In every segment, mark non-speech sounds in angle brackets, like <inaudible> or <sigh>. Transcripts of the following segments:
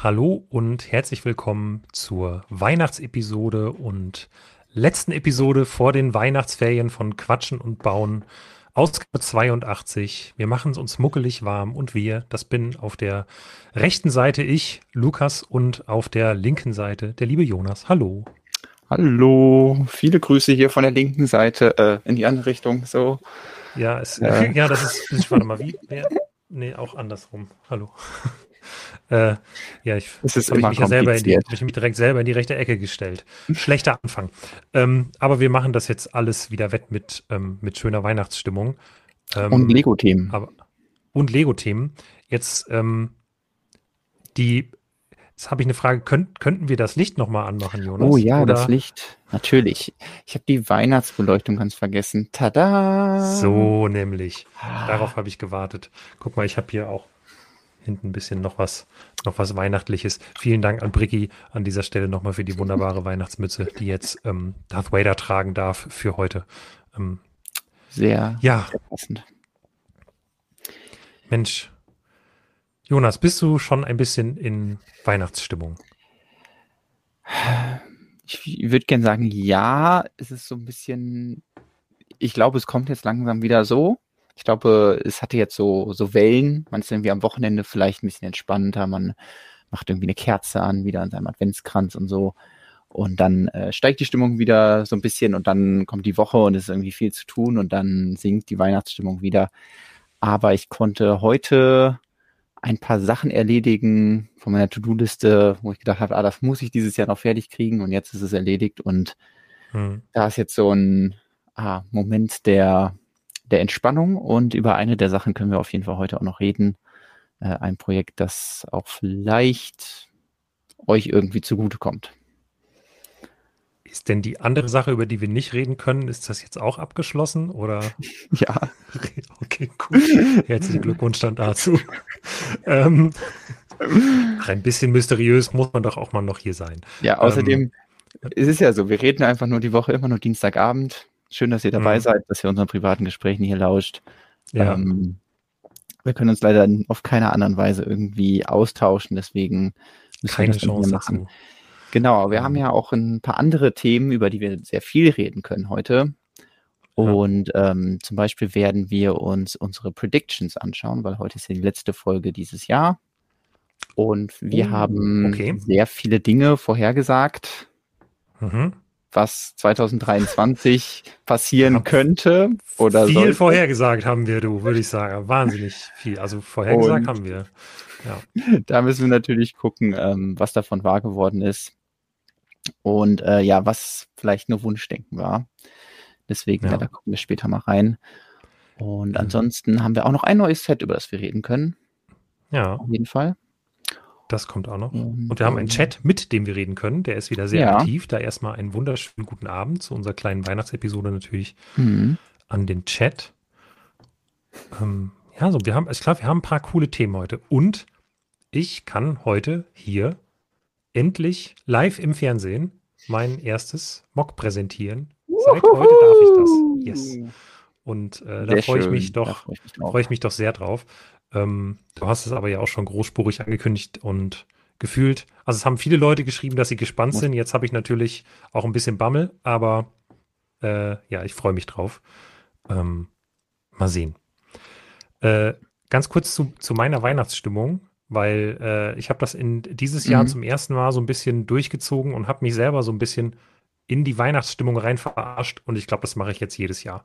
Hallo und herzlich willkommen zur Weihnachtsepisode und letzten Episode vor den Weihnachtsferien von Quatschen und Bauen. Ausgabe 82. Wir machen es uns muckelig warm und wir, das bin auf der rechten Seite ich, Lukas, und auf der linken Seite der liebe Jonas. Hallo. Hallo, viele Grüße hier von der linken Seite äh, in die andere Richtung. So. Ja, es, äh. <laughs> ja das ist, warte mal, wie? Nee, auch andersrum. Hallo. Äh, ja, ich habe mich ja selber ich mich direkt selber in die rechte Ecke gestellt. Schlechter Anfang. Ähm, aber wir machen das jetzt alles wieder wett mit, ähm, mit schöner Weihnachtsstimmung. Ähm, und Lego-Themen. Und Lego-Themen. Jetzt ähm, die, jetzt habe ich eine Frage, Könnt, könnten wir das Licht nochmal anmachen, Jonas? Oh ja, Oder? das Licht. Natürlich. Ich habe die Weihnachtsbeleuchtung ganz vergessen. Tada! So nämlich. Darauf habe ich gewartet. Guck mal, ich habe hier auch hinten ein bisschen noch was, noch was Weihnachtliches. Vielen Dank an Bricky an dieser Stelle nochmal für die wunderbare Weihnachtsmütze, die jetzt ähm, Darth Vader tragen darf für heute. Ähm, sehr, ja. sehr passend. Mensch, Jonas, bist du schon ein bisschen in Weihnachtsstimmung? Ich würde gerne sagen, ja, es ist so ein bisschen, ich glaube, es kommt jetzt langsam wieder so. Ich glaube, es hatte jetzt so, so Wellen. Man ist irgendwie am Wochenende vielleicht ein bisschen entspannter. Man macht irgendwie eine Kerze an, wieder an seinem Adventskranz und so. Und dann äh, steigt die Stimmung wieder so ein bisschen und dann kommt die Woche und es ist irgendwie viel zu tun und dann sinkt die Weihnachtsstimmung wieder. Aber ich konnte heute ein paar Sachen erledigen von meiner To-Do-Liste, wo ich gedacht habe, ah, das muss ich dieses Jahr noch fertig kriegen und jetzt ist es erledigt und hm. da ist jetzt so ein ah, Moment der der Entspannung und über eine der Sachen können wir auf jeden Fall heute auch noch reden. Äh, ein Projekt, das auch vielleicht euch irgendwie zugutekommt. Ist denn die andere Sache, über die wir nicht reden können, ist das jetzt auch abgeschlossen oder? <laughs> <laughs> Ja. Okay, cool. Herzlichen Glückwunsch dann dazu. <laughs> ähm, ein bisschen mysteriös muss man doch auch mal noch hier sein. Ja, außerdem ähm, es ist ja so, wir reden einfach nur die Woche immer nur Dienstagabend. Schön, dass ihr dabei mhm. seid, dass ihr unseren privaten Gesprächen hier lauscht. Ja. Ähm, wir können uns leider auf keine anderen Weise irgendwie austauschen, deswegen müssen Keine wir das Chance machen. Dazu. Genau, wir haben ja auch ein paar andere Themen, über die wir sehr viel reden können heute. Und ähm, zum Beispiel werden wir uns unsere Predictions anschauen, weil heute ist ja die letzte Folge dieses Jahr. Und wir oh, haben okay. sehr viele Dinge vorhergesagt. Mhm was 2023 <laughs> passieren könnte oder viel sollte. vorhergesagt haben wir, du, würde ich sagen. Wahnsinnig viel. Also vorhergesagt Und haben wir. Ja. <laughs> Da müssen wir natürlich gucken, ähm, was davon wahr geworden ist. Und äh, ja, was vielleicht nur Wunschdenken war. Deswegen, ja. ja da gucken wir später mal rein. Und mhm. ansonsten haben wir auch noch ein neues Set, über das wir reden können. Ja. Auf jeden Fall. Das kommt auch noch. Und wir haben einen Chat, mit dem wir reden können. Der ist wieder sehr ja. aktiv. Da erstmal einen wunderschönen guten Abend zu unserer kleinen Weihnachtsepisode natürlich mhm. an den Chat. Ähm, ja, so, wir haben, ich glaube, wir haben ein paar coole Themen heute. Und ich kann heute hier endlich live im Fernsehen mein erstes Mock präsentieren. Seit Uhuhu. heute darf ich das. Yes. Und äh, da freue ich mich doch, freue ich mich doch sehr drauf. Ähm, du hast es aber ja auch schon großspurig angekündigt und gefühlt. Also es haben viele Leute geschrieben, dass sie gespannt sind. Jetzt habe ich natürlich auch ein bisschen Bammel, aber äh, ja, ich freue mich drauf. Ähm, mal sehen. Äh, ganz kurz zu, zu, meiner Weihnachtsstimmung, weil äh, ich habe das in dieses Jahr mhm. zum ersten Mal so ein bisschen durchgezogen und habe mich selber so ein bisschen in die Weihnachtsstimmung rein verarscht und ich glaube, das mache ich jetzt jedes Jahr.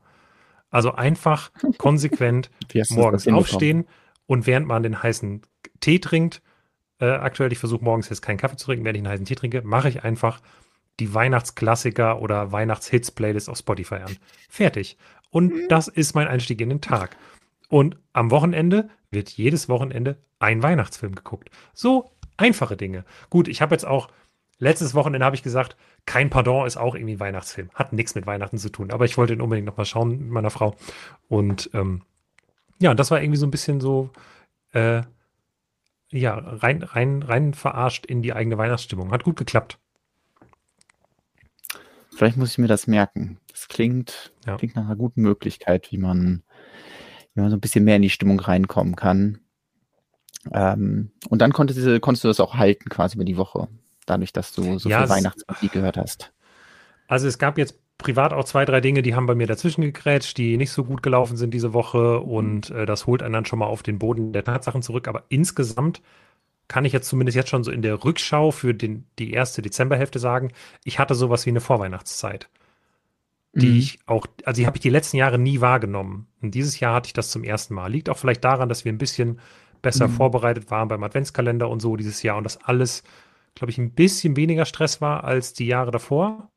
Also einfach <laughs> konsequent morgens aufstehen, und während man den heißen Tee trinkt, äh, aktuell, ich versuche morgens jetzt keinen Kaffee zu trinken, während ich einen heißen Tee trinke, mache ich einfach die Weihnachtsklassiker oder Weihnachtshits-Playlist auf Spotify an. Fertig. Und mhm. das ist mein Einstieg in den Tag. Und am Wochenende wird jedes Wochenende ein Weihnachtsfilm geguckt. So einfache Dinge. Gut, ich habe jetzt auch, letztes Wochenende habe ich gesagt, kein Pardon ist auch irgendwie ein Weihnachtsfilm. Hat nichts mit Weihnachten zu tun. Aber ich wollte ihn unbedingt nochmal schauen mit meiner Frau. Und ähm, ja, das war irgendwie so ein bisschen so, äh, ja, rein, rein, rein verarscht in die eigene Weihnachtsstimmung. Hat gut geklappt. Vielleicht muss ich mir das merken. Das klingt, ja. klingt nach einer guten Möglichkeit, wie man, wie man so ein bisschen mehr in die Stimmung reinkommen kann. Ähm, und dann konntest du, konntest du das auch halten quasi über die Woche, dadurch, dass du so ja, viel Weihnachtsmusik gehört hast. Also es gab jetzt privat auch zwei, drei Dinge, die haben bei mir dazwischen gegrätscht, die nicht so gut gelaufen sind diese Woche und äh, das holt einen dann schon mal auf den Boden der Tatsachen zurück. Aber insgesamt kann ich jetzt zumindest jetzt schon so in der Rückschau für den, die erste Dezemberhälfte sagen, ich hatte sowas wie eine Vorweihnachtszeit. Die mhm. ich auch, also die habe ich die letzten Jahre nie wahrgenommen. Und dieses Jahr hatte ich das zum ersten Mal. Liegt auch vielleicht daran, dass wir ein bisschen besser mhm. vorbereitet waren beim Adventskalender und so dieses Jahr und das alles, glaube ich, ein bisschen weniger Stress war als die Jahre davor.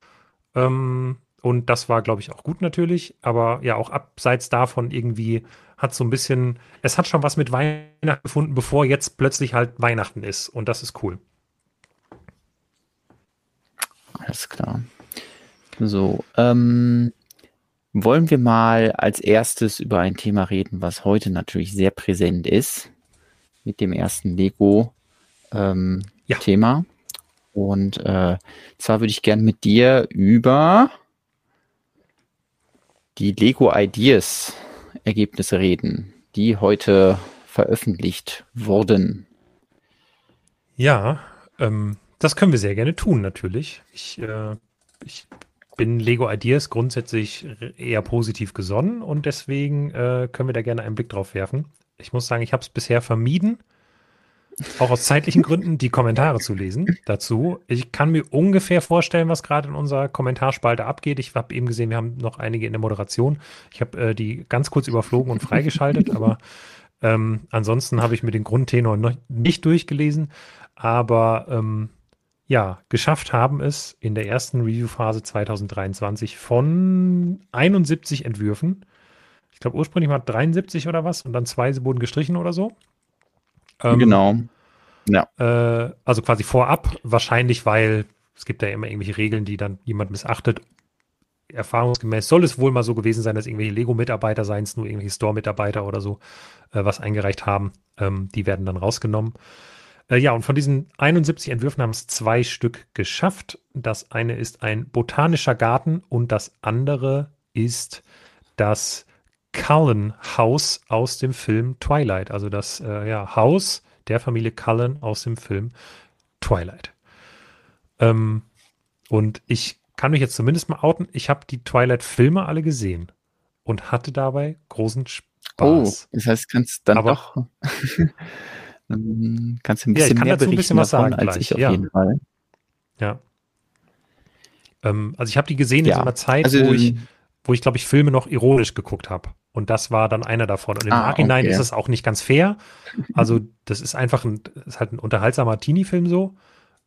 Ähm, und das war, glaube ich, auch gut natürlich. Aber ja, auch abseits davon irgendwie hat so ein bisschen, es hat schon was mit Weihnachten gefunden, bevor jetzt plötzlich halt Weihnachten ist. Und das ist cool. Alles klar. So, ähm, wollen wir mal als erstes über ein Thema reden, was heute natürlich sehr präsent ist, mit dem ersten Lego-Thema. Ähm, ja. Und äh, zwar würde ich gerne mit dir über die Lego Ideas Ergebnisse reden, die heute veröffentlicht wurden. Ja, ähm, das können wir sehr gerne tun, natürlich. Ich, äh, ich bin Lego Ideas grundsätzlich eher positiv gesonnen und deswegen äh, können wir da gerne einen Blick drauf werfen. Ich muss sagen, ich habe es bisher vermieden, auch aus zeitlichen Gründen, die Kommentare zu lesen dazu. Ich kann mir ungefähr vorstellen, was gerade in unserer Kommentarspalte abgeht. Ich habe eben gesehen, wir haben noch einige in der Moderation. Ich habe äh, die ganz kurz überflogen und freigeschaltet, aber ähm, ansonsten habe ich mir den Grundtenor noch nicht durchgelesen. Aber ähm, ja, geschafft haben es in der ersten Review-Phase 2023 von 71 Entwürfen. Ich glaube, ursprünglich mal 73 oder was und dann zwei wurden gestrichen oder so. Ähm, genau. Ja. Äh, also quasi vorab, wahrscheinlich, weil es gibt ja immer irgendwelche Regeln, die dann jemand missachtet. Erfahrungsgemäß soll es wohl mal so gewesen sein, dass irgendwelche Lego-Mitarbeiter, seien es nur irgendwelche Store-Mitarbeiter oder so, äh, was eingereicht haben. Ähm, die werden dann rausgenommen. Äh, ja, und von diesen 71 Entwürfen haben es zwei Stück geschafft. Das eine ist ein botanischer Garten und das andere ist das Cullen Haus aus dem Film Twilight. Also das äh, ja, Haus der Familie Cullen aus dem Film Twilight. Ähm, und ich kann mich jetzt zumindest mal outen. Ich habe die Twilight-Filme alle gesehen und hatte dabei großen Spaß. Oh, das heißt, kannst dann Aber, doch <laughs> kannst du ein bisschen ja, ich kann mehr dazu ein bisschen was sagen als gleich. ich auf ja. jeden Fall. Ja. Ähm, also ich habe die gesehen ja. in so einer Zeit, also, wo ich, wo ich glaube ich Filme noch ironisch geguckt habe. Und das war dann einer davon. Und im ah, Nachhinein okay. ist es auch nicht ganz fair. Also, das ist einfach ein, ist halt ein unterhaltsamer Teenie-Film so.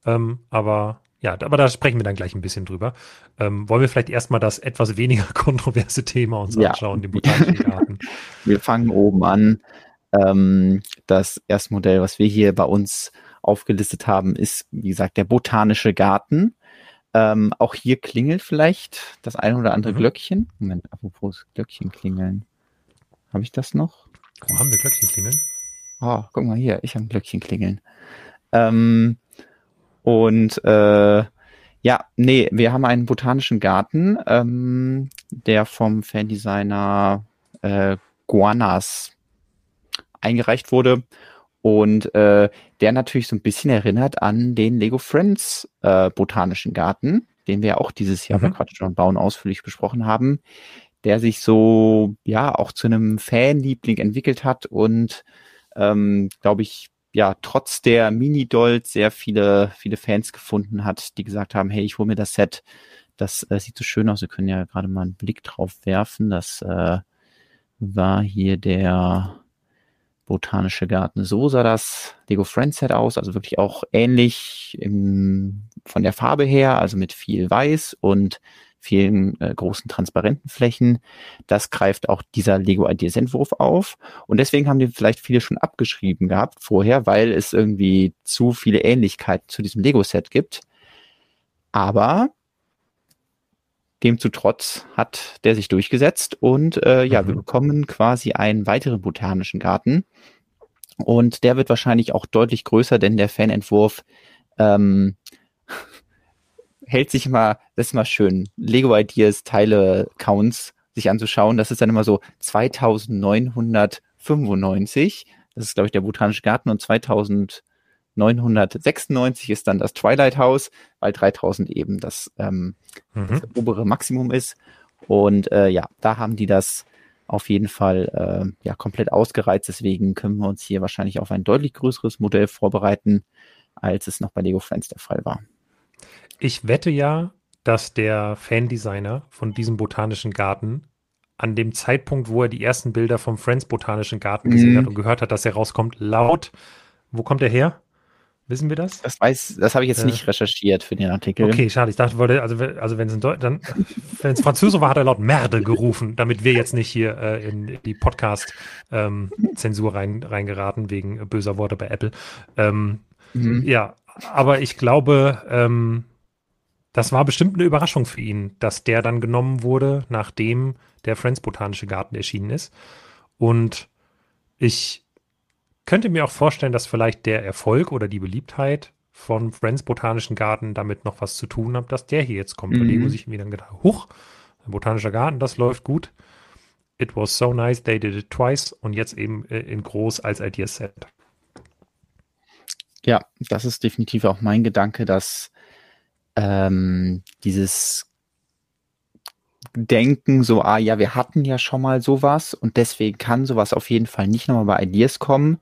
Ähm, aber ja, aber da sprechen wir dann gleich ein bisschen drüber. Ähm, wollen wir vielleicht erstmal das etwas weniger <laughs> kontroverse Thema uns ja. anschauen, den Botanischen Garten? <laughs> wir fangen oben an. Ähm, das erste Modell, was wir hier bei uns aufgelistet haben, ist, wie gesagt, der Botanische Garten. Ähm, auch hier klingelt vielleicht das ein oder andere mhm. Glöckchen. Moment, apropos Glöckchen klingeln. Habe ich das noch? Wo haben wir Glöckchen klingeln? Oh, guck mal hier, ich habe ein Glöckchen klingeln. Ähm, und äh, ja, nee, wir haben einen botanischen Garten, ähm, der vom Fandesigner äh, Guanas eingereicht wurde und äh, der natürlich so ein bisschen erinnert an den Lego Friends äh, botanischen Garten, den wir auch dieses Jahr mhm. bei Quatsch und Bauen ausführlich besprochen haben der sich so, ja, auch zu einem Fanliebling entwickelt hat und, ähm, glaube ich, ja, trotz der Mini-Dolls sehr viele, viele Fans gefunden hat, die gesagt haben, hey, ich hole mir das Set, das äh, sieht so schön aus, wir können ja gerade mal einen Blick drauf werfen, das äh, war hier der Botanische Garten. So sah das Lego Friends Set aus, also wirklich auch ähnlich im, von der Farbe her, also mit viel Weiß und vielen äh, großen transparenten Flächen. Das greift auch dieser Lego Ideas Entwurf auf. Und deswegen haben die vielleicht viele schon abgeschrieben gehabt vorher, weil es irgendwie zu viele Ähnlichkeiten zu diesem Lego Set gibt. Aber Demzutrotz hat der sich durchgesetzt und äh, ja, mhm. wir bekommen quasi einen weiteren botanischen Garten. Und der wird wahrscheinlich auch deutlich größer, denn der Fanentwurf ähm, <laughs> hält sich immer, das ist immer schön, Lego Ideas Teile Counts sich anzuschauen. Das ist dann immer so 2995. Das ist, glaube ich, der Botanische Garten und 2996 ist dann das Twilight House, weil 3000 eben das, ähm, mhm. das obere Maximum ist. Und äh, ja, da haben die das auf jeden Fall äh, ja komplett ausgereizt. Deswegen können wir uns hier wahrscheinlich auf ein deutlich größeres Modell vorbereiten, als es noch bei Lego Friends der Fall war. Ich wette ja, dass der Fandesigner von diesem botanischen Garten an dem Zeitpunkt, wo er die ersten Bilder vom Friends Botanischen Garten gesehen mhm. hat und gehört hat, dass er rauskommt, laut. Wo kommt er her? Wissen wir das? Das weiß, das habe ich jetzt äh, nicht recherchiert für den Artikel. Okay, schade. Ich dachte, wollte, also, also wenn es in dann, wenn es Französisch war, hat er laut Merde gerufen, damit wir jetzt nicht hier äh, in die Podcast-Zensur ähm, rein, reingeraten wegen böser Worte bei Apple. Ähm, mhm. Ja, aber ich glaube, ähm, das war bestimmt eine Überraschung für ihn, dass der dann genommen wurde, nachdem der Friends Botanische Garten erschienen ist. Und ich könnte mir auch vorstellen, dass vielleicht der Erfolg oder die Beliebtheit von Friends Botanischen Garten damit noch was zu tun hat, dass der hier jetzt kommt. Mhm. Weil Lego sich mir dann gedacht, huch, ein botanischer Garten, das läuft gut. It was so nice, they did it twice und jetzt eben äh, in groß als Idea Set. Ja, das ist definitiv auch mein Gedanke, dass ähm, dieses Denken, so, ah ja, wir hatten ja schon mal sowas und deswegen kann sowas auf jeden Fall nicht nochmal bei Ideas kommen,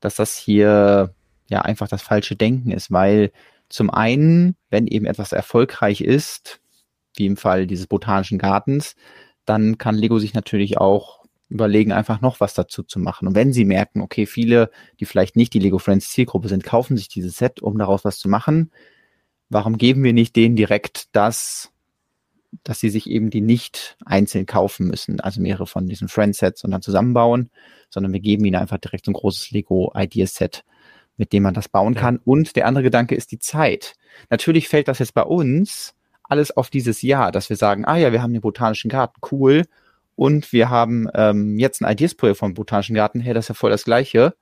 dass das hier ja einfach das falsche Denken ist, weil zum einen, wenn eben etwas erfolgreich ist, wie im Fall dieses botanischen Gartens, dann kann Lego sich natürlich auch überlegen, einfach noch was dazu zu machen. Und wenn sie merken, okay, viele, die vielleicht nicht die Lego Friends Zielgruppe sind, kaufen sich dieses Set, um daraus was zu machen, warum geben wir nicht denen direkt das, dass sie sich eben die nicht einzeln kaufen müssen, also mehrere von diesen Friend-Sets und dann zusammenbauen, sondern wir geben ihnen einfach direkt so ein großes Lego-Idea-Set, mit dem man das bauen kann. Und der andere Gedanke ist die Zeit. Natürlich fällt das jetzt bei uns alles auf dieses Jahr, dass wir sagen, ah ja, wir haben den Botanischen Garten, cool, und wir haben ähm, jetzt ein Ideas-Projekt vom Botanischen Garten, hey, das ist ja voll das Gleiche.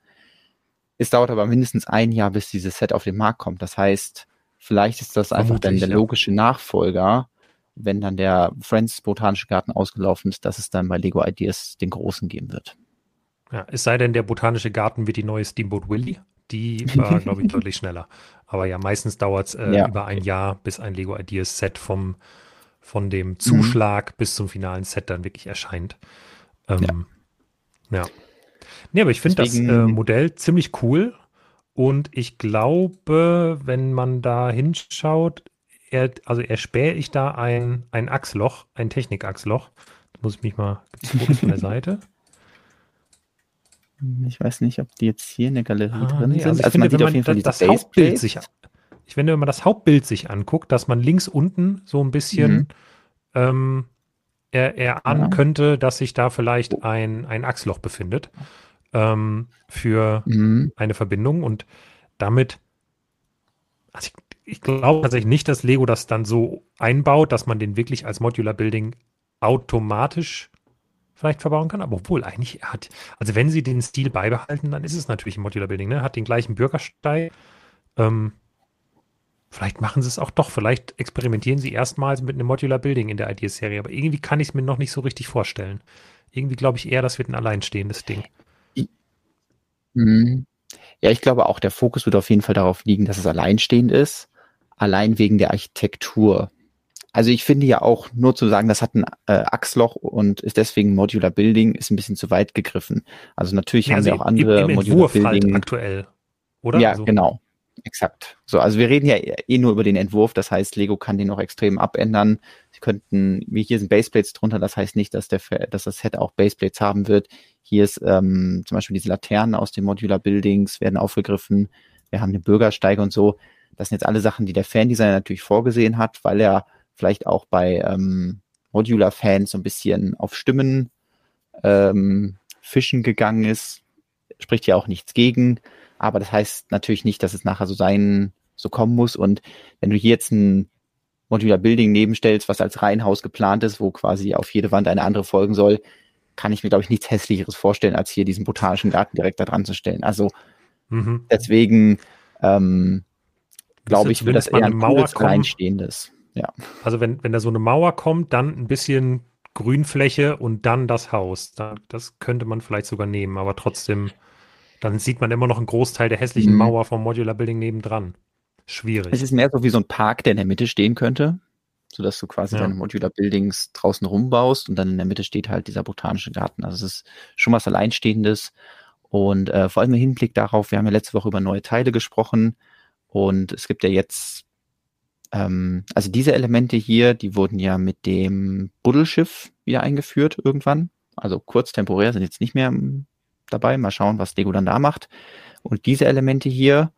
Es dauert aber mindestens ein Jahr, bis dieses Set auf den Markt kommt. Das heißt, vielleicht ist das einfach dann der logische Nachfolger wenn dann der Friends Botanische Garten ausgelaufen ist, dass es dann bei Lego Ideas den großen geben wird. Ja, es sei denn, der Botanische Garten wird die neue Steamboat Willy. Die war, glaube ich, <laughs> deutlich schneller. Aber ja, meistens dauert es äh, ja. über ein Jahr, bis ein Lego Ideas Set vom, von dem mhm. Zuschlag mhm. bis zum finalen Set dann wirklich erscheint. Ähm, ja. ja. Nee, aber ich finde das äh, Modell ziemlich cool. Und ich glaube, wenn man da hinschaut, er, also erspähe ich da ein, ein Achsloch, ein Technikachsloch. Da muss ich mich mal gucken von der <laughs> Seite. Ich weiß nicht, ob die jetzt hier in der Galerie ah, drin nee, sind. Also, ich also finde, man wenn man das, das Hauptbild sich, ich finde, wenn man das Hauptbild sich anguckt, dass man links unten so ein bisschen mhm. ähm, er, erahnen ja. könnte, dass sich da vielleicht ein, ein Achsloch befindet ähm, für mhm. eine Verbindung und damit, also ich, ich glaube tatsächlich nicht, dass Lego das dann so einbaut, dass man den wirklich als Modular Building automatisch vielleicht verbauen kann. Aber obwohl, eigentlich hat, also wenn sie den Stil beibehalten, dann ist es natürlich ein Modular Building, ne? Hat den gleichen Bürgersteig. Ähm, vielleicht machen sie es auch doch. Vielleicht experimentieren sie erstmals mit einem Modular Building in der Ideas-Serie. Aber irgendwie kann ich es mir noch nicht so richtig vorstellen. Irgendwie glaube ich eher, das wird ein alleinstehendes Ding. Mhm. Ja, ich glaube auch, der Fokus wird auf jeden Fall darauf liegen, dass es alleinstehend ist allein wegen der Architektur. Also ich finde ja auch, nur zu sagen, das hat ein äh, Achsloch und ist deswegen Modular Building, ist ein bisschen zu weit gegriffen. Also natürlich ja, haben also wir auch andere im, im Modular Entwurf halt Building. Halt aktuell, oder? Ja, also. genau. Exakt. So, also wir reden ja eh nur über den Entwurf, das heißt, Lego kann den noch extrem abändern. Sie könnten, wie hier sind Baseplates drunter, das heißt nicht, dass der, dass das Set auch Baseplates haben wird. Hier ist ähm, zum Beispiel diese Laternen aus den Modular Buildings werden aufgegriffen. Wir haben den Bürgersteig und so. Das sind jetzt alle Sachen, die der Fandesigner natürlich vorgesehen hat, weil er vielleicht auch bei ähm, Modular-Fans so ein bisschen auf Stimmen ähm, fischen gegangen ist. Spricht ja auch nichts gegen, aber das heißt natürlich nicht, dass es nachher so sein, so kommen muss. Und wenn du hier jetzt ein Modular Building nebenstellst, was als Reihenhaus geplant ist, wo quasi auf jede Wand eine andere folgen soll, kann ich mir, glaube ich, nichts Hässlicheres vorstellen, als hier diesen botanischen Garten direkt da dran zu stellen. Also mhm. deswegen ähm, glaube ich, wird das eher ein Mauer Reinstehendes. Ja. Also wenn, wenn da so eine Mauer kommt, dann ein bisschen Grünfläche und dann das Haus. Da, das könnte man vielleicht sogar nehmen, aber trotzdem dann sieht man immer noch einen Großteil der hässlichen mhm. Mauer vom Modular Building nebendran. Schwierig. Es ist mehr so wie so ein Park, der in der Mitte stehen könnte, sodass du quasi ja. deine Modular Buildings draußen rumbaust und dann in der Mitte steht halt dieser botanische Garten. Also es ist schon was Alleinstehendes. Und äh, vor allem im Hinblick darauf, wir haben ja letzte Woche über neue Teile gesprochen und es gibt ja jetzt, ähm, also diese Elemente hier, die wurden ja mit dem Buddelschiff wieder eingeführt irgendwann. Also kurz temporär sind jetzt nicht mehr ähm, dabei. Mal schauen, was Lego dann da macht. Und diese Elemente hier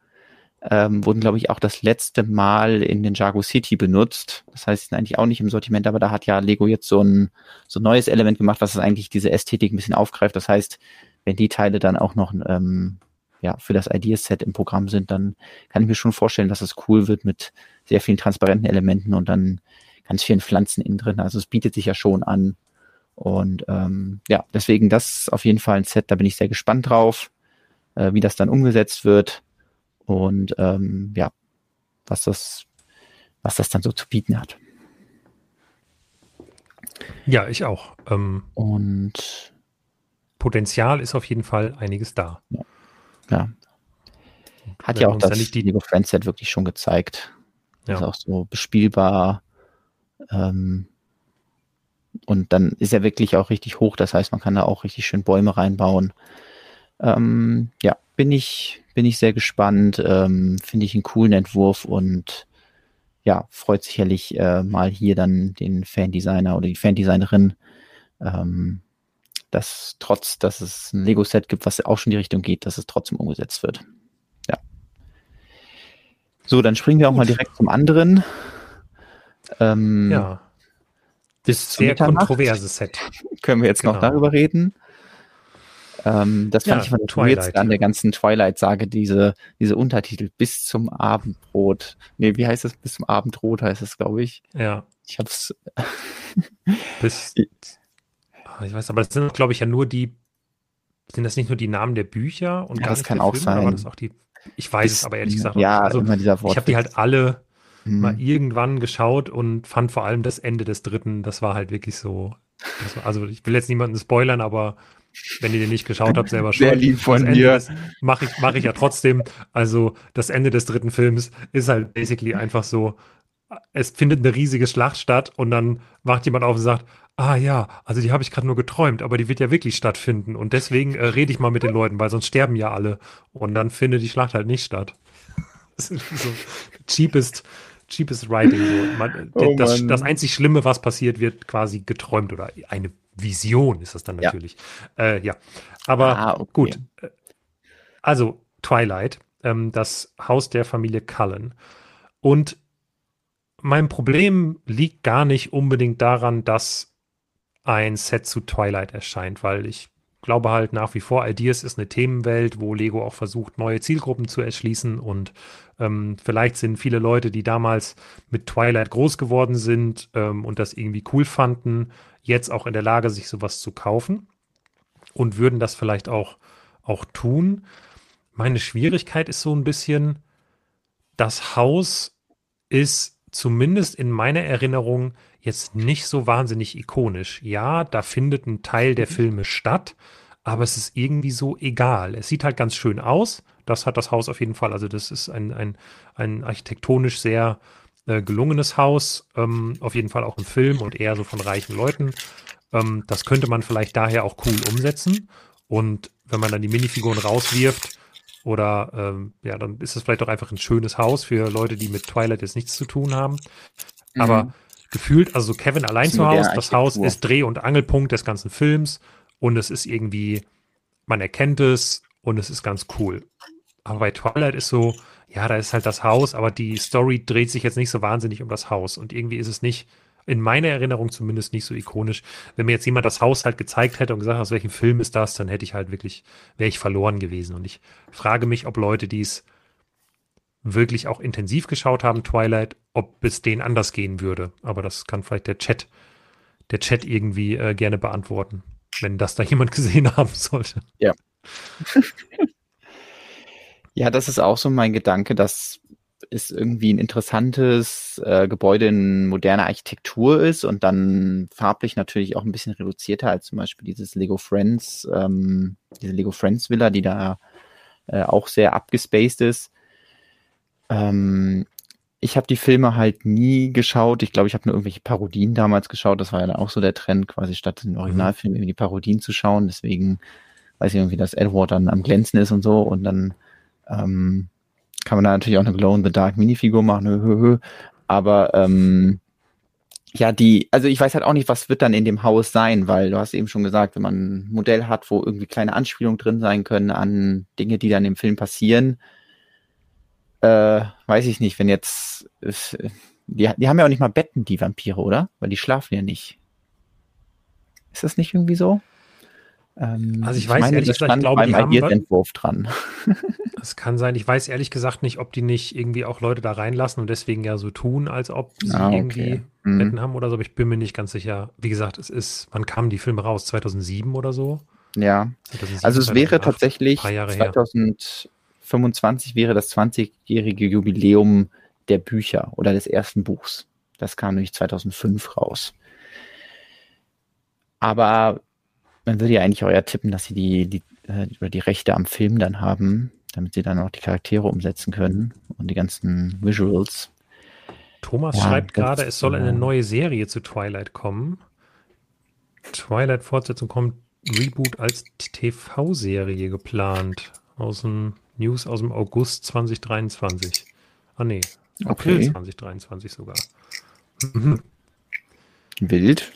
ähm, wurden, glaube ich, auch das letzte Mal in den Jago City benutzt. Das heißt, sind eigentlich auch nicht im Sortiment, aber da hat ja Lego jetzt so ein, so ein neues Element gemacht, was eigentlich diese Ästhetik ein bisschen aufgreift. Das heißt, wenn die Teile dann auch noch ähm, ja, für das Ideaset im Programm sind, dann kann ich mir schon vorstellen, dass es cool wird mit sehr vielen transparenten Elementen und dann ganz vielen Pflanzen innen drin. Also es bietet sich ja schon an. Und ähm, ja, deswegen das auf jeden Fall ein Set, da bin ich sehr gespannt drauf, äh, wie das dann umgesetzt wird und ähm, ja, was das, was das dann so zu bieten hat. Ja, ich auch. Ähm, und Potenzial ist auf jeden Fall einiges da. Ja. Ja. Hat ja auch das die Lego Friends Set wirklich schon gezeigt. Ja. Ist auch so bespielbar. Ähm, und dann ist er wirklich auch richtig hoch. Das heißt, man kann da auch richtig schön Bäume reinbauen. Ähm, ja, bin ich, bin ich sehr gespannt. Ähm, Finde ich einen coolen Entwurf und ja, freut sicherlich äh, mal hier dann den Fandesigner oder die Fandesignerin, ähm, dass trotz, dass es ein Lego-Set gibt, was auch schon in die Richtung geht, dass es trotzdem umgesetzt wird. Ja. So, dann springen wir auch Gut. mal direkt zum anderen. Ähm, ja. Bis sehr kontroverses Set. <laughs> Können wir jetzt genau. noch darüber reden? Ähm, das fand ja, ich von Twilight. an der ganzen Twilight-Sage, diese, diese Untertitel bis zum Abendbrot. Nee, wie heißt das? Bis zum Abendrot heißt es, glaube ich. Ja. Ich hab's. bis. <laughs> Ich weiß, aber das sind, glaube ich, ja nur die. Sind das nicht nur die Namen der Bücher und ja, das kann auch Filme, sein. Aber das auch die, ich weiß bis, es aber ehrlich gesagt. Ja, also, immer dieser Wort. Ich habe die halt alle hm. mal irgendwann geschaut und fand vor allem das Ende des dritten, das war halt wirklich so. War, also ich will jetzt niemanden spoilern, aber wenn ihr den nicht geschaut habt, selber schon. <laughs> Sehr lieb von dir. Mache ich, mach ich ja trotzdem. Also das Ende des dritten Films ist halt basically einfach so, es findet eine riesige Schlacht statt und dann wacht jemand auf und sagt, ah ja, also die habe ich gerade nur geträumt, aber die wird ja wirklich stattfinden und deswegen äh, rede ich mal mit den Leuten, weil sonst sterben ja alle und dann findet die Schlacht halt nicht statt. <laughs> Das ist so cheapest, cheapest writing. So. Man, oh das, das einzig Schlimme, was passiert, wird quasi geträumt oder eine Vision ist das dann natürlich. Ja, äh, ja. aber ah, okay. gut. Also Twilight, ähm, das Haus der Familie Cullen. Und mein Problem liegt gar nicht unbedingt daran, dass ein Set zu Twilight erscheint, weil ich glaube halt nach wie vor, Ideas ist eine Themenwelt, wo Lego auch versucht, neue Zielgruppen zu erschließen und ähm, vielleicht sind viele Leute, die damals mit Twilight groß geworden sind ähm, und das irgendwie cool fanden, jetzt auch in der Lage, sich sowas zu kaufen und würden das vielleicht auch, auch tun. Meine Schwierigkeit ist so ein bisschen, das Haus ist zumindest in meiner Erinnerung jetzt nicht so wahnsinnig ikonisch. Ja, da findet ein Teil der mhm. Filme statt, aber es ist irgendwie so egal. Es sieht halt ganz schön aus. Das hat das Haus auf jeden Fall. Also das ist ein, ein, ein architektonisch sehr äh, gelungenes Haus, ähm, auf jeden Fall auch im Film und eher so von reichen Leuten. Ähm, das könnte man vielleicht daher auch cool umsetzen. Und wenn man dann die Minifiguren rauswirft, oder ähm, ja, dann ist es vielleicht auch einfach ein schönes Haus für Leute, die mit Twilight jetzt nichts zu tun haben. Mhm. Gefühlt, also Kevin allein zu Hause, das Haus ist Dreh- und Angelpunkt des ganzen Films und es ist irgendwie, man erkennt es und es ist ganz cool. Aber bei Twilight ist so, ja, da ist halt das Haus, aber die Story dreht sich jetzt nicht so wahnsinnig um das Haus. Und irgendwie ist es nicht, in meiner Erinnerung zumindest nicht so ikonisch. Wenn mir jetzt jemand das Haus halt gezeigt hätte und gesagt, aus welchem Film ist das, dann hätte ich halt wirklich, wäre ich verloren gewesen. Und ich frage mich, ob Leute, die es wirklich auch intensiv geschaut haben, Twilight, ob es denen anders gehen würde. Aber das kann vielleicht der Chat, der Chat irgendwie äh, gerne beantworten, wenn das da <laughs> jemand gesehen haben sollte. Ja. <laughs> Ja, das ist auch so mein Gedanke, dass es irgendwie ein interessantes äh, Gebäude in moderner Architektur ist und dann farblich natürlich auch ein bisschen reduzierter als zum Beispiel dieses Lego Friends, ähm, diese Lego Friends Villa, die da äh, auch sehr abgespaced ist. Ähm, ich habe die Filme halt nie geschaut. Ich glaube, ich habe nur irgendwelche Parodien damals geschaut. Das war ja dann auch so der Trend, quasi statt den Originalfilm irgendwie die Parodien zu schauen. Deswegen weiß ich irgendwie, dass Edward dann am Glänzen ist und so. Und dann ähm, kann man da natürlich auch eine Glow in the Dark Minifigur machen. Aber ähm, ja, die, also ich weiß halt auch nicht, was wird dann in dem Haus sein, weil du hast eben schon gesagt, wenn man ein Modell hat, wo irgendwie kleine Anspielungen drin sein können an Dinge, die dann im Film passieren, äh, weiß ich nicht, wenn jetzt, die, die haben ja auch nicht mal Betten, die Vampire, oder? Weil die schlafen ja nicht. Ist das nicht irgendwie so? Ähm, also ich weiß ich meine, ehrlich gesagt, ich glaube, beim Ideas-Entwurf dran. <laughs> Es kann sein. Ich weiß ehrlich gesagt nicht, ob die nicht irgendwie auch Leute da reinlassen und deswegen ja so tun, als ob sie ah, okay. irgendwie mhm. Betten haben oder so. Aber ich bin mir nicht ganz sicher. Wie gesagt, es ist, wann kamen die Filme raus? 2007 oder so? Ja. 2007, also es 2008, wäre tatsächlich 2000, 25 wäre das 20-jährige Jubiläum der Bücher oder des ersten Buchs. Das kam nämlich 2005 raus. Aber man würde ja eigentlich auch tippen, dass sie die, die, äh, die Rechte am Film dann haben, damit sie dann auch die Charaktere umsetzen können und die ganzen Visuals. Thomas ja, schreibt gerade, es soll eine genau. neue Serie zu Twilight kommen. Twilight-Fortsetzung kommt Reboot als TV-Serie geplant. Aus dem News aus dem August 2023. Ah nee, April okay. 2023 sogar. Mhm. Wild.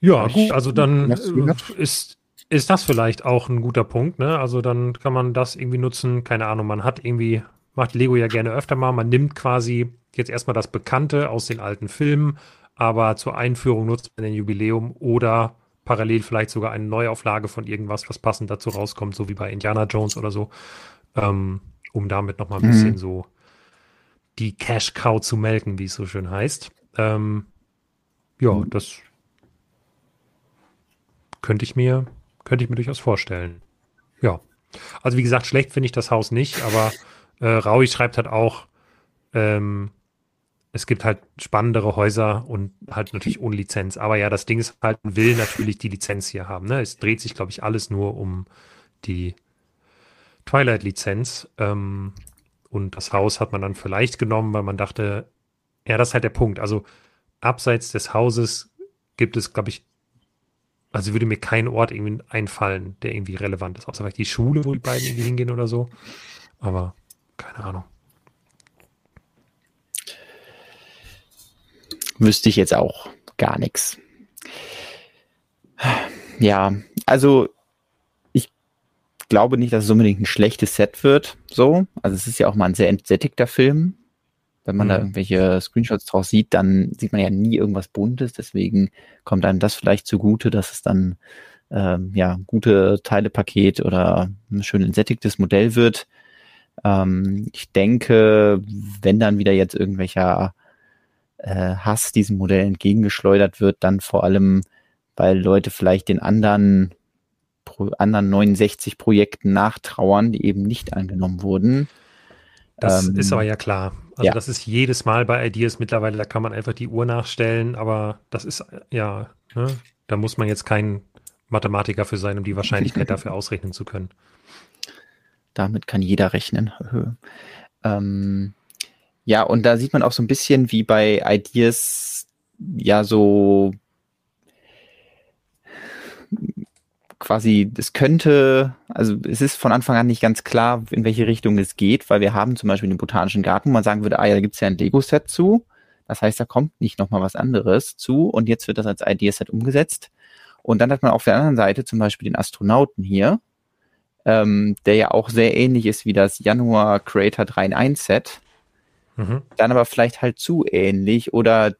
Ja, gut, also dann äh, ist, ist das vielleicht auch ein guter Punkt, ne? Also dann kann man das irgendwie nutzen, keine Ahnung, man hat irgendwie, macht Lego ja gerne öfter mal, man nimmt quasi jetzt erstmal das Bekannte aus den alten Filmen, aber zur Einführung nutzt man ein Jubiläum oder parallel vielleicht sogar eine Neuauflage von irgendwas, was passend dazu rauskommt, so wie bei Indiana Jones oder so, ähm, um damit nochmal ein mhm. bisschen so die Cash Cow zu melken, wie es so schön heißt. Ähm, ja, mhm. das könnte ich mir, könnte ich mir durchaus vorstellen. Ja. Also wie gesagt, schlecht finde ich das Haus nicht, aber äh, Raui schreibt halt auch, ähm, es gibt halt spannendere Häuser und halt natürlich ohne Lizenz. Aber ja, das Ding ist halt, will natürlich die Lizenz hier haben. Ne? Es dreht sich, glaube ich, alles nur um die Twilight-Lizenz. Ähm, und das Haus hat man dann vielleicht genommen, weil man dachte, ja, das ist halt der Punkt. Also abseits des Hauses gibt es, glaube ich, also würde mir kein Ort irgendwie einfallen, der irgendwie relevant ist. Außer vielleicht die Schule, wo die beiden irgendwie hingehen oder so. Aber keine Ahnung. Wüsste ich jetzt auch gar nichts. Ja, also glaube nicht, dass es unbedingt ein schlechtes Set wird. So, also es ist ja auch mal ein sehr entsättigter Film. Wenn man mhm. da irgendwelche Screenshots draus sieht, dann sieht man ja nie irgendwas Buntes. Deswegen kommt einem das vielleicht zugute, dass es dann ähm, ja gute Teilepaket oder ein schön entsättigtes Modell wird. Ähm, ich denke, wenn dann wieder jetzt irgendwelcher äh, Hass diesem Modell entgegengeschleudert wird, dann vor allem, weil Leute vielleicht den anderen anderen 69 Projekten nachtrauern, die eben nicht angenommen wurden. Das ähm, ist aber ja klar. Also ja. das ist jedes Mal bei Ideas mittlerweile, da kann man einfach die Uhr nachstellen, aber das ist ja, ne, da muss man jetzt kein Mathematiker für sein, um die Wahrscheinlichkeit <laughs> dafür ausrechnen zu können. Damit kann jeder rechnen. <laughs> ähm, ja, und da sieht man auch so ein bisschen wie bei Ideas ja so quasi, es könnte, also es ist von Anfang an nicht ganz klar, in welche Richtung es geht, weil wir haben zum Beispiel den Botanischen Garten, wo man sagen würde, ah ja, da gibt es ja ein Lego-Set zu. Das heißt, da kommt nicht nochmal was anderes zu und jetzt wird das als Ideaset umgesetzt. Und dann hat man auf der anderen Seite zum Beispiel den Astronauten hier, ähm, der ja auch sehr ähnlich ist wie das Januar Creator 3 in 1 Set. Mhm. Dann aber vielleicht halt zu ähnlich oder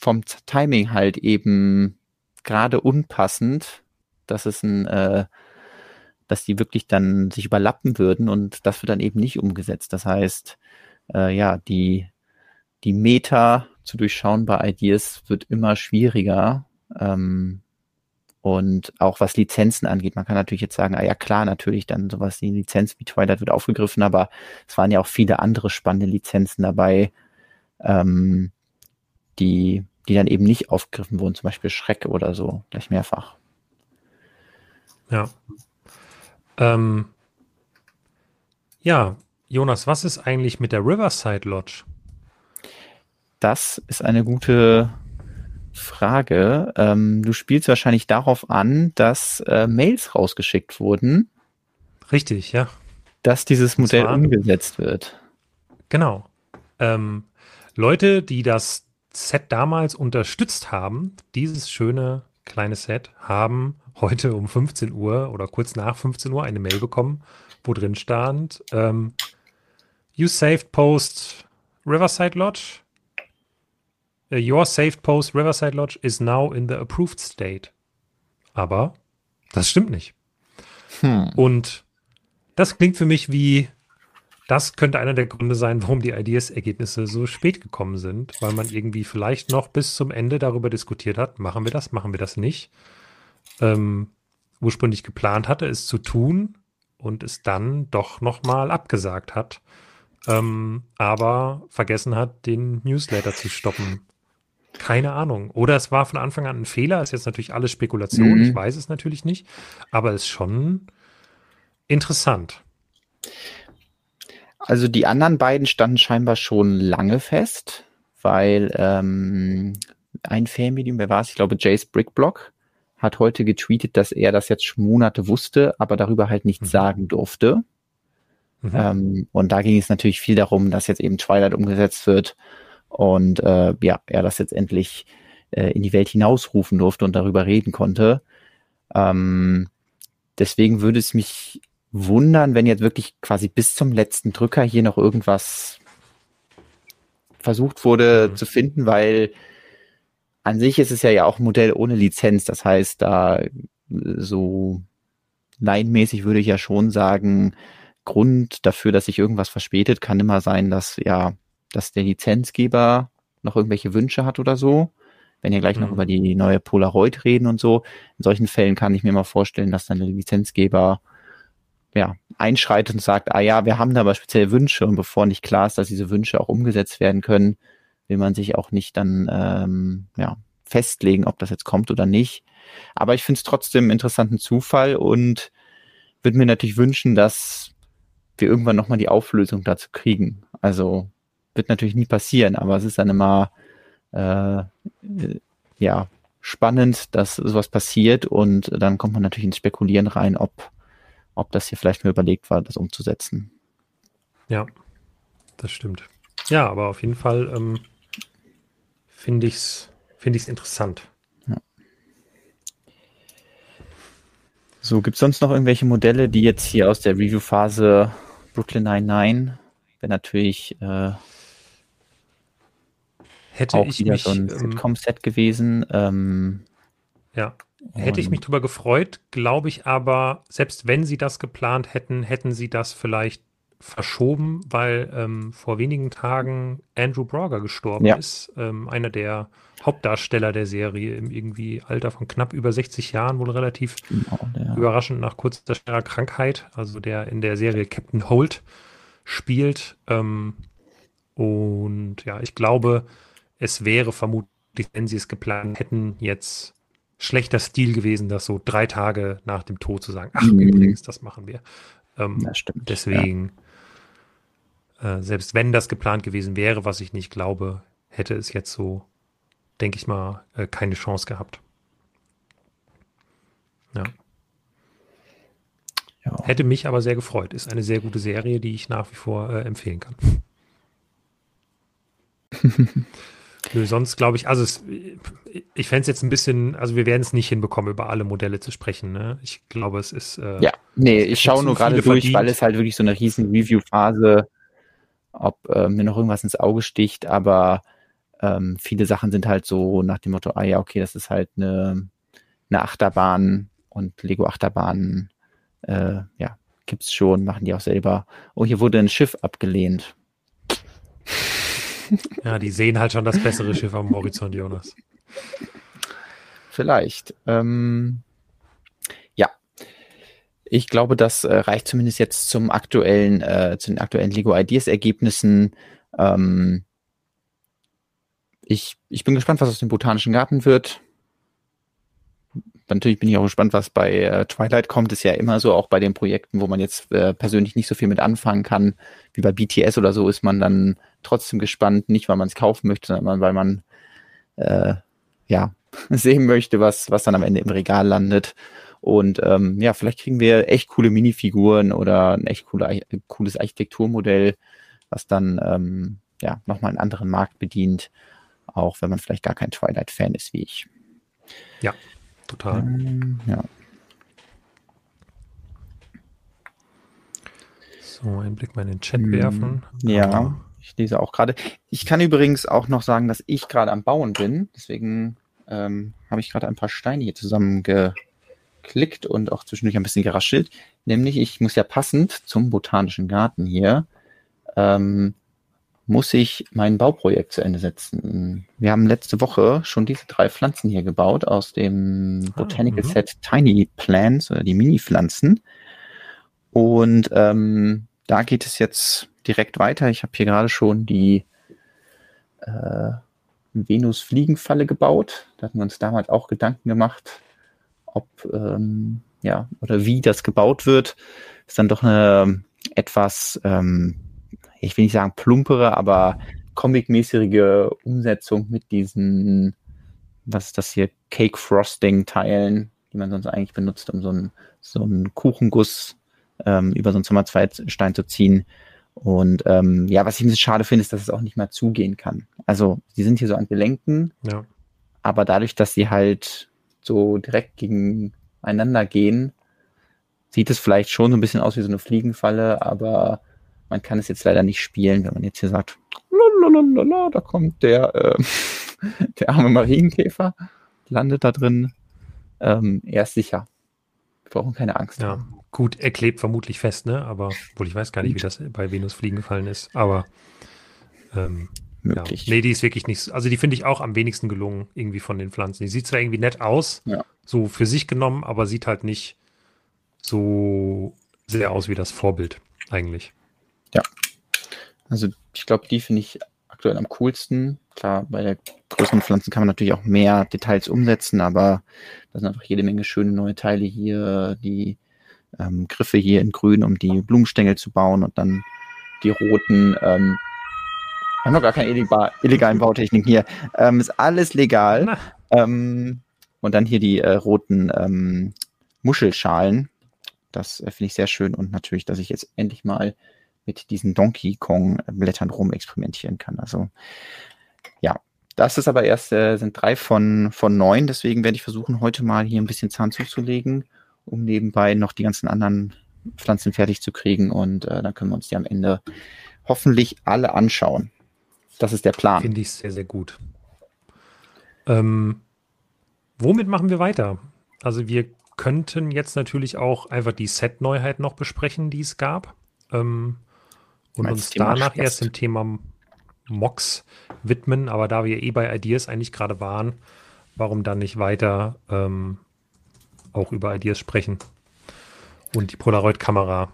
vom Timing halt eben gerade unpassend dass es ein, äh, dass die wirklich dann sich überlappen würden und das wird dann eben nicht umgesetzt. Das heißt, äh, ja, die, die Meta zu durchschauen bei Ideas wird immer schwieriger. Ähm, und auch was Lizenzen angeht, man kann natürlich jetzt sagen, ah ja klar, natürlich dann sowas wie Lizenz wie Twilight wird aufgegriffen, aber es waren ja auch viele andere spannende Lizenzen dabei, ähm, die, die dann eben nicht aufgegriffen wurden, zum Beispiel Schreck oder so, gleich mehrfach. Ja. Ähm, Ja, Jonas, was ist eigentlich mit der Riverside Lodge? Das ist eine gute Frage. Ähm, du spielst wahrscheinlich darauf an, dass äh, Mails rausgeschickt wurden. Richtig, ja. Dass dieses Modell zwar, umgesetzt wird. Genau. Ähm, Leute, die das Set damals unterstützt haben, dieses schöne kleine Set, haben heute um 15 Uhr oder kurz nach 15 Uhr eine Mail bekommen, wo drin stand, ähm, You saved post Riverside Lodge. Uh, your saved post Riverside Lodge is now in the approved state. Aber das stimmt nicht. Hm. Und das klingt für mich wie, das könnte einer der Gründe sein, warum die IDS-Ergebnisse so spät gekommen sind, weil man irgendwie vielleicht noch bis zum Ende darüber diskutiert hat, machen wir das, machen wir das nicht. Ähm, ursprünglich geplant hatte, es zu tun und es dann doch nochmal abgesagt hat, ähm, aber vergessen hat, den Newsletter zu stoppen. Keine Ahnung. Oder es war von Anfang an ein Fehler, ist jetzt natürlich alles Spekulation, mhm. ich weiß es natürlich nicht, aber es ist schon interessant. Also die anderen beiden standen scheinbar schon lange fest, weil ähm, ein Fanmedium, wer war es? Ich glaube, Jace Brickblock hat heute getweetet, dass er das jetzt schon Monate wusste, aber darüber halt nichts mhm. sagen durfte. Mhm. Ähm, und da ging es natürlich viel darum, dass jetzt eben Twilight umgesetzt wird und äh, ja, er das jetzt endlich äh, in die Welt hinausrufen durfte und darüber reden konnte. Ähm, deswegen würde es mich wundern, wenn jetzt wirklich quasi bis zum letzten Drücker hier noch irgendwas versucht wurde mhm. zu finden, weil an sich ist es ja ja auch ein Modell ohne Lizenz. Das heißt, da so laienmäßig würde ich ja schon sagen, Grund dafür, dass sich irgendwas verspätet, kann immer sein, dass ja, dass der Lizenzgeber noch irgendwelche Wünsche hat oder so. Wenn wir gleich mhm. noch über die neue Polaroid reden und so. In solchen Fällen kann ich mir mal vorstellen, dass dann der Lizenzgeber ja, einschreitet und sagt, ah ja, wir haben da aber spezielle Wünsche und bevor nicht klar ist, dass diese Wünsche auch umgesetzt werden können, will man sich auch nicht dann ähm, ja, festlegen, ob das jetzt kommt oder nicht. Aber ich finde es trotzdem einen interessanten Zufall und würde mir natürlich wünschen, dass wir irgendwann nochmal die Auflösung dazu kriegen. Also wird natürlich nie passieren, aber es ist dann immer äh, ja spannend, dass sowas passiert und dann kommt man natürlich ins Spekulieren rein, ob ob das hier vielleicht nur überlegt war, das umzusetzen. Ja, das stimmt. Ja, aber auf jeden Fall ähm, finde ich es find ich's interessant. Ja. So, gibt es sonst noch irgendwelche Modelle, die jetzt hier aus der Review-Phase Brooklyn 99, wäre natürlich äh, hätte auch ich wieder mich, so ein ähm, Sitcom-Set gewesen. Ähm, ja, Hätte ich mich drüber gefreut, glaube ich aber, selbst wenn sie das geplant hätten, hätten sie das vielleicht verschoben, weil ähm, vor wenigen Tagen Andrew Brogger gestorben ja. ist. Ähm, einer der Hauptdarsteller der Serie im irgendwie Alter von knapp über 60 Jahren, wohl relativ genau, überraschend nach kurzer Krankheit. Also der in der Serie Captain Holt spielt. Ähm, und ja, ich glaube, es wäre vermutlich, wenn sie es geplant hätten, jetzt schlechter Stil gewesen, das so drei Tage nach dem Tod zu sagen, ach mhm. übrigens, das machen wir. Ähm, das stimmt. Deswegen, ja. äh, selbst wenn das geplant gewesen wäre, was ich nicht glaube, hätte es jetzt so, denke ich mal, äh, keine Chance gehabt. Ja. ja. Hätte mich aber sehr gefreut. Ist eine sehr gute Serie, die ich nach wie vor äh, empfehlen kann. <laughs> Nö, sonst glaube ich, also es, ich fände es jetzt ein bisschen, also wir werden es nicht hinbekommen, über alle Modelle zu sprechen. Ne? Ich glaube, es ist. Äh, ja, nee, ich schaue nur gerade durch, verdient. weil es halt wirklich so eine riesen Review-Phase, ob äh, mir noch irgendwas ins Auge sticht, aber ähm, viele Sachen sind halt so nach dem Motto, ah ja, okay, das ist halt eine, eine Achterbahn und Lego-Achterbahnen, äh, ja, gibt's schon, machen die auch selber. Oh, hier wurde ein Schiff abgelehnt. <laughs> Ja, die sehen halt schon das bessere Schiff am Horizont, Jonas. Vielleicht. Ähm, ja. Ich glaube, das äh, reicht zumindest jetzt zum aktuellen, äh, zu den aktuellen Lego Ideas Ergebnissen. Ähm, ich, ich bin gespannt, was aus dem Botanischen Garten wird. natürlich bin ich auch gespannt, was bei äh, Twilight kommt. Ist ja immer so, auch bei den Projekten, wo man jetzt äh, persönlich nicht so viel mit anfangen kann, wie bei BTS oder so, ist man dann trotzdem gespannt, nicht weil man es kaufen möchte, sondern weil man äh, ja <laughs> sehen möchte, was, was dann am Ende im Regal landet. Und ähm, ja, vielleicht kriegen wir echt coole Minifiguren oder ein echt coole, cooles Architekturmodell, was dann ähm, ja nochmal einen anderen Markt bedient, auch wenn man vielleicht gar kein Twilight-Fan ist wie ich. Ja, total. Ähm, ja. So, einen Blick mal in den Chat werfen. Ja, ich lese auch gerade. Ich kann übrigens auch noch sagen, dass ich gerade am Bauen bin. Deswegen ähm, habe ich gerade ein paar Steine hier zusammengeklickt und auch zwischendurch ein bisschen geraschelt. Nämlich, ich muss ja passend zum botanischen Garten hier ähm, muss ich mein Bauprojekt zu Ende setzen. Wir haben letzte Woche schon diese drei Pflanzen hier gebaut aus dem ah, Botanical ah, Set Tiny Plants oder die Mini-Pflanzen. Und ähm, da geht es jetzt direkt weiter. Ich habe hier gerade schon die äh, Venus-Fliegenfalle gebaut. Da hatten wir uns damals auch Gedanken gemacht, ob ähm, ja oder wie das gebaut wird. Ist dann doch eine etwas ähm, ich will nicht sagen plumpere, aber comic-mäßige Umsetzung mit diesen, was ist das hier, Cake Frosting Teilen, die man sonst eigentlich benutzt, um so einen, so einen Kuchenguss ähm, über so einen Sommerzweigstein zu ziehen. Und ähm, ja, was ich ein bisschen schade finde, ist, dass es auch nicht mehr zugehen kann. Also, die sind hier so an Gelenken, ja. aber dadurch, dass sie halt so direkt gegeneinander gehen, sieht es vielleicht schon so ein bisschen aus wie so eine Fliegenfalle, aber man kann es jetzt leider nicht spielen, wenn man jetzt hier sagt, lalalala, da kommt der, äh, <laughs> der arme Marienkäfer, landet da drin. Ähm, er ist sicher. Brauchen keine Angst. Ja, haben. gut, er klebt vermutlich fest, ne? Aber, wohl ich weiß gar nicht, wie das bei Venus Fliegen gefallen ist, aber ähm, möglich. Ja. Nee, die ist wirklich nicht, also die finde ich auch am wenigsten gelungen, irgendwie von den Pflanzen. Die sieht zwar irgendwie nett aus, ja. so für sich genommen, aber sieht halt nicht so sehr aus wie das Vorbild eigentlich. Ja. Also ich glaube, die finde ich aktuell am coolsten. Klar, bei der größeren Pflanzen kann man natürlich auch mehr Details umsetzen, aber da sind einfach jede Menge schöne neue Teile hier, die ähm, Griffe hier in grün, um die Blumenstängel zu bauen und dann die roten, ähm, haben noch gar keine illegal, illegalen Bautechniken hier. Ähm, ist alles legal. Ähm, und dann hier die äh, roten ähm, Muschelschalen. Das äh, finde ich sehr schön und natürlich, dass ich jetzt endlich mal mit diesen Donkey Kong Blättern rum experimentieren kann. Also ja, das ist aber erst, äh, sind drei von, von neun, deswegen werde ich versuchen, heute mal hier ein bisschen Zahn zuzulegen, um nebenbei noch die ganzen anderen Pflanzen fertig zu kriegen und äh, dann können wir uns die am Ende hoffentlich alle anschauen. Das ist der Plan. Finde ich sehr, sehr gut. Ähm, womit machen wir weiter? Also wir könnten jetzt natürlich auch einfach die Set-Neuheit noch besprechen, die es gab. Ähm, und uns danach erst dem Thema Mox widmen. Aber da wir eh bei Ideas eigentlich gerade waren, warum dann nicht weiter ähm, auch über Ideas sprechen und die Polaroid-Kamera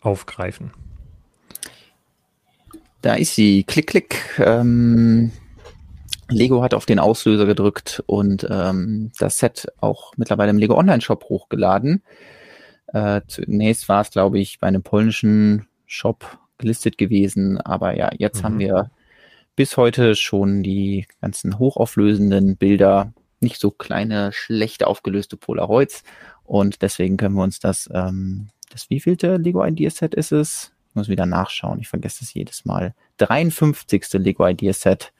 aufgreifen? Da ist sie. Klick, klick. Ähm, Lego hat auf den Auslöser gedrückt und ähm, das Set auch mittlerweile im Lego Online-Shop hochgeladen. Äh, zunächst war es, glaube ich, bei einem polnischen Shop gelistet gewesen. Aber ja, jetzt mhm. haben wir bis heute schon die ganzen hochauflösenden Bilder, nicht so kleine, schlecht aufgelöste Polaroids. Und deswegen können wir uns das, ähm, das wievielte Lego Idea Set ist es? Ich muss wieder nachschauen, ich vergesse es jedes Mal. 53. Lego Idea Set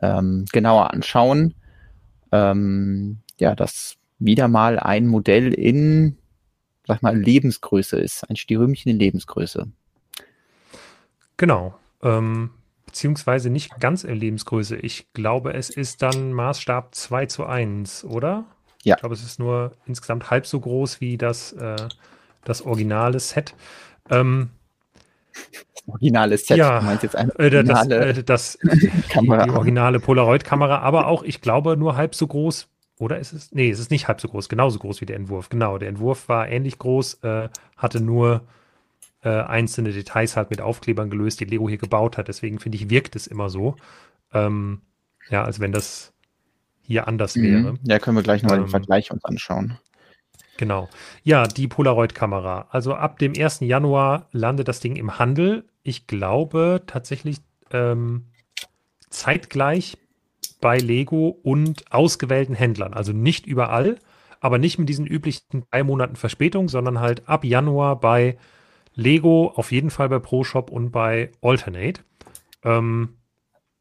ähm, genauer anschauen. Ähm, ja, das wieder mal ein Modell in, sag mal, Lebensgröße ist. Ein Stierrümchen in Lebensgröße. Genau. Ähm, beziehungsweise nicht ganz in Lebensgröße. Ich glaube, es ist dann Maßstab 2 zu 1, oder? Ja. Ich glaube, es ist nur insgesamt halb so groß wie das, äh, das originale Set. Ähm, originale Set. Ja, du meinst jetzt eine originale äh, das, äh, das Kamera. Die, die originale Polaroid-Kamera, aber auch, ich glaube, nur halb so groß. Oder ist es? Nee, es ist nicht halb so groß, genauso groß wie der Entwurf. Genau, der Entwurf war ähnlich groß, äh, hatte nur äh, einzelne Details halt mit Aufklebern gelöst, die Lego hier gebaut hat. Deswegen finde ich, wirkt es immer so. Ähm, ja, als wenn das hier anders mhm. wäre. Ja, können wir gleich nochmal ähm, den Vergleich uns anschauen. Genau. Ja, die Polaroid-Kamera. Also ab dem 1. Januar landet das Ding im Handel. Ich glaube tatsächlich ähm, zeitgleich bei Lego und ausgewählten Händlern. Also nicht überall, aber nicht mit diesen üblichen drei Monaten Verspätung, sondern halt ab Januar bei Lego, auf jeden Fall bei ProShop und bei Alternate. Ähm,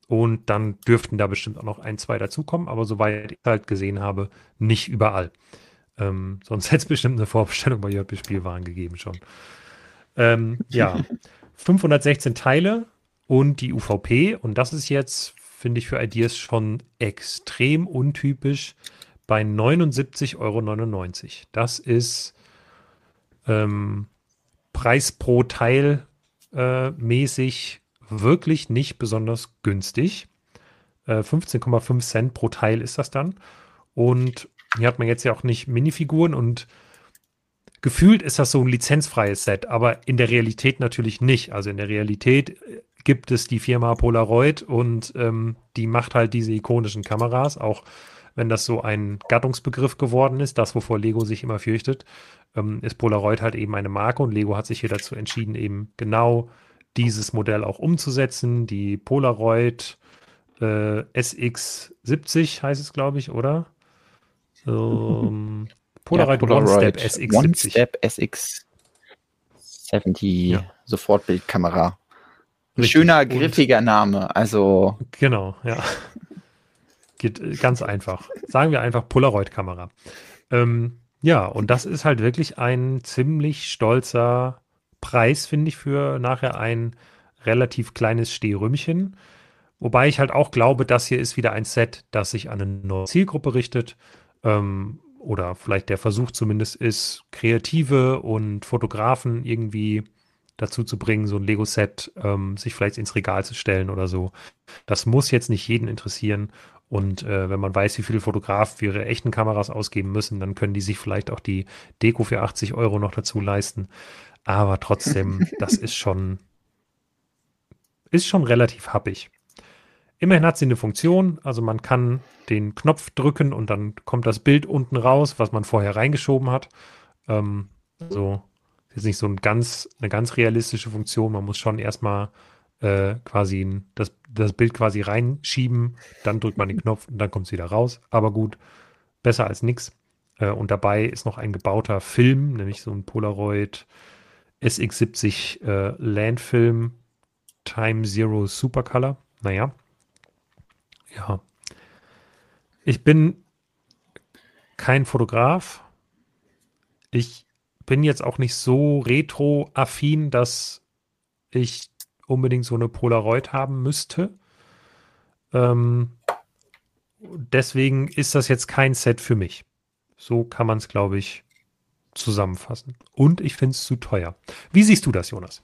und dann dürften da bestimmt auch noch ein, zwei dazukommen, aber soweit ich halt gesehen habe, nicht überall. Ähm, <laughs> sonst hätte es bestimmt eine Vorbestellung bei JP Spielwaren gegeben schon. Ähm, ja, <laughs> 516 Teile und die UVP. Und das ist jetzt, finde ich, für Ideas schon extrem untypisch bei 79,99 Euro. Das ist ähm, Preis pro Teil äh, mäßig wirklich nicht besonders günstig. Äh, 15,5 Cent pro Teil ist das dann. Und hier hat man jetzt ja auch nicht Minifiguren und gefühlt ist das so ein lizenzfreies Set, aber in der Realität natürlich nicht. Also in der Realität äh, gibt es die Firma Polaroid und ähm, die macht halt diese ikonischen Kameras, auch wenn das so ein Gattungsbegriff geworden ist, das, wovor Lego sich immer fürchtet, ähm, ist Polaroid halt eben eine Marke und Lego hat sich hier dazu entschieden, eben genau dieses Modell auch umzusetzen. Die Polaroid äh, SX70 heißt es, glaube ich, oder? Ähm, Polaroid, <laughs> ja, Polaroid One Step SX70. One Step SX70 ja. Sofortbildkamera. Ein schöner, griffiger Name. Also. Genau, ja. Geht äh, ganz einfach. Sagen wir einfach Polaroid-Kamera. Ähm, ja, und das ist halt wirklich ein ziemlich stolzer Preis, finde ich, für nachher ein relativ kleines Stehrümmchen. Wobei ich halt auch glaube, das hier ist wieder ein Set, das sich an eine neue Zielgruppe richtet. Ähm, oder vielleicht der Versuch zumindest ist, Kreative und Fotografen irgendwie dazu zu bringen, so ein Lego-Set ähm, sich vielleicht ins Regal zu stellen oder so. Das muss jetzt nicht jeden interessieren. Und äh, wenn man weiß, wie viele Fotografen für ihre echten Kameras ausgeben müssen, dann können die sich vielleicht auch die Deko für 80 Euro noch dazu leisten. Aber trotzdem, <laughs> das ist schon, ist schon relativ happig. Immerhin hat sie eine Funktion, also man kann den Knopf drücken und dann kommt das Bild unten raus, was man vorher reingeschoben hat. Ähm, also ist nicht so ein ganz, eine ganz realistische Funktion. Man muss schon erstmal äh, quasi das, das Bild quasi reinschieben, dann drückt man den <laughs> Knopf und dann kommt es wieder raus. Aber gut, besser als nichts. Äh, und dabei ist noch ein gebauter Film, nämlich so ein Polaroid SX70 äh, Landfilm Time Zero Supercolor. Naja, ja. Ich bin kein Fotograf. Ich bin jetzt auch nicht so retro-affin, dass ich unbedingt so eine Polaroid haben müsste. Ähm, deswegen ist das jetzt kein Set für mich. So kann man es, glaube ich, zusammenfassen. Und ich finde es zu teuer. Wie siehst du das, Jonas?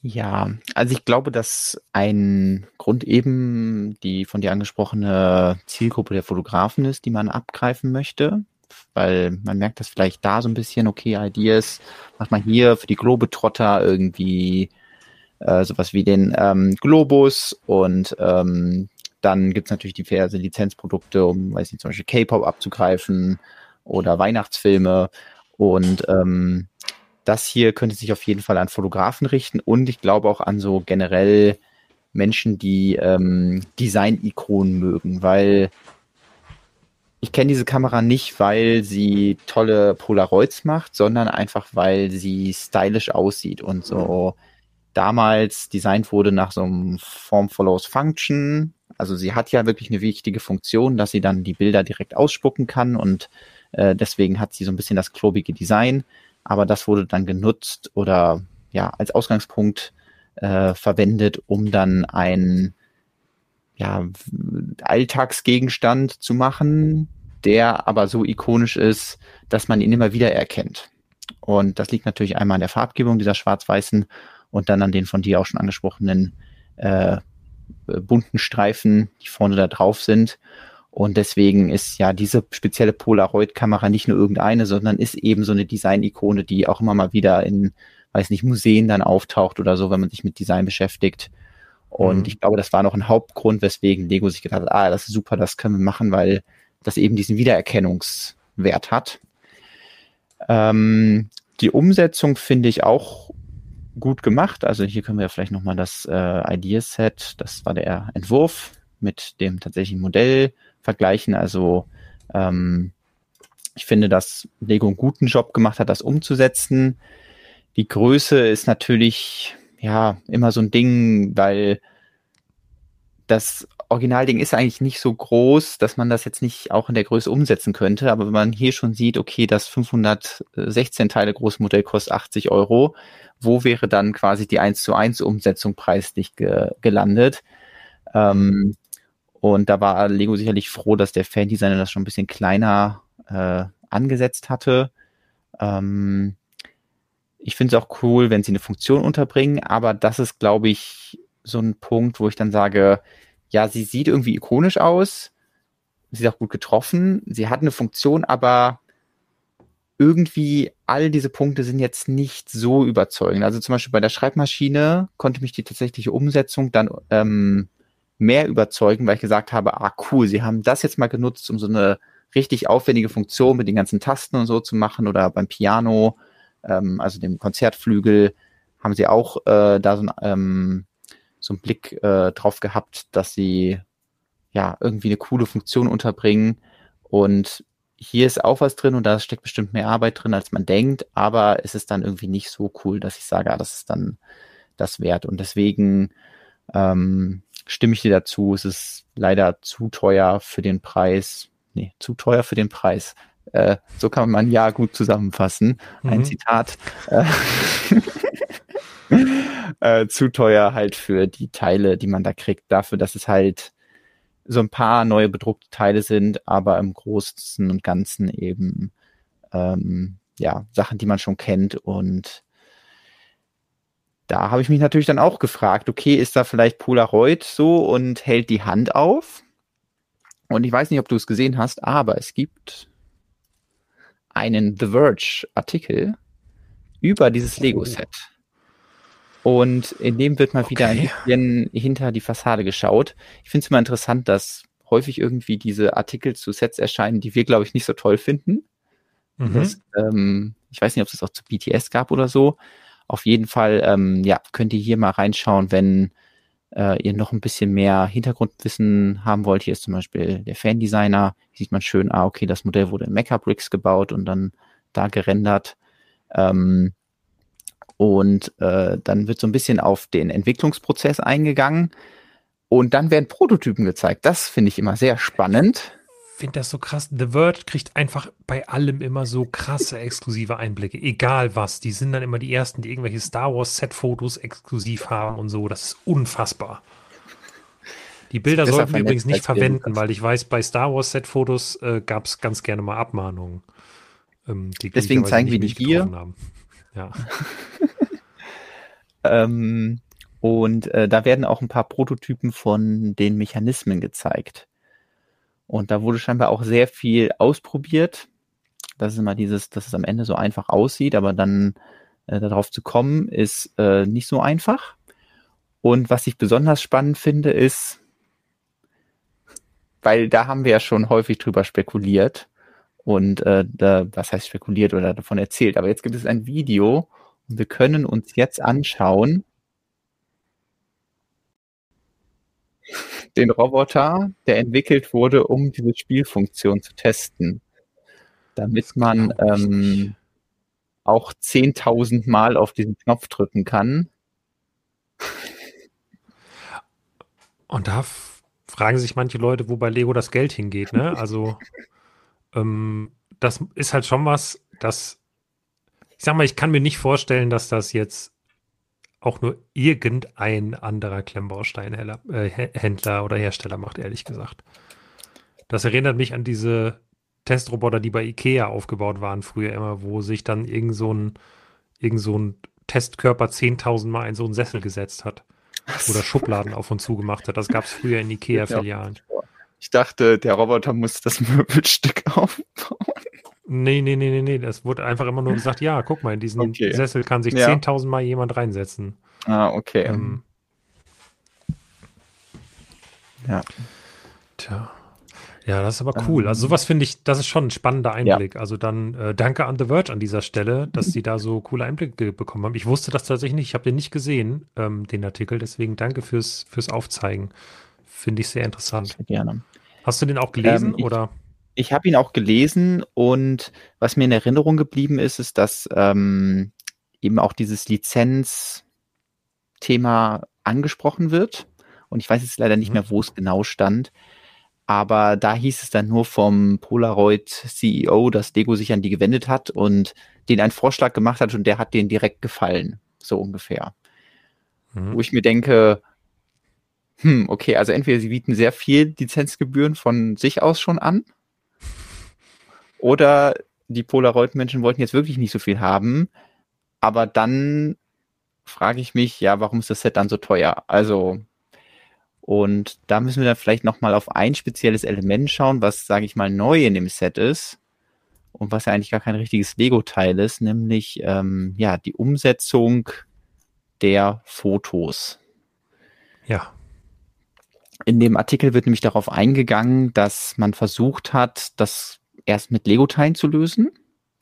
Ja, also ich glaube, dass ein Grund eben die von dir angesprochene Zielgruppe der Fotografen ist, die man abgreifen möchte, weil man merkt das vielleicht da so ein bisschen, okay, Ideas, macht man hier für die Globetrotter irgendwie äh, sowas wie den ähm, Globus und ähm, dann gibt's natürlich diverse Lizenzprodukte, um, weiß nicht, zum Beispiel K-Pop abzugreifen oder Weihnachtsfilme. Und ähm, das hier könnte sich auf jeden Fall an Fotografen richten und ich glaube auch an so generell Menschen, die ähm, Design-Ikonen mögen, weil ich kenne diese Kamera nicht, weil sie tolle Polaroids macht, sondern einfach, weil sie stylisch aussieht und so damals designt wurde nach so einem Form follows Function. Also sie hat ja wirklich eine wichtige Funktion, dass sie dann die Bilder direkt ausspucken kann und äh, deswegen hat sie so ein bisschen das klobige Design aber das wurde dann genutzt oder ja als Ausgangspunkt äh, verwendet, um dann ein ja, Alltagsgegenstand zu machen, der aber so ikonisch ist, dass man ihn immer wieder erkennt. Und das liegt natürlich einmal an der Farbgebung dieser schwarz-weißen und dann an den von dir auch schon angesprochenen äh, bunten Streifen, die vorne da drauf sind. Und deswegen ist ja diese spezielle Polaroid-Kamera nicht nur irgendeine, sondern ist eben so eine Design-Ikone, die auch immer mal wieder in, weiß nicht, Museen dann auftaucht oder so, wenn man sich mit Design beschäftigt. Und mhm. ich glaube, das war noch ein Hauptgrund, weswegen Lego sich gedacht hat, ah, das ist super, das können wir machen, weil das eben diesen Wiedererkennungswert hat. Ähm, die Umsetzung finde ich auch gut gemacht. Also hier können wir vielleicht nochmal das äh, Ideaset, das war der Entwurf, mit dem tatsächlichen Modell vergleichen. Also ähm, ich finde, dass Lego einen guten Job gemacht hat, das umzusetzen. Die Größe ist natürlich ja immer so ein Ding, weil das Originalding ist eigentlich nicht so groß, dass man das jetzt nicht auch in der Größe umsetzen könnte. Aber wenn man hier schon sieht, okay, das 516 Teile große Modell kostet 80 Euro, wo wäre dann quasi die 1 zu 1 Umsetzung preislich ge gelandet? Ähm, und da war Lego sicherlich froh, dass der Fan-Designer das schon ein bisschen kleiner äh, angesetzt hatte. Ähm, ich finde es auch cool, wenn sie eine Funktion unterbringen, aber das ist, glaube ich, so ein Punkt, wo ich dann sage, ja, sie sieht irgendwie ikonisch aus, sie ist auch gut getroffen, sie hat eine Funktion, aber irgendwie all diese Punkte sind jetzt nicht so überzeugend. Also zum Beispiel bei der Schreibmaschine konnte mich die tatsächliche Umsetzung dann ähm, mehr überzeugen, weil ich gesagt habe, ah cool, sie haben das jetzt mal genutzt, um so eine richtig aufwendige Funktion mit den ganzen Tasten und so zu machen oder beim Piano, ähm, also dem Konzertflügel, haben sie auch äh, da so ein ähm, so einen Blick äh, drauf gehabt, dass sie ja irgendwie eine coole Funktion unterbringen. Und hier ist auch was drin und da steckt bestimmt mehr Arbeit drin, als man denkt, aber es ist dann irgendwie nicht so cool, dass ich sage, ah, das ist dann das wert. Und deswegen ähm, stimme ich dir dazu. Es ist leider zu teuer für den Preis. Nee, zu teuer für den Preis. Äh, so kann man ja gut zusammenfassen. Mhm. Ein Zitat. Äh, <laughs> äh, zu teuer halt für die Teile, die man da kriegt, dafür, dass es halt so ein paar neue bedruckte Teile sind, aber im Großen und Ganzen eben ähm, ja Sachen, die man schon kennt und da habe ich mich natürlich dann auch gefragt, okay, ist da vielleicht Polaroid so und hält die Hand auf? Und ich weiß nicht, ob du es gesehen hast, aber es gibt einen The Verge Artikel über dieses Lego-Set. Und in dem wird mal okay. wieder ein bisschen hinter die Fassade geschaut. Ich finde es immer interessant, dass häufig irgendwie diese Artikel zu Sets erscheinen, die wir, glaube ich, nicht so toll finden. Mhm. Das, ähm, ich weiß nicht, ob es das auch zu BTS gab oder so. Auf jeden Fall, ähm, ja, könnt ihr hier mal reinschauen, wenn äh, ihr noch ein bisschen mehr Hintergrundwissen haben wollt. Hier ist zum Beispiel der Fan-Designer. Hier sieht man schön, ah, okay, das Modell wurde in Mecha Bricks gebaut und dann da gerendert. Ähm, und äh, dann wird so ein bisschen auf den Entwicklungsprozess eingegangen. Und dann werden Prototypen gezeigt. Das finde ich immer sehr spannend. Finde das so krass. The Word kriegt einfach bei allem immer so krasse exklusive Einblicke. Egal was. Die sind dann immer die ersten, die irgendwelche Star Wars Set-Fotos exklusiv haben und so. Das ist unfassbar. Die Bilder sollten wir übrigens nicht verwenden, weil ich weiß, bei Star Wars Set-Fotos äh, gab es ganz gerne mal Abmahnungen. Ähm, Deswegen zeigen wir die hier. Haben. Ja. <laughs> ähm, und äh, da werden auch ein paar Prototypen von den Mechanismen gezeigt. Und da wurde scheinbar auch sehr viel ausprobiert. Das ist immer dieses, dass es am Ende so einfach aussieht, aber dann äh, darauf zu kommen, ist äh, nicht so einfach. Und was ich besonders spannend finde, ist, weil da haben wir ja schon häufig drüber spekuliert, und äh, da, was heißt spekuliert oder davon erzählt. Aber jetzt gibt es ein Video und wir können uns jetzt anschauen den Roboter, der entwickelt wurde, um diese Spielfunktion zu testen, damit man ähm, auch 10.000 Mal auf diesen Knopf drücken kann. Und da fragen sich manche Leute, wo bei Lego das Geld hingeht. Ne? Also <laughs> ähm, das ist halt schon was, das, ich sag mal, ich kann mir nicht vorstellen, dass das jetzt auch nur irgendein anderer Klemmbausteinhändler äh, oder Hersteller macht, ehrlich gesagt. Das erinnert mich an diese Testroboter, die bei Ikea aufgebaut waren früher immer, wo sich dann irgend so ein, irgend so ein Testkörper 10.000 Mal in so einen Sessel gesetzt hat. Oder Schubladen auf und zu gemacht hat. Das gab es früher in <laughs> Ikea-Filialen. Ich dachte, der Roboter muss das Möbelstück <laughs> aufbauen. Nee, nee, nee, nee, nee. Das wurde einfach immer nur gesagt, ja, guck mal, in diesen okay. Sessel kann sich ja. 10.000 Mal jemand reinsetzen. Ah, okay. Ähm, Ja. Tja. Ja, das ist aber cool. Also sowas finde ich, das ist schon ein spannender Einblick. Ja. Also dann äh, danke an The Verge an dieser Stelle, dass sie da so coole Einblicke bekommen haben. Ich wusste das tatsächlich nicht. Ich habe den nicht gesehen, ähm, den Artikel. Deswegen danke fürs, fürs Aufzeigen. Finde ich sehr interessant. Sehr gerne. Hast du den auch gelesen ähm, ich, oder? Ich habe ihn auch gelesen und was mir in Erinnerung geblieben ist, ist, dass ähm, eben auch dieses Lizenz-Thema angesprochen wird. Und ich weiß jetzt leider nicht mhm. mehr, wo es genau stand. Aber da hieß es dann nur vom Polaroid CEO, dass Lego sich an die gewendet hat und den einen Vorschlag gemacht hat und der hat denen direkt gefallen. So ungefähr. Mhm. Wo ich mir denke, hm, okay, also entweder sie bieten sehr viel Lizenzgebühren von sich aus schon an oder die Polaroid-Menschen wollten jetzt wirklich nicht so viel haben. Aber dann frage ich mich, ja, warum ist das Set dann so teuer? Also und da müssen wir dann vielleicht nochmal auf ein spezielles Element schauen, was, sage ich mal, neu in dem Set ist und was ja eigentlich gar kein richtiges Lego-Teil ist, nämlich ähm, ja die Umsetzung der Fotos. Ja. In dem Artikel wird nämlich darauf eingegangen, dass man versucht hat, das erst mit Lego-Teilen zu lösen.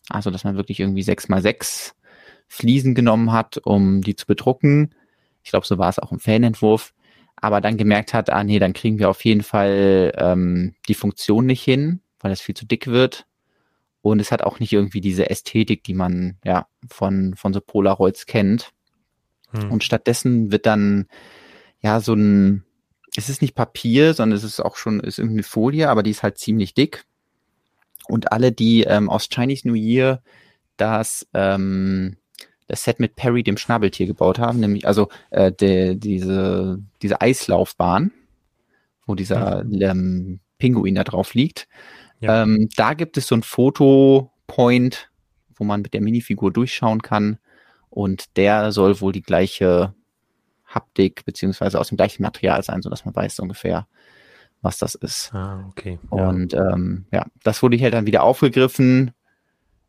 Also, dass man wirklich irgendwie sechs mal sechs Fliesen genommen hat, um die zu bedrucken. Ich glaube, so war es auch im Fanentwurf aber dann gemerkt hat, ah nee, dann kriegen wir auf jeden Fall ähm, die Funktion nicht hin, weil es viel zu dick wird. Und es hat auch nicht irgendwie diese Ästhetik, die man ja von, von so Polaroids kennt. Hm. Und stattdessen wird dann ja so ein, es ist nicht Papier, sondern es ist auch schon, ist irgendwie eine Folie, aber die ist halt ziemlich dick. Und alle, die ähm, aus Chinese New Year das ähm, das Set mit Perry, dem Schnabeltier, gebaut haben, nämlich also äh, de, diese, diese Eislaufbahn, wo dieser mhm. ähm, Pinguin da drauf liegt. Ja. Ähm, da gibt es so ein Fotopoint, wo man mit der Minifigur durchschauen kann. Und der soll wohl die gleiche Haptik beziehungsweise aus dem gleichen Material sein, so dass man weiß ungefähr, was das ist. Ah, okay. Ja. Und ähm, ja, das wurde hier dann wieder aufgegriffen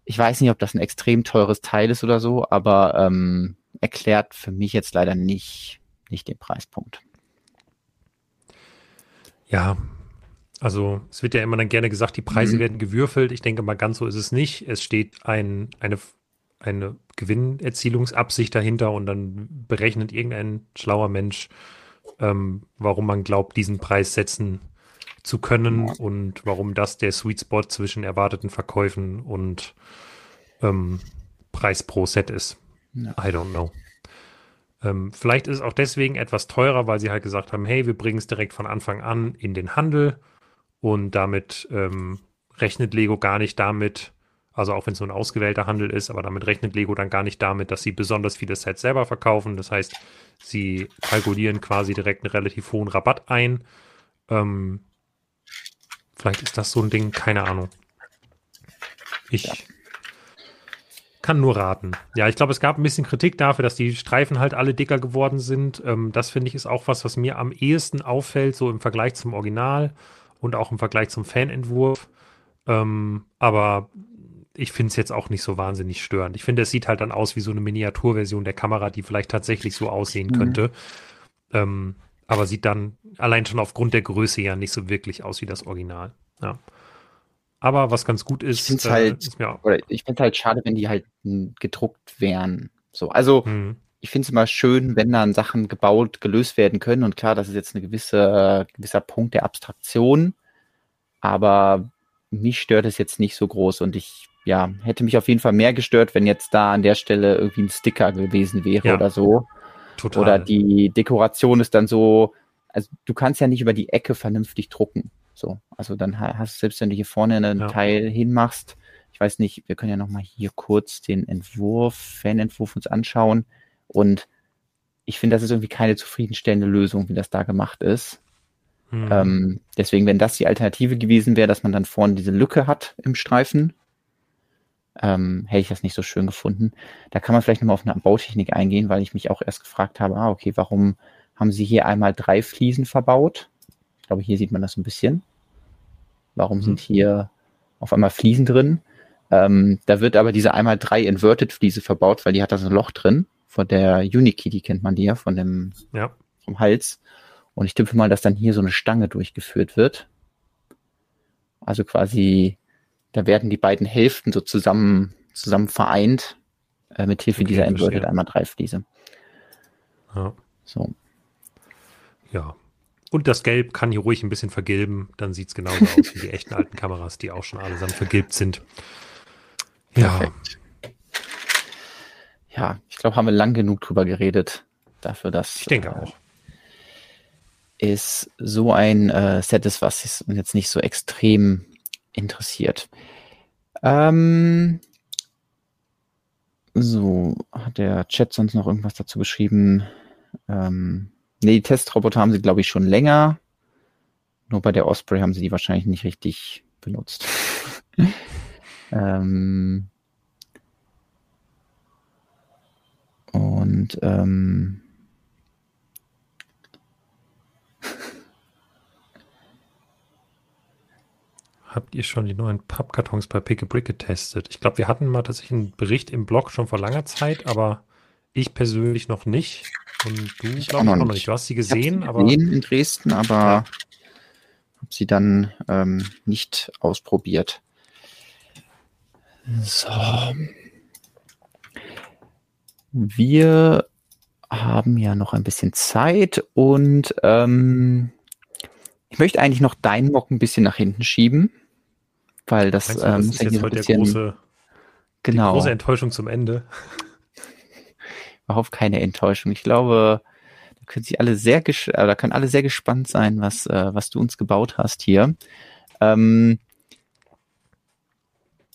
ich weiß nicht, ob das ein extrem teures Teil ist oder so, aber ähm, erklärt für mich jetzt leider nicht, nicht den Preispunkt. Ja, also es wird ja immer dann gerne gesagt, die Preise mhm. werden gewürfelt. Ich denke mal, ganz so ist es nicht. Es steht ein, eine, eine Gewinnerzielungsabsicht dahinter und dann berechnet irgendein schlauer Mensch, ähm, warum man glaubt, diesen Preis setzen zu können und warum das der Sweet Spot zwischen erwarteten Verkäufen und ähm, Preis pro Set ist. Ja. I don't know. Ähm, vielleicht ist es auch deswegen etwas teurer, weil sie halt gesagt haben, hey, wir bringen es direkt von Anfang an in den Handel und damit ähm, rechnet Lego gar nicht damit, also auch wenn es so ein ausgewählter Handel ist, aber damit rechnet Lego dann gar nicht damit, dass sie besonders viele Sets selber verkaufen. Das heißt, sie kalkulieren quasi direkt einen relativ hohen Rabatt ein. Ähm, Vielleicht ist das so ein Ding, keine Ahnung. Ich ja. kann nur raten. Ja, ich glaube, es gab ein bisschen Kritik dafür, dass die Streifen halt alle dicker geworden sind. Ähm, das finde ich ist auch was, was mir am ehesten auffällt, so im Vergleich zum Original und auch im Vergleich zum Fanentwurf. Ähm, aber ich finde es jetzt auch nicht so wahnsinnig störend. Ich finde, es sieht halt dann aus wie so eine Miniaturversion der Kamera, die vielleicht tatsächlich so aussehen mhm. könnte. Ähm, aber sieht dann allein schon aufgrund der Größe ja nicht so wirklich aus wie das Original. Ja. Aber was ganz gut ist, ich finde äh, halt, mir oder ich finde halt schade, wenn die halt gedruckt wären. So, also mhm. ich finde es immer schön, wenn dann Sachen gebaut, gelöst werden können. Und klar, das ist jetzt ein gewisse, gewisser Punkt der Abstraktion, aber mich stört es jetzt nicht so groß und ich ja, hätte mich auf jeden Fall mehr gestört, wenn jetzt da an der Stelle irgendwie ein Sticker gewesen wäre ja. oder so. Total. Oder die Dekoration ist dann so, also du kannst ja nicht über die Ecke vernünftig drucken. So, also dann hast du selbst wenn du hier vorne einen ja. Teil hinmachst, ich weiß nicht, wir können ja nochmal hier kurz den Entwurf, Fanentwurf uns anschauen und ich finde, das ist irgendwie keine zufriedenstellende Lösung, wie das da gemacht ist. Hm. Ähm, deswegen, wenn das die Alternative gewesen wäre, dass man dann vorne diese Lücke hat im Streifen, ähm, hätte ich das nicht so schön gefunden. Da kann man vielleicht nochmal auf eine Bautechnik eingehen, weil ich mich auch erst gefragt habe, ah, okay, warum haben sie hier einmal drei Fliesen verbaut? Ich glaube, hier sieht man das ein bisschen. Warum mhm. sind hier auf einmal Fliesen drin? Ähm, da wird aber diese einmal drei Inverted Fliese verbaut, weil die hat da so ein Loch drin. Von der Unikey, die kennt man die ja, von dem, ja. vom Hals. Und ich tippe mal, dass dann hier so eine Stange durchgeführt wird. Also quasi, da werden die beiden Hälften so zusammen, zusammen vereint, äh, mit Hilfe okay, dieser Inverted einmal drei Fliese. Ja. So. Ja. Und das Gelb kann hier ruhig ein bisschen vergilben, dann sieht es genauso aus wie die echten alten Kameras, die auch schon allesamt vergilbt sind. Ja. Perfekt. Ja, ich glaube, haben wir lang genug drüber geredet, dafür, dass. Ich denke äh, auch. Ist so ein äh, Set ist, was jetzt nicht so extrem interessiert. Ähm, so, hat der Chat sonst noch irgendwas dazu geschrieben? Ähm, ne, die Testroboter haben sie, glaube ich, schon länger. Nur bei der Osprey haben sie die wahrscheinlich nicht richtig benutzt. <laughs> ähm, und ähm, habt ihr schon die neuen Pappkartons bei Pick a Brick getestet? Ich glaube, wir hatten mal tatsächlich einen Bericht im Blog schon vor langer Zeit, aber ich persönlich noch nicht. Und du, ich glaube, auch noch nicht. Du hast sie gesehen, sie aber. Gesehen in Dresden, aber ja. habe sie dann ähm, nicht ausprobiert. So. Wir haben ja noch ein bisschen Zeit und ähm, ich möchte eigentlich noch deinen Mock ein bisschen nach hinten schieben, weil das, du, das ähm, ist jetzt heute bisschen, der große, genau. große Enttäuschung zum Ende. <laughs> Überhaupt keine Enttäuschung. Ich glaube, da können sich alle sehr, äh, da können alle sehr gespannt sein, was, äh, was du uns gebaut hast hier. Ähm,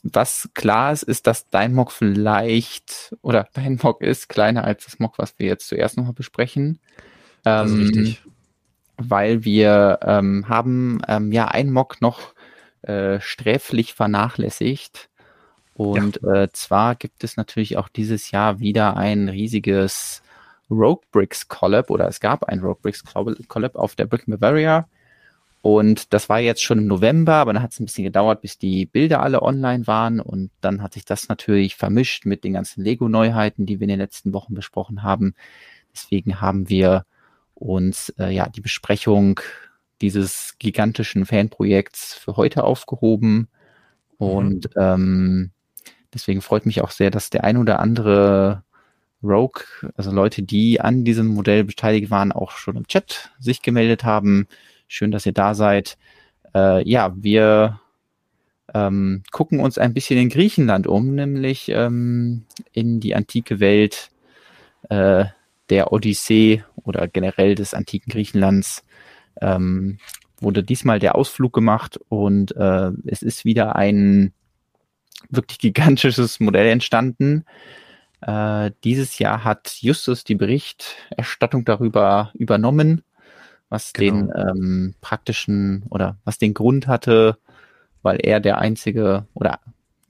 was klar ist, ist, dass dein Mock vielleicht, oder dein Mock ist kleiner als das Mock, was wir jetzt zuerst nochmal besprechen. Das ist ähm, richtig. Weil wir ähm, haben ähm, ja ein Mock noch äh, sträflich vernachlässigt. Und ja. äh, zwar gibt es natürlich auch dieses Jahr wieder ein riesiges Rogue Bricks Collab oder es gab ein Rogue Bricks Collab auf der Brick Bavaria. Und das war jetzt schon im November, aber dann hat es ein bisschen gedauert, bis die Bilder alle online waren. Und dann hat sich das natürlich vermischt mit den ganzen Lego-Neuheiten, die wir in den letzten Wochen besprochen haben. Deswegen haben wir uns äh, ja die Besprechung dieses gigantischen Fanprojekts für heute aufgehoben. Mhm. Und ähm, deswegen freut mich auch sehr, dass der ein oder andere Rogue, also Leute, die an diesem Modell beteiligt waren, auch schon im Chat sich gemeldet haben. Schön, dass ihr da seid. Äh, ja, wir ähm, gucken uns ein bisschen in Griechenland um, nämlich ähm, in die antike Welt äh, der Odyssee oder generell des antiken Griechenlands. Ähm, wurde diesmal der Ausflug gemacht und äh, es ist wieder ein wirklich gigantisches Modell entstanden. Äh, dieses Jahr hat Justus die Berichterstattung darüber übernommen was genau. den ähm, praktischen oder was den Grund hatte, weil er der einzige oder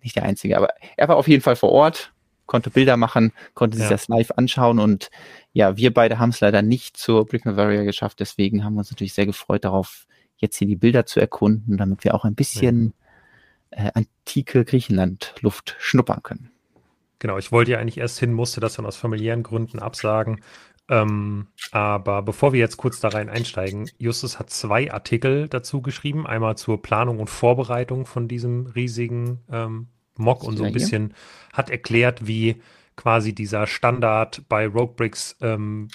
nicht der einzige, aber er war auf jeden Fall vor Ort, konnte Bilder machen, konnte sich ja. das live anschauen und ja, wir beide haben es leider nicht zur Brick Bavaria geschafft, deswegen haben wir uns natürlich sehr gefreut darauf, jetzt hier die Bilder zu erkunden, damit wir auch ein bisschen ja. äh, antike Griechenland-Luft schnuppern können. Genau, ich wollte ja eigentlich erst hin, musste das dann aus familiären Gründen absagen. Ähm, aber bevor wir jetzt kurz da rein einsteigen, Justus hat zwei Artikel dazu geschrieben. Einmal zur Planung und Vorbereitung von diesem riesigen ähm, Mock und so ein bisschen hier? hat erklärt, wie quasi dieser Standard bei Roguebricks ähm,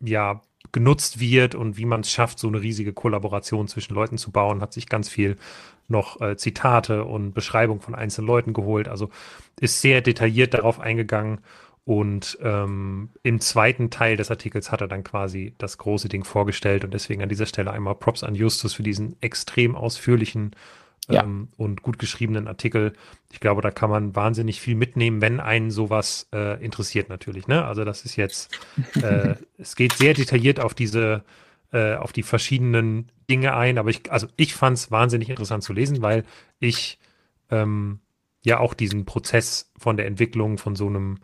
ja genutzt wird und wie man es schafft, so eine riesige Kollaboration zwischen Leuten zu bauen, hat sich ganz viel noch äh, Zitate und Beschreibung von einzelnen Leuten geholt. Also ist sehr detailliert darauf eingegangen und ähm, im zweiten Teil des Artikels hat er dann quasi das große Ding vorgestellt und deswegen an dieser Stelle einmal Props an Justus für diesen extrem ausführlichen ja. ähm, und gut geschriebenen Artikel. Ich glaube, da kann man wahnsinnig viel mitnehmen, wenn einen sowas äh, interessiert natürlich. Ne? Also das ist jetzt, äh, <laughs> es geht sehr detailliert auf diese, äh, auf die verschiedenen Dinge ein, aber ich, also ich fand es wahnsinnig interessant zu lesen, weil ich ähm, ja auch diesen Prozess von der Entwicklung von so einem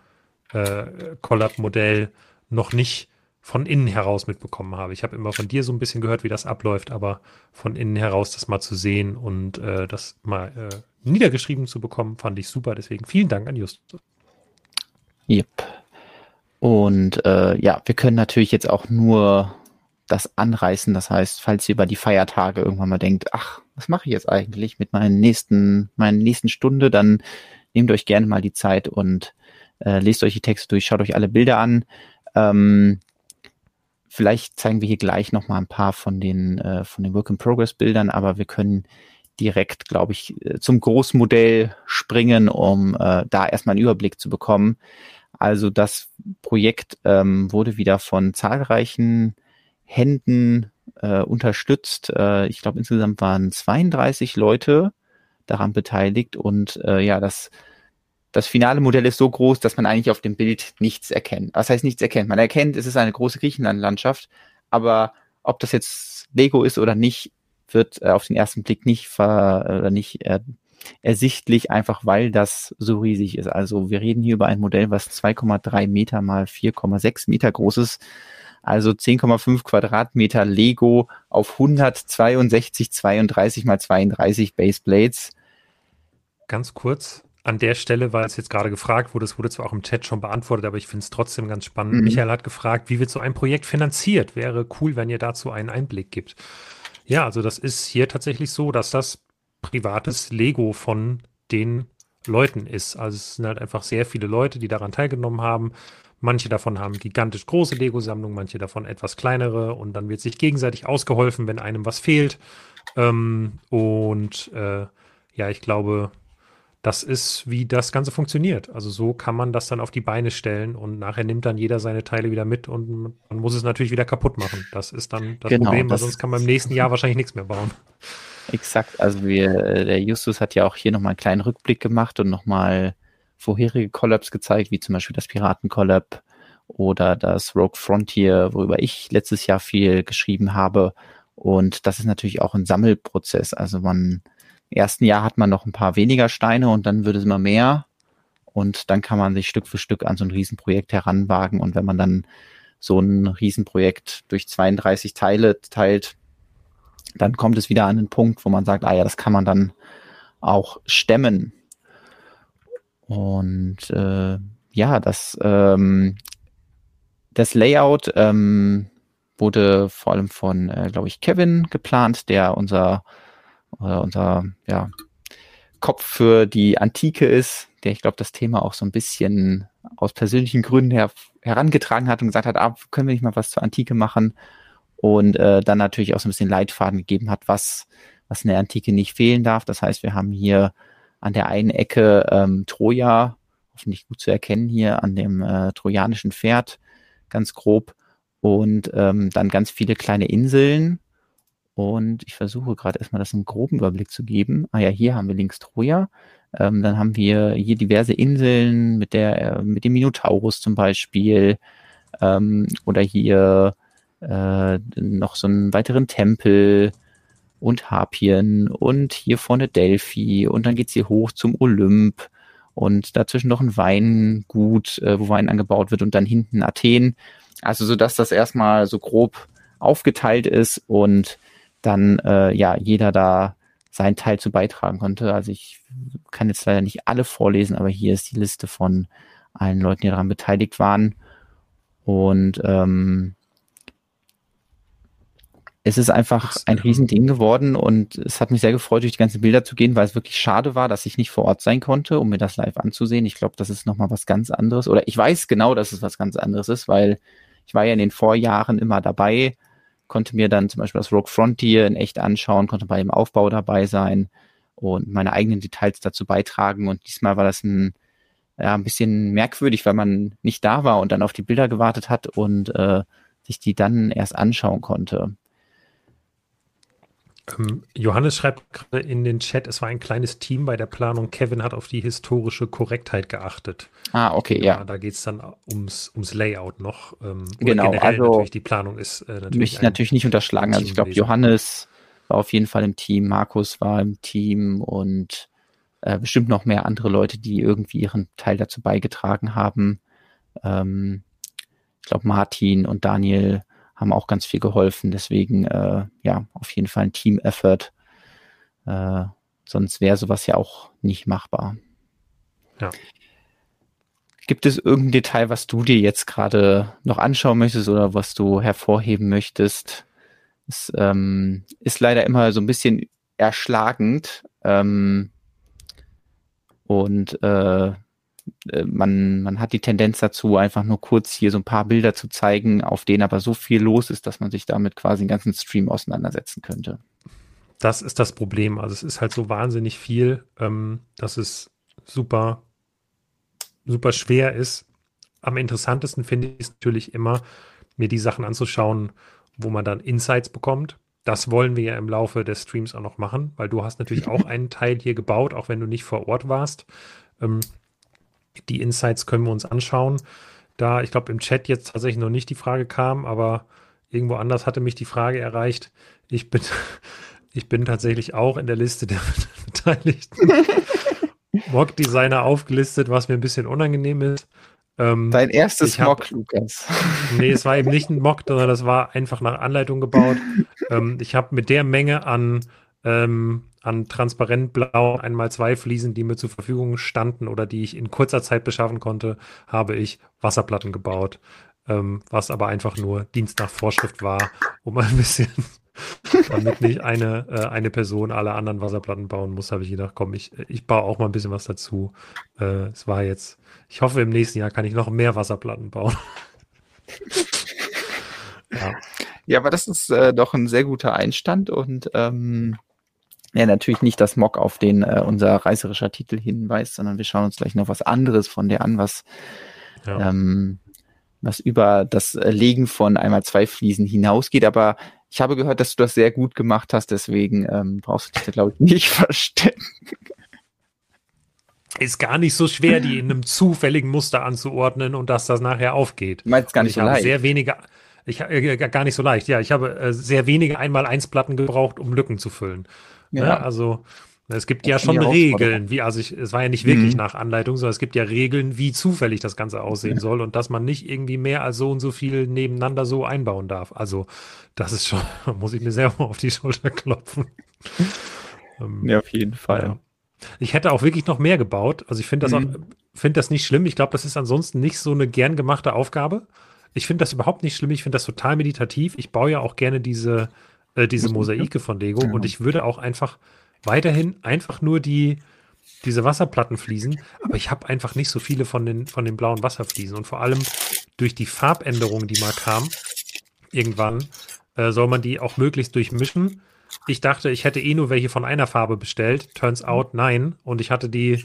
äh, Collab-Modell noch nicht von innen heraus mitbekommen habe. Ich habe immer von dir so ein bisschen gehört, wie das abläuft, aber von innen heraus das mal zu sehen und äh, das mal äh, niedergeschrieben zu bekommen, fand ich super. Deswegen vielen Dank an Justus. Yep. Und äh, ja, wir können natürlich jetzt auch nur das anreißen. Das heißt, falls ihr über die Feiertage irgendwann mal denkt, ach, was mache ich jetzt eigentlich mit meinen nächsten, meinen nächsten Stunde, dann nehmt euch gerne mal die Zeit und äh, lest euch die Texte durch, schaut euch alle Bilder an. Ähm, vielleicht zeigen wir hier gleich noch mal ein paar von den, äh, von den Work-in-Progress-Bildern, aber wir können direkt, glaube ich, äh, zum Großmodell springen, um äh, da erstmal einen Überblick zu bekommen. Also das Projekt ähm, wurde wieder von zahlreichen Händen äh, unterstützt. Äh, ich glaube, insgesamt waren 32 Leute daran beteiligt und äh, ja, das das finale Modell ist so groß, dass man eigentlich auf dem Bild nichts erkennt. Was heißt nichts erkennt? Man erkennt, es ist eine große Griechenland-Landschaft, aber ob das jetzt Lego ist oder nicht, wird äh, auf den ersten Blick nicht ver, oder nicht äh, ersichtlich, einfach weil das so riesig ist. Also wir reden hier über ein Modell, was 2,3 Meter mal 4,6 Meter groß ist. Also 10,5 Quadratmeter Lego auf 162, 32 mal 32 Baseplates. Ganz kurz, an der Stelle, weil es jetzt gerade gefragt wurde, es wurde zwar auch im Chat schon beantwortet, aber ich finde es trotzdem ganz spannend. Mhm. Michael hat gefragt, wie wird so ein Projekt finanziert? Wäre cool, wenn ihr dazu einen Einblick gibt. Ja, also das ist hier tatsächlich so, dass das privates Lego von den Leuten ist. Also es sind halt einfach sehr viele Leute, die daran teilgenommen haben. Manche davon haben gigantisch große Lego-Sammlungen, manche davon etwas kleinere und dann wird sich gegenseitig ausgeholfen, wenn einem was fehlt. Ähm, und äh, ja, ich glaube, das ist, wie das Ganze funktioniert. Also so kann man das dann auf die Beine stellen und nachher nimmt dann jeder seine Teile wieder mit und man muss es natürlich wieder kaputt machen. Das ist dann das genau, Problem, weil sonst kann man im nächsten Jahr wahrscheinlich nichts mehr bauen. Exakt, also wir, äh, der Justus hat ja auch hier nochmal einen kleinen Rückblick gemacht und nochmal vorherige Collabs gezeigt, wie zum Beispiel das Piraten-Collab oder das Rogue Frontier, worüber ich letztes Jahr viel geschrieben habe. Und das ist natürlich auch ein Sammelprozess. Also man ersten Jahr hat man noch ein paar weniger Steine und dann wird es immer mehr. Und dann kann man sich Stück für Stück an so ein Riesenprojekt heranwagen. Und wenn man dann so ein Riesenprojekt durch 32 Teile teilt, dann kommt es wieder an den Punkt, wo man sagt, ah ja, das kann man dann auch stemmen. Und äh, ja, das, ähm, das Layout ähm, wurde vor allem von, äh, glaube ich, Kevin geplant, der unser oder unser ja, Kopf für die Antike ist, der ich glaube das Thema auch so ein bisschen aus persönlichen Gründen her herangetragen hat und gesagt hat, ah, können wir nicht mal was zur Antike machen? Und äh, dann natürlich auch so ein bisschen Leitfaden gegeben hat, was was in der Antike nicht fehlen darf. Das heißt, wir haben hier an der einen Ecke ähm, Troja, hoffentlich gut zu erkennen hier an dem äh, trojanischen Pferd, ganz grob. Und ähm, dann ganz viele kleine Inseln und ich versuche gerade erstmal das einen groben Überblick zu geben. Ah ja, hier haben wir links Troja. Ähm, dann haben wir hier diverse Inseln mit der, äh, mit dem Minotaurus zum Beispiel. Ähm, oder hier äh, noch so einen weiteren Tempel und Harpien und hier vorne Delphi und dann geht's hier hoch zum Olymp und dazwischen noch ein Weingut, äh, wo Wein angebaut wird und dann hinten Athen. Also so dass das erstmal so grob aufgeteilt ist und dann äh, ja jeder da seinen Teil zu beitragen konnte. Also ich kann jetzt leider nicht alle vorlesen, aber hier ist die Liste von allen Leuten, die daran beteiligt waren. Und ähm, es ist einfach ein Riesending geworden und es hat mich sehr gefreut, durch die ganzen Bilder zu gehen, weil es wirklich schade war, dass ich nicht vor Ort sein konnte, um mir das live anzusehen. Ich glaube, das ist nochmal was ganz anderes. Oder ich weiß genau, dass es was ganz anderes ist, weil ich war ja in den Vorjahren immer dabei konnte mir dann zum Beispiel das Rogue Frontier in echt anschauen, konnte bei dem Aufbau dabei sein und meine eigenen Details dazu beitragen. Und diesmal war das ein, ja, ein bisschen merkwürdig, weil man nicht da war und dann auf die Bilder gewartet hat und äh, sich die dann erst anschauen konnte. Ähm, Johannes schreibt gerade in den Chat, es war ein kleines Team bei der Planung. Kevin hat auf die historische Korrektheit geachtet. Ah, okay, ja. ja. Da geht es dann ums, ums Layout noch. Ähm, genau, also natürlich die Planung ist äh, natürlich. Mich natürlich nicht unterschlagen. Also ich glaube, Johannes war auf jeden Fall im Team, Markus war im Team und äh, bestimmt noch mehr andere Leute, die irgendwie ihren Teil dazu beigetragen haben. Ähm, ich glaube, Martin und Daniel haben auch ganz viel geholfen. Deswegen, äh, ja, auf jeden Fall ein Team-Effort. Äh, sonst wäre sowas ja auch nicht machbar. Ja. Gibt es irgendein Detail, was du dir jetzt gerade noch anschauen möchtest oder was du hervorheben möchtest? Es ähm, ist leider immer so ein bisschen erschlagend ähm, und äh, man, man hat die Tendenz dazu, einfach nur kurz hier so ein paar Bilder zu zeigen, auf denen aber so viel los ist, dass man sich damit quasi den ganzen Stream auseinandersetzen könnte. Das ist das Problem. Also es ist halt so wahnsinnig viel, ähm, dass es super super schwer ist. Am interessantesten finde ich es natürlich immer, mir die Sachen anzuschauen, wo man dann Insights bekommt. Das wollen wir ja im Laufe des Streams auch noch machen, weil du hast natürlich auch <laughs> einen Teil hier gebaut, auch wenn du nicht vor Ort warst. Ähm, die Insights können wir uns anschauen. Da, ich glaube, im Chat jetzt tatsächlich noch nicht die Frage kam, aber irgendwo anders hatte mich die Frage erreicht. Ich bin, <laughs> ich bin tatsächlich auch in der Liste der <laughs> Beteiligten. <laughs> Mock-Designer aufgelistet, was mir ein bisschen unangenehm ist. Ähm, Dein erstes hab, Mock, Lukas. Nee, es war eben nicht ein Mock, sondern das war einfach nach Anleitung gebaut. ähm, ich habe mit der Menge an, ähm, an transparent blau einmal zwei Fliesen, die mir zur Verfügung standen oder die ich in kurzer Zeit beschaffen konnte, habe ich Wasserplatten gebaut. Ähm, was aber einfach nur Dienst nach Vorschrift war, um ein bisschen <laughs> damit nicht eine, äh, eine Person alle anderen Wasserplatten bauen muss, habe ich gedacht, komm, ich, ich baue auch mal ein bisschen was dazu. Äh, es war jetzt, ich hoffe, im nächsten Jahr kann ich noch mehr Wasserplatten bauen. <laughs> ja. ja, aber das ist äh, doch ein sehr guter Einstand und ähm, ja, natürlich nicht das Mock, auf den äh, unser reißerischer Titel hinweist, sondern wir schauen uns gleich noch was anderes von der an, was ja. ähm, was über das Legen von einmal zwei Fliesen hinausgeht. Aber ich habe gehört, dass du das sehr gut gemacht hast, deswegen ähm, brauchst du dich da, glaube ich, nicht <laughs> verstecken. Ist gar nicht so schwer, die in einem zufälligen Muster anzuordnen und dass das nachher aufgeht. Du meinst gar nicht so leicht? Sehr wenige, ich äh, gar nicht so leicht. Ja, ich habe äh, sehr wenige einmal eins Platten gebraucht, um Lücken zu füllen. Ja. ja also es gibt ja schon Regeln, wie, also ich, es war ja nicht wirklich mhm. nach Anleitung, sondern es gibt ja Regeln, wie zufällig das Ganze aussehen soll und dass man nicht irgendwie mehr als so und so viel nebeneinander so einbauen darf. Also, das ist schon, <laughs> muss ich mir selber auf die Schulter klopfen. <laughs> Ähm, ja, auf jeden Fall. Ja. Ich hätte auch wirklich noch mehr gebaut. Also ich finde das, mhm. finde das nicht schlimm. Ich glaube, das ist ansonsten nicht so eine gern gemachte Aufgabe. Ich finde das überhaupt nicht schlimm. Ich finde das total meditativ. Ich baue ja auch gerne diese, äh, diese Mosaike von Lego ja. und ich würde auch einfach weiterhin einfach nur die, diese Wasserplattenfliesen, aber ich habe einfach nicht so viele von den, von den blauen Wasserfliesen. Und vor allem durch die Farbänderung, die mal kam, irgendwann, äh, soll man die auch möglichst durchmischen. Ich dachte, ich hätte eh nur welche von einer Farbe bestellt. Turns out, nein. Und ich hatte die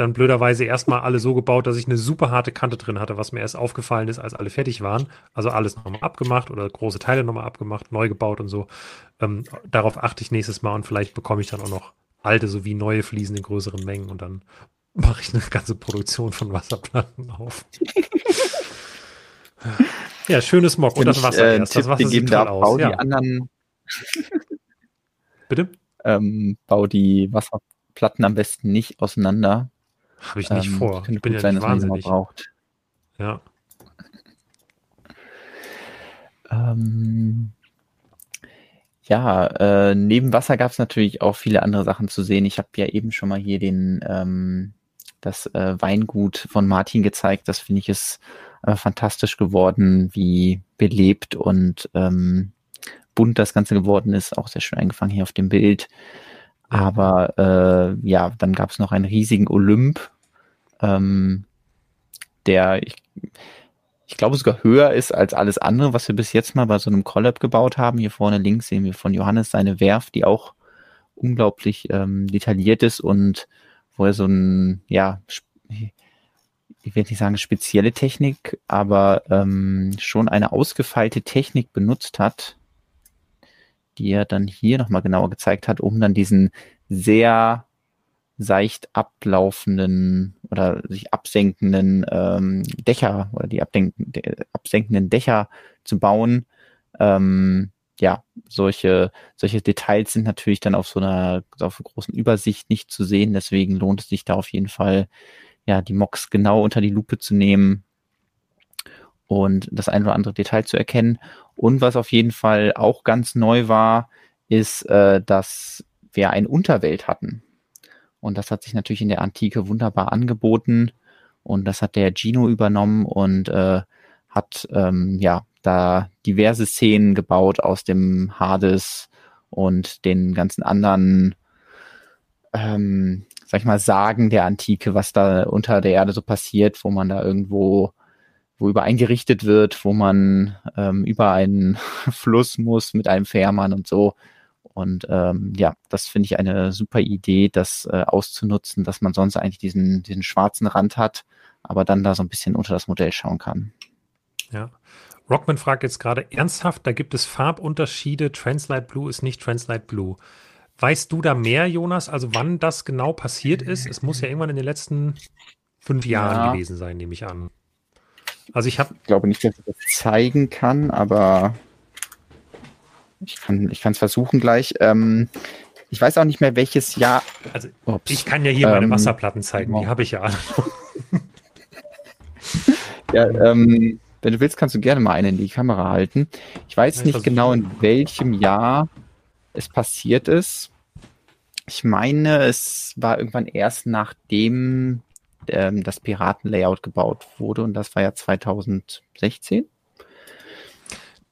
dann blöderweise erstmal alle so gebaut, dass ich eine super harte Kante drin hatte, was mir erst aufgefallen ist, als alle fertig waren. Also alles nochmal abgemacht oder große Teile nochmal abgemacht, neu gebaut und so. Ähm, darauf achte ich nächstes Mal und vielleicht bekomme ich dann auch noch alte sowie neue Fliesen in größeren Mengen und dann <laughs> mache ich eine ganze Produktion von Wasserplatten auf. <laughs> ja, schönes Mock und das Wasser äh, erst. Das Wasser sieht toll aus. Bau ja. die anderen Bitte? Ähm, bau die Wasserplatten am besten nicht auseinander, habe ich nicht ähm, vor. Ich bin ja sein, nicht wahnsinnig. Braucht. Ja. Ähm, ja, äh, neben Wasser gab es natürlich auch viele andere Sachen zu sehen. Ich habe ja eben schon mal hier den ähm, das äh, Weingut von Martin gezeigt. Das finde ich ist äh, fantastisch geworden, wie belebt und ähm, bunt das Ganze geworden ist. Auch sehr schön eingefangen hier auf dem Bild. Aber äh, ja, dann gab es noch einen riesigen Olymp, ähm, der ich, ich glaube sogar höher ist als alles andere, was wir bis jetzt mal bei so einem Collab gebaut haben. Hier vorne links sehen wir von Johannes seine Werft, die auch unglaublich ähm, detailliert ist und wo er so ein, ja, ich will nicht sagen spezielle Technik, aber ähm, schon eine ausgefeilte Technik benutzt hat, die er dann hier nochmal genauer gezeigt hat, um dann diesen sehr seicht ablaufenden oder sich absenkenden ähm, Dächer oder die absenkenden Dächer zu bauen. Ähm, ja, solche, solche Details sind natürlich dann auf so einer, auf einer großen Übersicht nicht zu sehen. Deswegen lohnt es sich da auf jeden Fall, ja, die Mocks genau unter die Lupe zu nehmen und das ein oder andere Detail zu erkennen. Und was auf jeden Fall auch ganz neu war, ist, äh, dass wir eine Unterwelt hatten. Und das hat sich natürlich in der Antike wunderbar angeboten. Und das hat der Gino übernommen und äh, hat ähm, ja da diverse Szenen gebaut aus dem Hades und den ganzen anderen, ähm, sag ich mal, Sagen der Antike, was da unter der Erde so passiert, wo man da irgendwo, wo über eingerichtet wird, wo man ähm, über einen <laughs> Fluss muss mit einem Fährmann und so. Und ähm, ja, das finde ich eine super Idee, das äh, auszunutzen, dass man sonst eigentlich diesen, diesen schwarzen Rand hat, aber dann da so ein bisschen unter das Modell schauen kann. Ja. Rockman fragt jetzt gerade ernsthaft, da gibt es Farbunterschiede. Translite Blue ist nicht Translite Blue. Weißt du da mehr, Jonas? Also wann das genau passiert ist? Es muss ja irgendwann in den letzten fünf Jahren ja. gewesen sein, nehme ich an. Also ich habe. Ich glaube nicht, dass ich das zeigen kann, aber ich kann ich es versuchen gleich. Ähm, ich weiß auch nicht mehr, welches Jahr. Also Ups. ich kann ja hier ähm, meine Wasserplatten zeigen, die habe ich ja <laughs> ja, ähm, wenn du willst, kannst du gerne mal eine in die Kamera halten. Ich weiß nicht genau, in welchem Jahr es passiert ist. Ich meine, es war irgendwann erst nachdem ähm, das Piratenlayout gebaut wurde und das war ja 2016.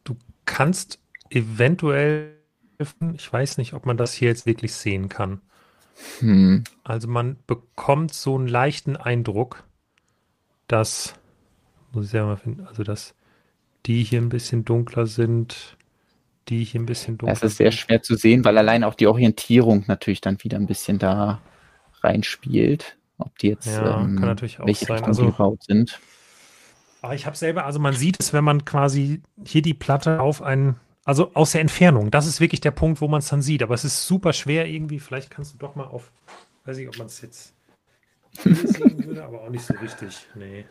Du kannst eventuell, ich weiß nicht, ob man das hier jetzt wirklich sehen kann. Hm. Also man bekommt so einen leichten Eindruck, dass muss ich ja mal finden. Also, dass die hier ein bisschen dunkler sind, die hier ein bisschen dunkler sind. Es ist sehr schwer zu sehen, weil allein auch die Orientierung natürlich dann wieder ein bisschen da reinspielt. Ob die jetzt ja, ähm, kann natürlich auch welche sein. Also, gebaut sind. Aber ich habe selber, also man sieht es, wenn man quasi hier die Platte auf einen, also aus der Entfernung, das ist wirklich der Punkt, wo man es dann sieht. Aber es ist super schwer irgendwie. Vielleicht kannst du doch mal auf, weiß ich, ob man es jetzt sehen würde, aber auch nicht so richtig. Nee.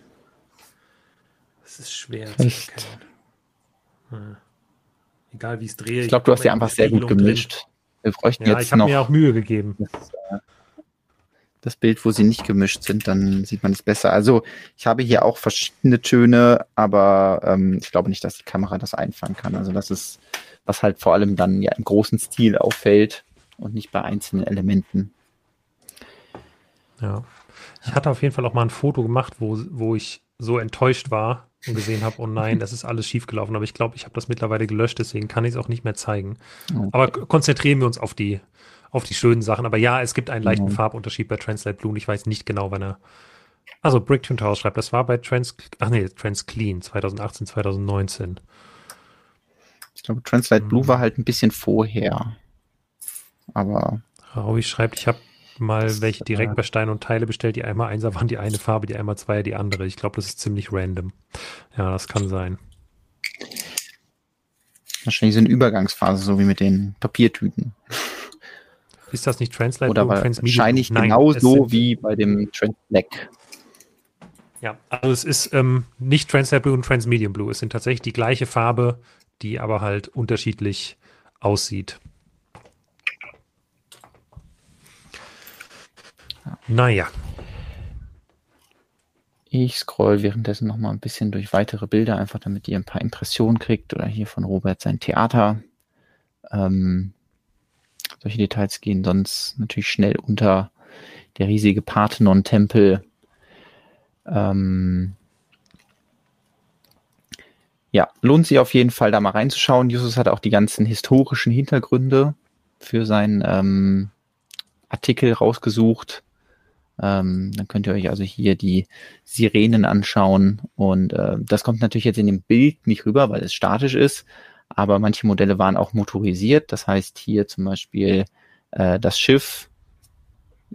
Es ist schwer Echt? zu erkennen. Hm. Egal wie ich es drehe. Ich glaube, du hast ja einfach sehr gut gemischt. Drin. Wir bräuchten ja, jetzt ich habe mir auch Mühe gegeben. Das, äh, das, Bild, wo sie nicht gemischt sind, dann sieht man es besser. Also ich habe hier auch verschiedene Töne, aber ähm, ich glaube nicht, dass die Kamera das einfangen kann. Also das ist, was halt vor allem dann ja im großen Stil auffällt und nicht bei einzelnen Elementen. Ja. Ich hatte auf jeden Fall auch mal ein Foto gemacht, wo, wo ich so enttäuscht war, und gesehen habe, oh nein, das ist alles schiefgelaufen. Aber ich glaube, ich habe das mittlerweile gelöscht, deswegen kann ich es auch nicht mehr zeigen. Okay. Aber konzentrieren wir uns auf die, auf die schönen Sachen. Aber ja, es gibt einen leichten mhm. Farbunterschied bei Translate Blue und ich weiß nicht genau, wann er. Also Bricktune Tower schreibt, das war bei Trans, ach nee, Trans Clean 2018, 2019. Ich glaube, Translate mhm. Blue war halt ein bisschen vorher. Aber. Raui schreibt, ich habe mal welche direkt bei Stein und Teile bestellt, die einmal Einser waren die eine Farbe, die einmal Zweier die andere. Ich glaube, das ist ziemlich random. Ja, das kann sein. Wahrscheinlich so eine Übergangsphase, so wie mit den Papiertüten. Ist das nicht Translate Oder wahrscheinlich genauso wie bei dem Trans Black. Ja, also es ist ähm, nicht Translate Blue und Transmedium Blue. Es sind tatsächlich die gleiche Farbe, die aber halt unterschiedlich aussieht. Naja. Ich scroll währenddessen noch mal ein bisschen durch weitere Bilder, einfach damit ihr ein paar Impressionen kriegt. Oder hier von Robert sein Theater. Ähm, solche Details gehen sonst natürlich schnell unter. Der riesige Parthenon-Tempel. Ähm, ja, lohnt sich auf jeden Fall da mal reinzuschauen. Justus hat auch die ganzen historischen Hintergründe für seinen ähm, Artikel rausgesucht. Ähm, dann könnt ihr euch also hier die Sirenen anschauen. Und äh, das kommt natürlich jetzt in dem Bild nicht rüber, weil es statisch ist. Aber manche Modelle waren auch motorisiert. Das heißt hier zum Beispiel äh, das Schiff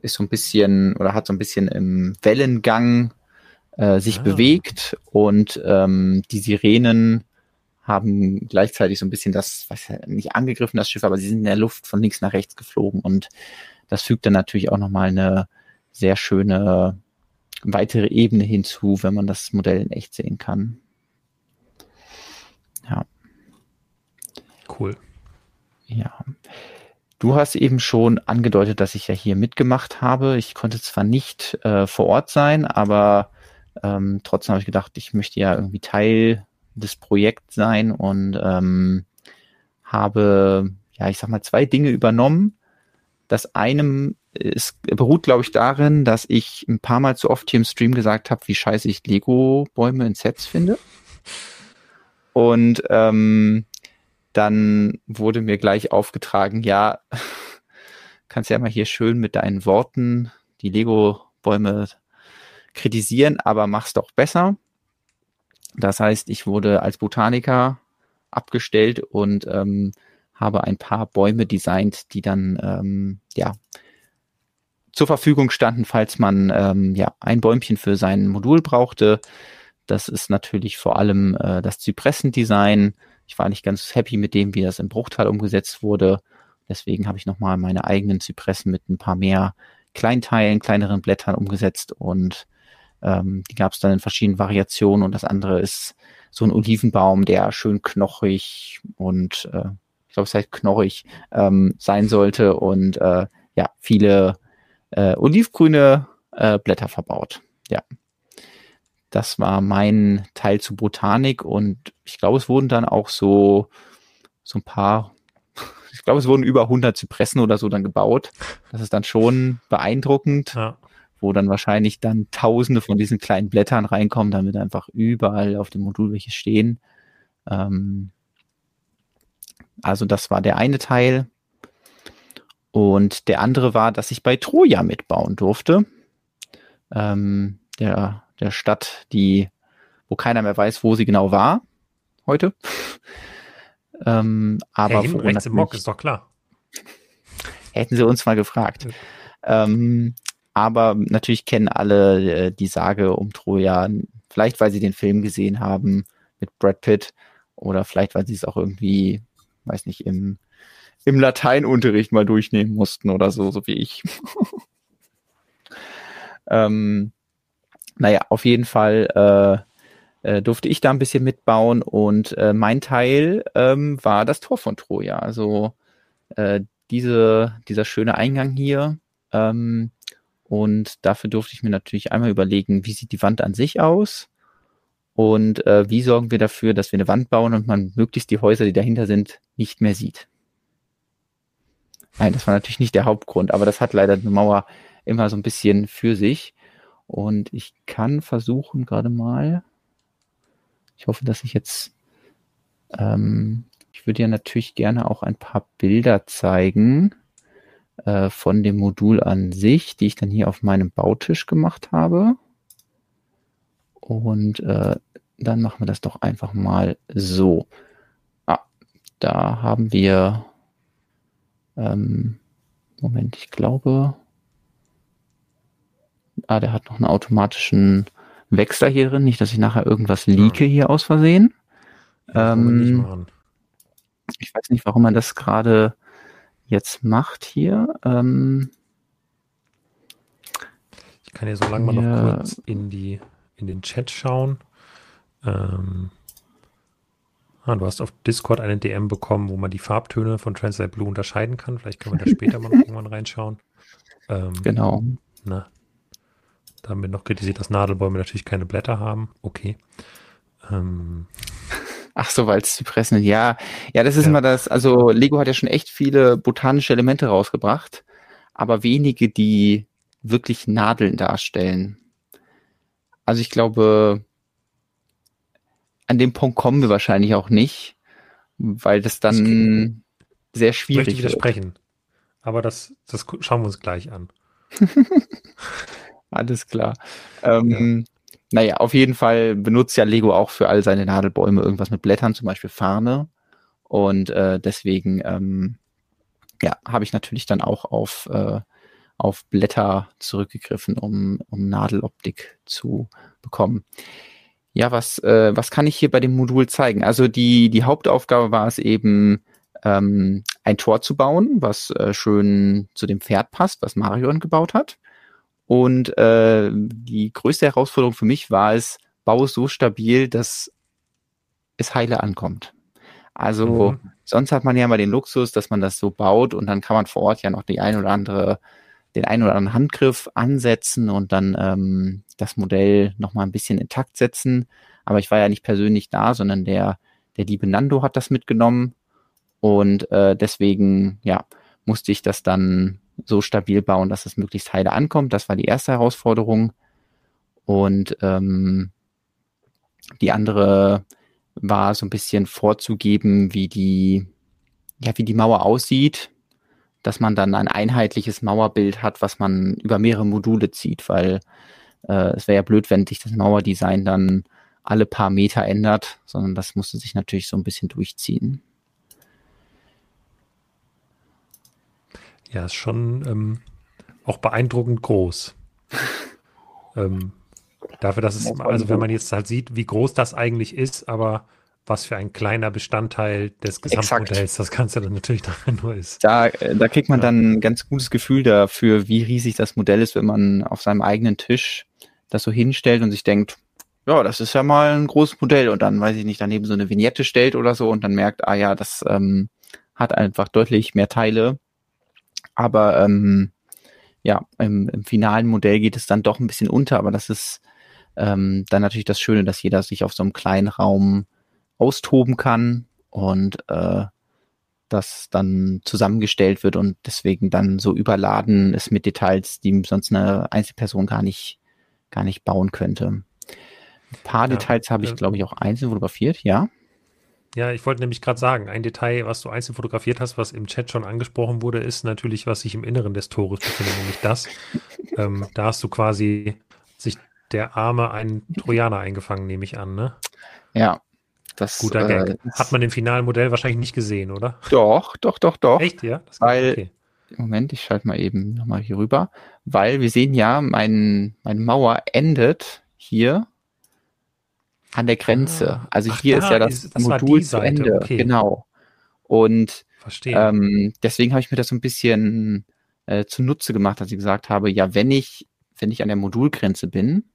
ist so ein bisschen oder hat so ein bisschen im Wellengang äh, sich ah. bewegt und ähm, die Sirenen haben gleichzeitig so ein bisschen das, ja nicht angegriffen, das Schiff, aber sie sind in der Luft von links nach rechts geflogen und das fügt dann natürlich auch nochmal eine sehr schöne weitere Ebene hinzu, wenn man das Modell in echt sehen kann. Ja. Cool. Ja. Du hast eben schon angedeutet, dass ich ja hier mitgemacht habe. Ich konnte zwar nicht äh, vor Ort sein, aber ähm, trotzdem habe ich gedacht, ich möchte ja irgendwie Teil des Projekts sein und ähm, habe, ja, ich sag mal, zwei Dinge übernommen. Das einem es beruht, glaube ich, darin, dass ich ein paar Mal zu oft hier im Stream gesagt habe, wie scheiße ich Lego-Bäume in Sets finde. Und ähm, dann wurde mir gleich aufgetragen, ja, <laughs> kannst ja mal hier schön mit deinen Worten die Lego-Bäume kritisieren, aber mach's doch besser. Das heißt, ich wurde als Botaniker abgestellt und ähm, habe ein paar Bäume designt, die dann ähm, ja zur Verfügung standen, falls man ähm, ja ein Bäumchen für sein Modul brauchte. Das ist natürlich vor allem äh, das Zypressendesign. Ich war nicht ganz happy mit dem, wie das im Bruchtal umgesetzt wurde. Deswegen habe ich nochmal meine eigenen Zypressen mit ein paar mehr Kleinteilen, kleineren Blättern umgesetzt und ähm, die gab es dann in verschiedenen Variationen und das andere ist so ein Olivenbaum, der schön knochig und äh, ich glaube, es heißt knochig ähm, sein sollte und äh, ja, viele äh, olivgrüne äh, Blätter verbaut. Ja. Das war mein Teil zu Botanik und ich glaube, es wurden dann auch so, so ein paar, <laughs> ich glaube, es wurden über 100 Zypressen oder so dann gebaut. Das ist dann schon beeindruckend, ja. wo dann wahrscheinlich dann tausende von diesen kleinen Blättern reinkommen, damit einfach überall auf dem Modul welche stehen. Ähm, also das war der eine Teil. Und der andere war, dass ich bei Troja mitbauen durfte. Ähm, der, der Stadt, die, wo keiner mehr weiß, wo sie genau war heute. <laughs> ähm, aber hinten rechts im Mock ist doch klar. <laughs> Hätten sie uns mal gefragt. Ähm, aber natürlich kennen alle äh, die Sage um Troja, vielleicht weil sie den Film gesehen haben mit Brad Pitt oder vielleicht weil sie es auch irgendwie, weiß nicht, im im Lateinunterricht mal durchnehmen mussten oder so, so wie ich. <laughs> ähm, naja, auf jeden Fall äh, äh, durfte ich da ein bisschen mitbauen und äh, mein Teil ähm, war das Tor von Troja. Also äh, diese, dieser schöne Eingang hier. Ähm, und dafür durfte ich mir natürlich einmal überlegen, wie sieht die Wand an sich aus und äh, wie sorgen wir dafür, dass wir eine Wand bauen und man möglichst die Häuser, die dahinter sind, nicht mehr sieht. Nein, das war natürlich nicht der Hauptgrund, aber das hat leider eine Mauer immer so ein bisschen für sich. Und ich kann versuchen, gerade mal, ich hoffe, dass ich jetzt, ähm, ich würde ja natürlich gerne auch ein paar Bilder zeigen äh, von dem Modul an sich, die ich dann hier auf meinem Bautisch gemacht habe. Und äh, dann machen wir das doch einfach mal so. Ah, da haben wir ähm, Moment, ich glaube. Ah, der hat noch einen automatischen Wechsler hier drin. Nicht, dass ich nachher irgendwas leake hier aus Versehen. Ähm, ich weiß nicht, warum er das gerade jetzt macht hier. Ähm, ich kann hier so lange mal noch kurz in, die, in den Chat schauen. Ähm, Ah, du hast auf Discord eine DM bekommen, wo man die Farbtöne von Translate Blue unterscheiden kann. Vielleicht können wir da später mal noch irgendwann reinschauen. Ähm, genau. Na, da haben wir noch kritisiert, dass Nadelbäume natürlich keine Blätter haben. Okay. Ähm, Ach so, weil es Zypressen, ja. Ja, das ist ja. immer das, also Lego hat ja schon echt viele botanische Elemente rausgebracht, aber wenige, die wirklich Nadeln darstellen. Also ich glaube, an dem Punkt kommen wir wahrscheinlich auch nicht, weil das dann das sehr schwierig ist. Ich möchte widersprechen. Aber das, das schauen wir uns gleich an. <laughs> Alles klar. Ähm, ja. Naja, auf jeden Fall benutzt ja Lego auch für all seine Nadelbäume irgendwas mit Blättern, zum Beispiel Farne. Und äh, deswegen, ähm, ja, habe ich natürlich dann auch auf, äh, auf Blätter zurückgegriffen, um, um Nadeloptik zu bekommen. Ja, was, äh, was kann ich hier bei dem Modul zeigen? Also die, die Hauptaufgabe war es eben, ähm, ein Tor zu bauen, was äh, schön zu dem Pferd passt, was Marion gebaut hat. Und äh, die größte Herausforderung für mich war es, baue es so stabil, dass es heile ankommt. Also mhm. sonst hat man ja mal den Luxus, dass man das so baut und dann kann man vor Ort ja noch die ein oder andere, den ein oder anderen Handgriff ansetzen und dann ähm, das Modell nochmal ein bisschen intakt setzen. Aber ich war ja nicht persönlich da, sondern der, der liebe Nando hat das mitgenommen. Und äh, deswegen, ja, musste ich das dann so stabil bauen, dass es möglichst heile ankommt. Das war die erste Herausforderung. Und ähm, die andere war so ein bisschen vorzugeben, wie die, ja, wie die Mauer aussieht, dass man dann ein einheitliches Mauerbild hat, was man über mehrere Module zieht, weil äh, es wäre ja blöd, wenn sich das Mauerdesign dann alle paar Meter ändert, sondern das musste sich natürlich so ein bisschen durchziehen. Ja, ist schon ähm, auch beeindruckend groß. <laughs> ähm, dafür, dass es, also wenn man jetzt halt sieht, wie groß das eigentlich ist, aber was für ein kleiner Bestandteil des Gesamtmodells das Ganze dann natürlich <laughs> nur ist. Da, äh, da kriegt man dann ein ganz gutes Gefühl dafür, wie riesig das Modell ist, wenn man auf seinem eigenen Tisch das so hinstellt und sich denkt, ja, das ist ja mal ein großes Modell. Und dann, weiß ich nicht, daneben so eine Vignette stellt oder so und dann merkt, ah ja, das ähm, hat einfach deutlich mehr Teile. Aber ähm, ja, im, im finalen Modell geht es dann doch ein bisschen unter, aber das ist ähm, dann natürlich das Schöne, dass jeder sich auf so einem kleinen Raum austoben kann und äh, das dann zusammengestellt wird und deswegen dann so überladen ist mit Details, die sonst eine Einzelperson gar nicht, gar nicht bauen könnte. Ein paar ja, Details habe ich, glaube ich, auch einzeln fotografiert, ja. Ja, ich wollte nämlich gerade sagen, ein Detail, was du einzeln fotografiert hast, was im Chat schon angesprochen wurde, ist natürlich, was sich im Inneren des Tores befindet, nämlich das. <laughs> Ähm, da hast du quasi sich der Arme einen Trojaner eingefangen, nehme ich an, ne? Ja. Das, Guter Gag. Äh, Hat man im finalen Modell wahrscheinlich nicht gesehen, oder? Doch, doch, doch, doch. Echt, ja? weil, okay. Moment, ich schalte mal eben nochmal hier rüber, weil wir sehen ja, mein, meine Mauer endet hier an der Grenze. Ah, also hier ist ja das, ist, das Modul zu Ende. Okay. Genau. Und ähm, deswegen habe ich mir das so ein bisschen äh, zunutze gemacht, dass ich gesagt habe, ja, wenn ich, wenn ich an der Modulgrenze bin,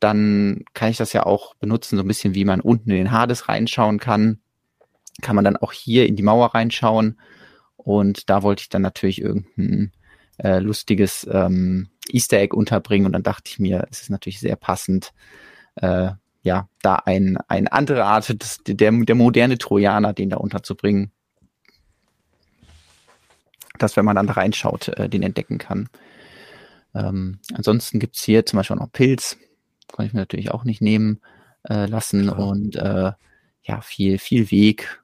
dann kann ich das ja auch benutzen, so ein bisschen wie man unten in den Hades reinschauen kann, kann man dann auch hier in die Mauer reinschauen. Und da wollte ich dann natürlich irgendein äh, lustiges ähm, Easter Egg unterbringen. Und dann dachte ich mir, es ist natürlich sehr passend, äh, ja, da ein, eine andere Art, des, der, der moderne Trojaner, den da unterzubringen, dass wenn man dann da reinschaut, äh, den entdecken kann. Ähm, ansonsten gibt's hier zum Beispiel noch Pilz, kann ich mir natürlich auch nicht nehmen äh, lassen Klar. und äh, ja, viel, viel Weg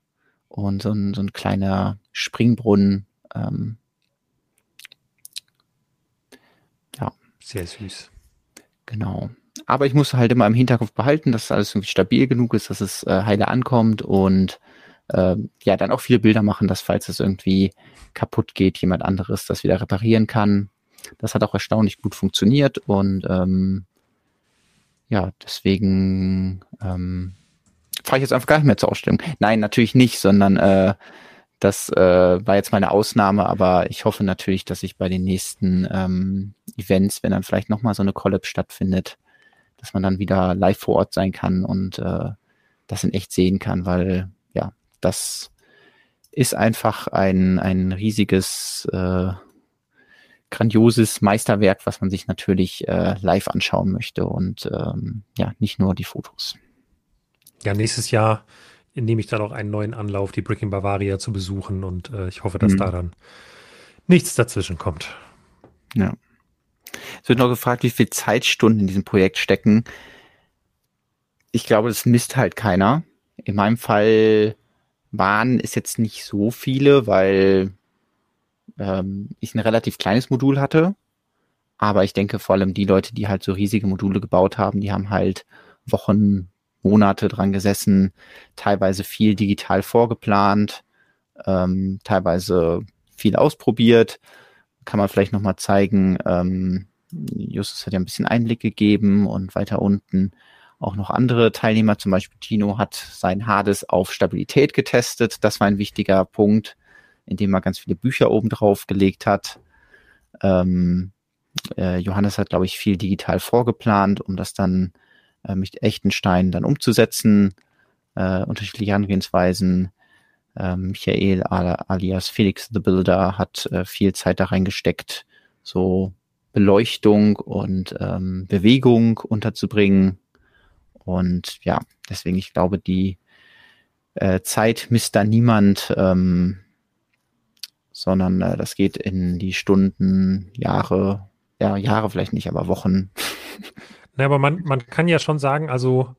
und so ein, so ein kleiner Springbrunnen. Ähm, ja. Sehr süß. Genau. Aber ich muss halt immer im Hinterkopf behalten, dass alles irgendwie stabil genug ist, dass es äh, heile ankommt und äh, ja, dann auch viele Bilder machen, dass falls es irgendwie kaputt geht, jemand anderes das wieder reparieren kann. Das hat auch erstaunlich gut funktioniert und ähm, ja, deswegen ähm, fahre ich jetzt einfach gar nicht mehr zur Ausstellung. Nein, natürlich nicht, sondern äh, das äh, war jetzt mal eine Ausnahme, aber ich hoffe natürlich, dass ich bei den nächsten ähm, Events, wenn dann vielleicht nochmal so eine Collab stattfindet, dass man dann wieder live vor Ort sein kann und äh, das in echt sehen kann, weil ja, das ist einfach ein, ein riesiges, äh, grandioses Meisterwerk, was man sich natürlich äh, live anschauen möchte und ähm, ja, nicht nur die Fotos. Ja, nächstes Jahr nehme ich dann auch einen neuen Anlauf, die Bricking Bavaria zu besuchen und äh, ich hoffe, dass mhm. da dann nichts dazwischen kommt. Ja. Es wird noch gefragt, wie viel Zeitstunden in diesem Projekt stecken. Ich glaube, das misst halt keiner. In meinem Fall waren es jetzt nicht so viele, weil ähm, ich ein relativ kleines Modul hatte. Aber ich denke vor allem die Leute, die halt so riesige Module gebaut haben, die haben halt Wochen, Monate dran gesessen, teilweise viel digital vorgeplant, ähm, teilweise viel ausprobiert. Kann man vielleicht nochmal zeigen, ähm, Justus hat ja ein bisschen Einblick gegeben und weiter unten auch noch andere Teilnehmer, zum Beispiel Tino hat sein Hades auf Stabilität getestet. Das war ein wichtiger Punkt, indem er ganz viele Bücher oben drauf gelegt hat. Ähm, äh, Johannes hat, glaube ich, viel digital vorgeplant, um das dann äh, mit echten Steinen dann umzusetzen. Äh, unterschiedliche Angehensweisen. Ähm, Michael alias Felix the Builder hat äh, viel Zeit da reingesteckt, so Beleuchtung und ähm, Bewegung unterzubringen. Und ja, deswegen, ich glaube, die äh, Zeit misst da niemand, ähm, sondern äh, das geht in die Stunden, Jahre, ja, Jahre vielleicht nicht, aber Wochen. Na, aber man, man kann ja schon sagen, also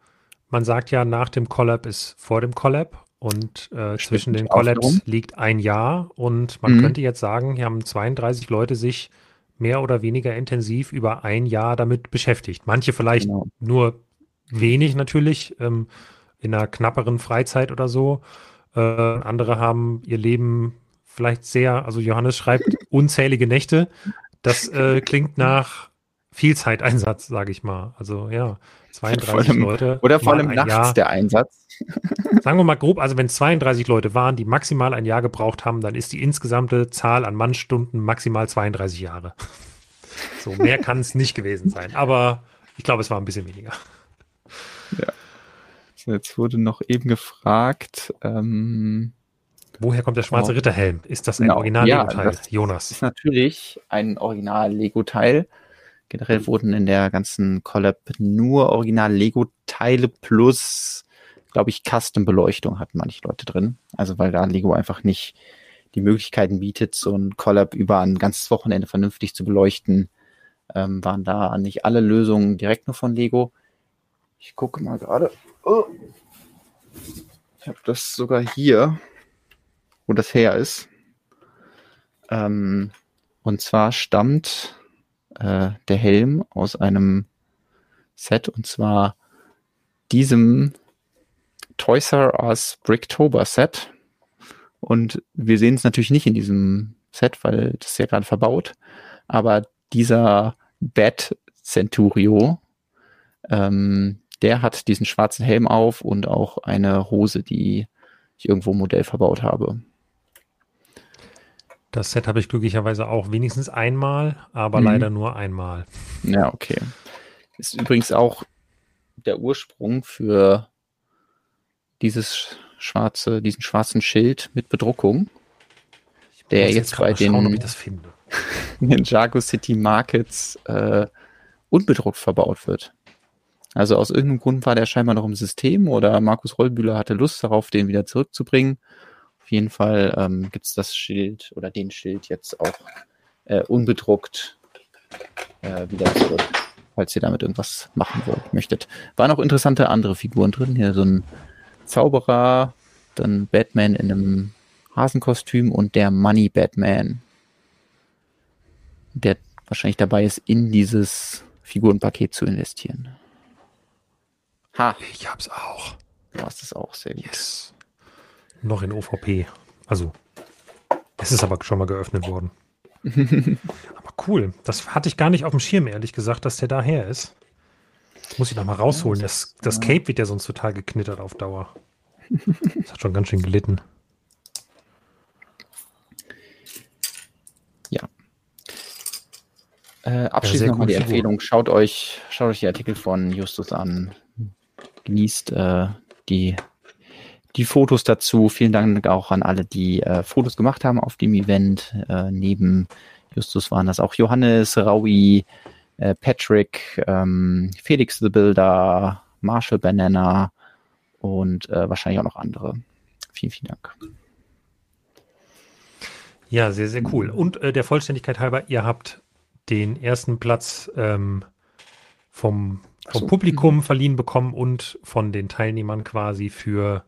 man sagt ja, nach dem Collab ist vor dem Collab und äh, zwischen den Collabs liegt ein Jahr und man mhm. könnte jetzt sagen, hier haben 32 Leute sich mehr oder weniger intensiv über ein Jahr damit beschäftigt. Manche vielleicht genau. nur wenig natürlich, ähm, in einer knapperen Freizeit oder so. Äh, andere haben ihr Leben vielleicht sehr, also Johannes schreibt <laughs> unzählige Nächte. Das äh, <laughs> klingt nach viel Zeiteinsatz, sage ich mal. Also ja, 32 allem, Leute. Oder vor allem nachts Jahr. der Einsatz. <laughs> Sagen wir mal grob, also wenn 32 Leute waren, die maximal ein Jahr gebraucht haben, dann ist die insgesamte Zahl an Mannstunden maximal 32 Jahre. So, mehr kann es nicht gewesen sein. Aber ich glaube, es war ein bisschen weniger. Ja. So, jetzt wurde noch eben gefragt, ähm, Woher kommt der schwarze oh. Ritterhelm? Ist das ein genau. Original-Lego-Teil, ja, Jonas? ist natürlich ein Original-Lego-Teil. Generell wurden in der ganzen Collab nur Original-Lego-Teile plus, glaube ich, Custom-Beleuchtung hatten manche Leute drin. Also weil da Lego einfach nicht die Möglichkeiten bietet, so ein Collab über ein ganzes Wochenende vernünftig zu beleuchten, ähm, waren da nicht alle Lösungen direkt nur von Lego. Ich gucke mal gerade. Oh. Ich habe das sogar hier wo das her ist. Ähm, und zwar stammt äh, der Helm aus einem Set und zwar diesem Toys R Us Bricktober Set. Und wir sehen es natürlich nicht in diesem Set, weil das ist ja gerade verbaut. Aber dieser Bat Centurio, ähm, der hat diesen schwarzen Helm auf und auch eine Hose, die ich irgendwo im Modell verbaut habe. Das Set habe ich glücklicherweise auch wenigstens einmal, aber mhm. leider nur einmal. Ja, okay. Ist übrigens auch der Ursprung für dieses schwarze, diesen schwarzen Schild mit Bedruckung, der jetzt, jetzt bei den, schauen, den <laughs> Jago City Markets äh, unbedruckt verbaut wird. Also aus irgendeinem Grund war der scheinbar noch im System oder Markus Rollbühler hatte Lust darauf, den wieder zurückzubringen. Auf jeden Fall ähm, gibt es das Schild oder den Schild jetzt auch äh, unbedruckt äh, wieder zurück, falls ihr damit irgendwas machen wollt, möchtet. Waren auch interessante andere Figuren drin. Hier so ein Zauberer, dann Batman in einem Hasenkostüm und der Money Batman, der wahrscheinlich dabei ist, in dieses Figurenpaket zu investieren. Ha. Ich hab's auch. Du hast es auch, sehr gut. Yes. Noch in OVP. Also, es ist aber schon mal geöffnet worden. <laughs> aber cool. Das hatte ich gar nicht auf dem Schirm, ehrlich gesagt, dass der daher ist. muss ich noch mal rausholen. Das, das Cape wird ja sonst total geknittert auf Dauer. Das hat schon ganz schön gelitten. Ja. Äh, abschließend ja, nochmal die Empfehlung. Schaut euch, schaut euch die Artikel von Justus an. Genießt äh, die die Fotos dazu. Vielen Dank auch an alle, die äh, Fotos gemacht haben auf dem Event. Äh, neben Justus waren das auch Johannes, Raui, äh, Patrick, ähm, Felix the Builder, Marshall Banana und äh, wahrscheinlich auch noch andere. Vielen, vielen Dank. Ja, sehr, sehr cool. Und äh, der Vollständigkeit halber, ihr habt den ersten Platz ähm, vom, vom so. Publikum verliehen bekommen und von den Teilnehmern quasi für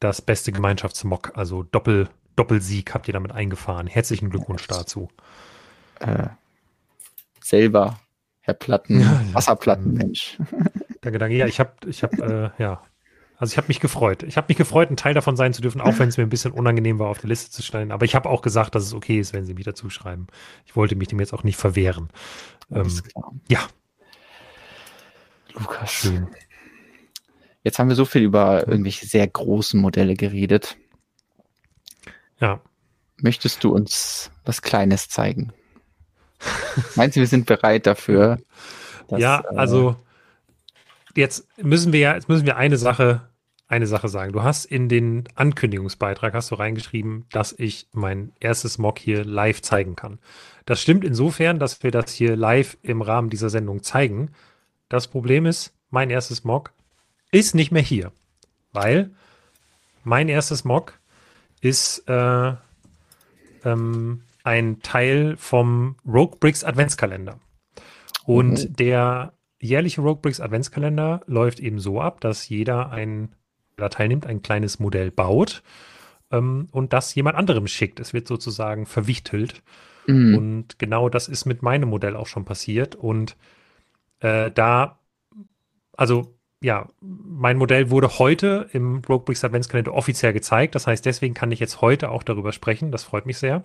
das beste Gemeinschaftsmock, also Doppel, Doppelsieg habt ihr damit eingefahren. Herzlichen Glückwunsch dazu. Äh, selber, Herr Platten, <laughs> ja, Wasserplattenmensch. <laughs> Danke, danke. Ja, ich habe, ich habe, äh, ja, also ich habe mich gefreut. Ich habe mich gefreut, ein Teil davon sein zu dürfen, auch wenn es mir ein bisschen unangenehm war, auf der Liste zu stellen. Aber ich habe auch gesagt, dass es okay ist, wenn sie mich dazu schreiben. Ich wollte mich dem jetzt auch nicht verwehren. Ähm, ja. Lukas. Schön. Jetzt haben wir so viel über irgendwelche sehr großen Modelle geredet. Ja. Möchtest du uns was Kleines zeigen? Meinst du, wir sind bereit dafür? Dass, ja, äh, also jetzt müssen wir ja, jetzt müssen wir eine Sache, eine Sache sagen. Du hast in den Ankündigungsbeitrag hast du reingeschrieben, dass ich mein erstes Mock hier live zeigen kann. Das stimmt insofern, dass wir das hier live im Rahmen dieser Sendung zeigen. Das Problem ist, mein erstes Mock ist nicht mehr hier, weil mein erstes Mock ist äh, ähm, ein Teil vom Rogue Bricks Adventskalender. Und mhm. der jährliche Rogue Bricks Adventskalender läuft eben so ab, dass jeder ein, der teilnimmt, ein kleines Modell baut ähm, und das jemand anderem schickt. Es wird sozusagen verwichtelt. Mhm. Und genau das ist mit meinem Modell auch schon passiert. Und äh, da, also ja, mein Modell wurde heute im Rogue Bricks Adventskalender offiziell gezeigt. Das heißt, deswegen kann ich jetzt heute auch darüber sprechen. Das freut mich sehr,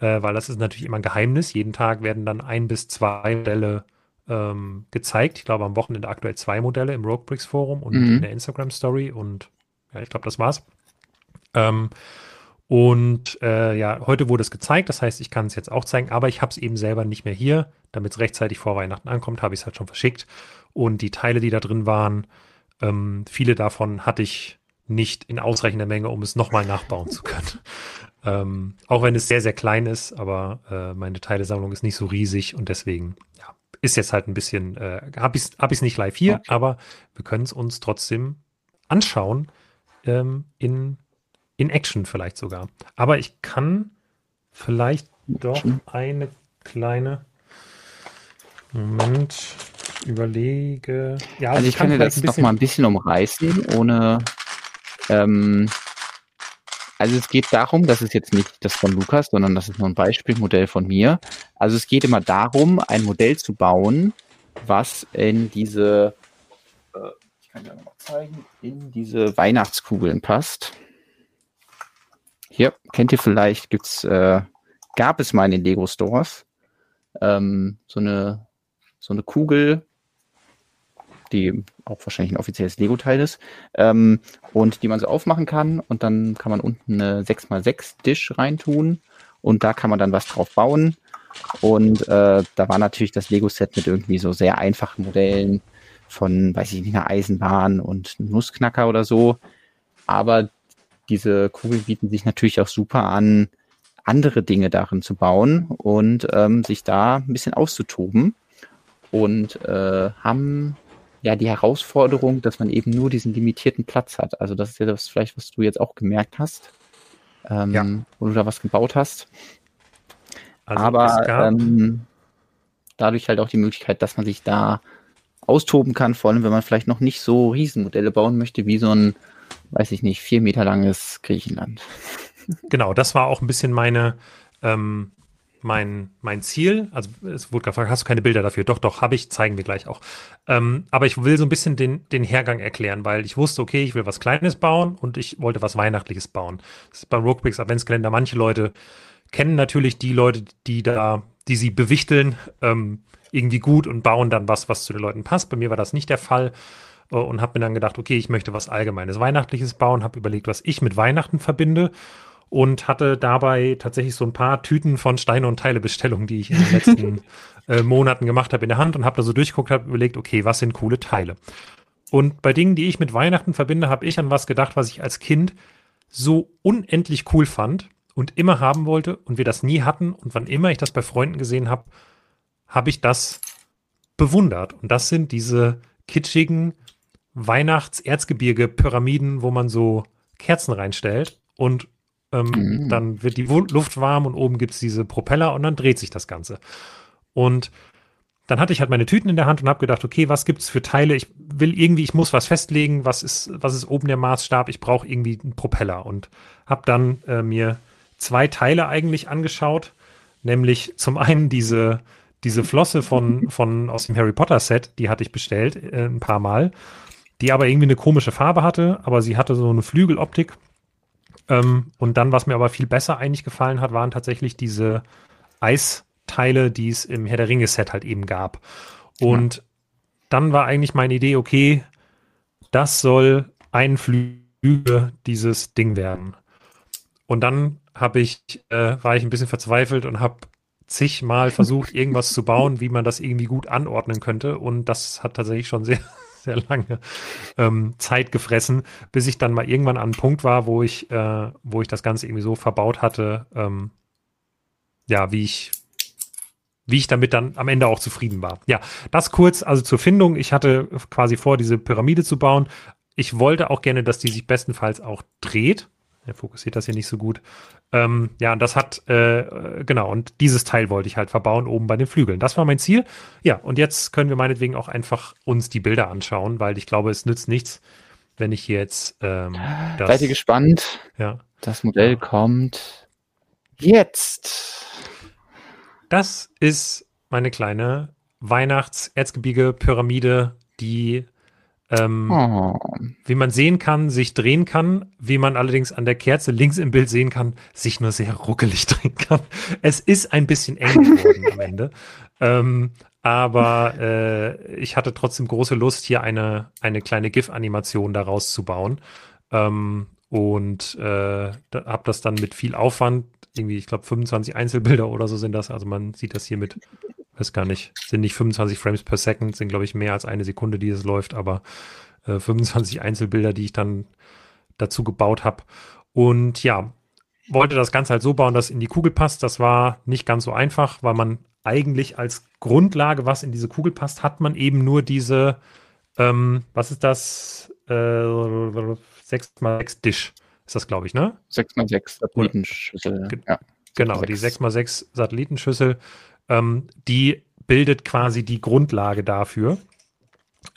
äh, weil das ist natürlich immer ein Geheimnis. Jeden Tag werden dann ein bis zwei Modelle ähm, gezeigt. Ich glaube, am Wochenende aktuell zwei Modelle im Rogue Bricks Forum und mhm. in der Instagram Story. Und ja, ich glaube, das war's. Ähm, und äh, ja, heute wurde es gezeigt, das heißt, ich kann es jetzt auch zeigen, aber ich habe es eben selber nicht mehr hier. Damit es rechtzeitig vor Weihnachten ankommt, habe ich es halt schon verschickt. Und die Teile, die da drin waren, ähm, viele davon hatte ich nicht in ausreichender Menge, um es nochmal nachbauen zu können. <laughs> ähm, auch wenn es sehr, sehr klein ist, aber äh, meine Teilesammlung ist nicht so riesig und deswegen, ja, ist jetzt halt ein bisschen, äh, habe ich es hab nicht live hier, okay. aber wir können es uns trotzdem anschauen ähm, in in Action vielleicht sogar. Aber ich kann vielleicht doch eine kleine Moment überlege. Ja, also, also ich, kann dir das noch mal ein bisschen umreißen, ohne. Ähm, also es geht darum, das ist jetzt nicht das von Lukas, sondern das ist nur ein Beispielmodell von mir. Also es geht immer darum, ein Modell zu bauen, was in diese, äh, ich kann dir nochmal zeigen, in diese Weihnachtskugeln passt. Hier, kennt ihr vielleicht, gibt's, äh, gab es mal in den Lego Stores ähm, so eine so eine Kugel, die auch wahrscheinlich ein offizielles Lego-Teil ist, ähm, und die man so aufmachen kann und dann kann man unten eine 6x6 Dish reintun und da kann man dann was drauf bauen. Und äh, da war natürlich das Lego-Set mit irgendwie so sehr einfachen Modellen von, weiß ich nicht, einer Eisenbahn und Nussknacker oder so. Aber diese Kugeln bieten sich natürlich auch super an, andere Dinge darin zu bauen und ähm, sich da ein bisschen auszutoben und äh, haben ja die Herausforderung, dass man eben nur diesen limitierten Platz hat. Also das ist ja das vielleicht, was du jetzt auch gemerkt hast, ähm, ja. wo du da was gebaut hast. Also Aber ähm, dadurch halt auch die Möglichkeit, dass man sich da austoben kann, vor allem wenn man vielleicht noch nicht so Riesenmodelle bauen möchte, wie so ein weiß ich nicht, vier Meter langes Griechenland. Genau, das war auch ein bisschen meine, ähm, mein, mein Ziel. Also es wurde gefragt, hast du keine Bilder dafür? Doch, doch, habe ich, zeigen wir gleich auch. Ähm, aber ich will so ein bisschen den, den Hergang erklären, weil ich wusste, okay, ich will was Kleines bauen und ich wollte was Weihnachtliches bauen. Das ist beim Roguebricks Adventskalender. Manche Leute kennen natürlich die Leute, die da, die sie bewichteln, ähm, irgendwie gut und bauen dann was, was zu den Leuten passt. Bei mir war das nicht der Fall. Äh, und habe mir dann gedacht, okay, ich möchte was Allgemeines Weihnachtliches bauen, habe überlegt, was ich mit Weihnachten verbinde und hatte dabei tatsächlich so ein paar Tüten von Steine und Teilebestellungen, die ich in den letzten <laughs> äh, Monaten gemacht habe, in der Hand und habe da so durchgeguckt, habe überlegt, okay, was sind coole Teile? Und bei Dingen, die ich mit Weihnachten verbinde, habe ich an was gedacht, was ich als Kind so unendlich cool fand und immer haben wollte und wir das nie hatten und wann immer ich das bei Freunden gesehen habe, habe ich das bewundert. Und das sind diese kitschigen Weihnachts-Erzgebirge-Pyramiden, wo man so Kerzen reinstellt und ähm, mhm. dann wird die Luft warm und oben gibt es diese Propeller und dann dreht sich das Ganze. Und dann hatte ich halt meine Tüten in der Hand und habe gedacht, okay, was gibt es für Teile? Ich will irgendwie, ich muss was festlegen, was ist, was ist oben der Maßstab? Ich brauche irgendwie einen Propeller und habe dann äh, mir zwei Teile eigentlich angeschaut, nämlich zum einen diese diese Flosse von, <laughs> von aus dem Harry Potter Set, die hatte ich bestellt äh, ein paar Mal die aber irgendwie eine komische Farbe hatte, aber sie hatte so eine Flügeloptik. Ähm, und dann, was mir aber viel besser eigentlich gefallen hat, waren tatsächlich diese Eisteile, die es im Herr der Ringe-Set halt eben gab. Und ja. dann war eigentlich meine Idee, okay, das soll ein Flügel dieses Ding werden. Und dann habe ich, äh, war ich ein bisschen verzweifelt und habe zigmal versucht, <laughs> irgendwas zu bauen, wie man das irgendwie gut anordnen könnte. Und das hat tatsächlich schon sehr, sehr lange ähm, Zeit gefressen, bis ich dann mal irgendwann an einem Punkt war, wo ich, äh, wo ich das Ganze irgendwie so verbaut hatte, ähm, ja, wie ich, wie ich damit dann am Ende auch zufrieden war. Ja, das kurz, also zur Findung. Ich hatte quasi vor, diese Pyramide zu bauen. Ich wollte auch gerne, dass die sich bestenfalls auch dreht. Er fokussiert das hier nicht so gut. Ähm, ja, und das hat, äh, genau, und dieses Teil wollte ich halt verbauen oben bei den Flügeln. Das war mein Ziel. Ja, und jetzt können wir meinetwegen auch einfach uns die Bilder anschauen, weil ich glaube, es nützt nichts, wenn ich jetzt ähm, das. Seid ihr gespannt? Ja. Das Modell ja. kommt jetzt. Das ist meine kleine Weihnachts-Erzgebirge-Pyramide, die ähm, oh. wie man sehen kann, sich drehen kann, wie man allerdings an der Kerze links im Bild sehen kann, sich nur sehr ruckelig <laughs> drehen kann. Es ist ein bisschen eng geworden am Ende. Ähm, aber äh, ich hatte trotzdem große Lust, hier eine, eine kleine GIF-Animation daraus zu bauen. Ähm, und äh, da, habe das dann mit viel Aufwand, irgendwie, ich glaube, 25 Einzelbilder oder so sind das. Also man sieht das hier mit weiß gar nicht, sind nicht 25 Frames per Second, sind glaube ich mehr als eine Sekunde, die es läuft, aber äh, 25 Einzelbilder, die ich dann dazu gebaut habe. Und ja, wollte das Ganze halt so bauen, dass in die Kugel passt. Das war nicht ganz so einfach, weil man eigentlich als Grundlage, was in diese Kugel passt, hat man eben nur diese, ähm, was ist das? Äh, 6x6 Dish ist das, glaube ich, ne? 6x6 Satellitenschüssel. Ja. Genau, die 6x6 Satellitenschüssel ähm, die bildet quasi die Grundlage dafür,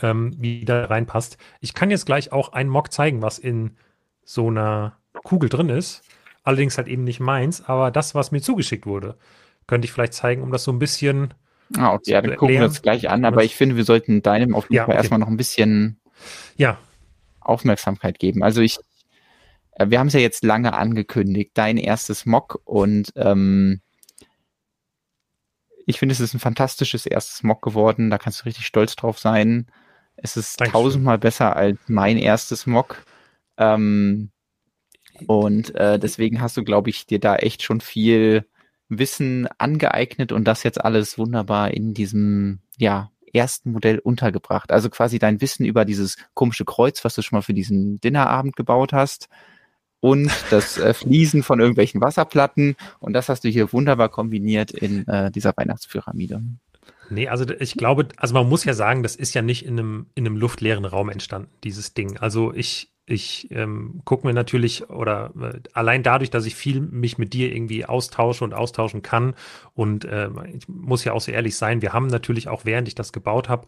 ähm, wie da reinpasst. Ich kann jetzt gleich auch einen Mock zeigen, was in so einer Kugel drin ist. Allerdings halt eben nicht meins, aber das, was mir zugeschickt wurde, könnte ich vielleicht zeigen, um das so ein bisschen. Ah, okay, ja, dann gucken wir uns gleich an, aber ich finde, wir sollten deinem auf jeden ja, Fall okay. erstmal noch ein bisschen ja. Aufmerksamkeit geben. Also ich, äh, wir haben es ja jetzt lange angekündigt, dein erstes Mock und ähm, ich finde, es ist ein fantastisches erstes Mock geworden. Da kannst du richtig stolz drauf sein. Es ist Dankeschön. tausendmal besser als mein erstes Mock. Ähm, und äh, deswegen hast du, glaube ich, dir da echt schon viel Wissen angeeignet und das jetzt alles wunderbar in diesem, ja, ersten Modell untergebracht. Also quasi dein Wissen über dieses komische Kreuz, was du schon mal für diesen Dinnerabend gebaut hast, und das äh, Fließen von irgendwelchen Wasserplatten. Und das hast du hier wunderbar kombiniert in äh, dieser Weihnachtspyramide. Nee, also ich glaube, also man muss ja sagen, das ist ja nicht in einem, in einem luftleeren Raum entstanden, dieses Ding. Also ich, ich ähm, gucke mir natürlich oder äh, allein dadurch, dass ich viel mich mit dir irgendwie austausche und austauschen kann und äh, ich muss ja auch so ehrlich sein, wir haben natürlich auch während ich das gebaut habe,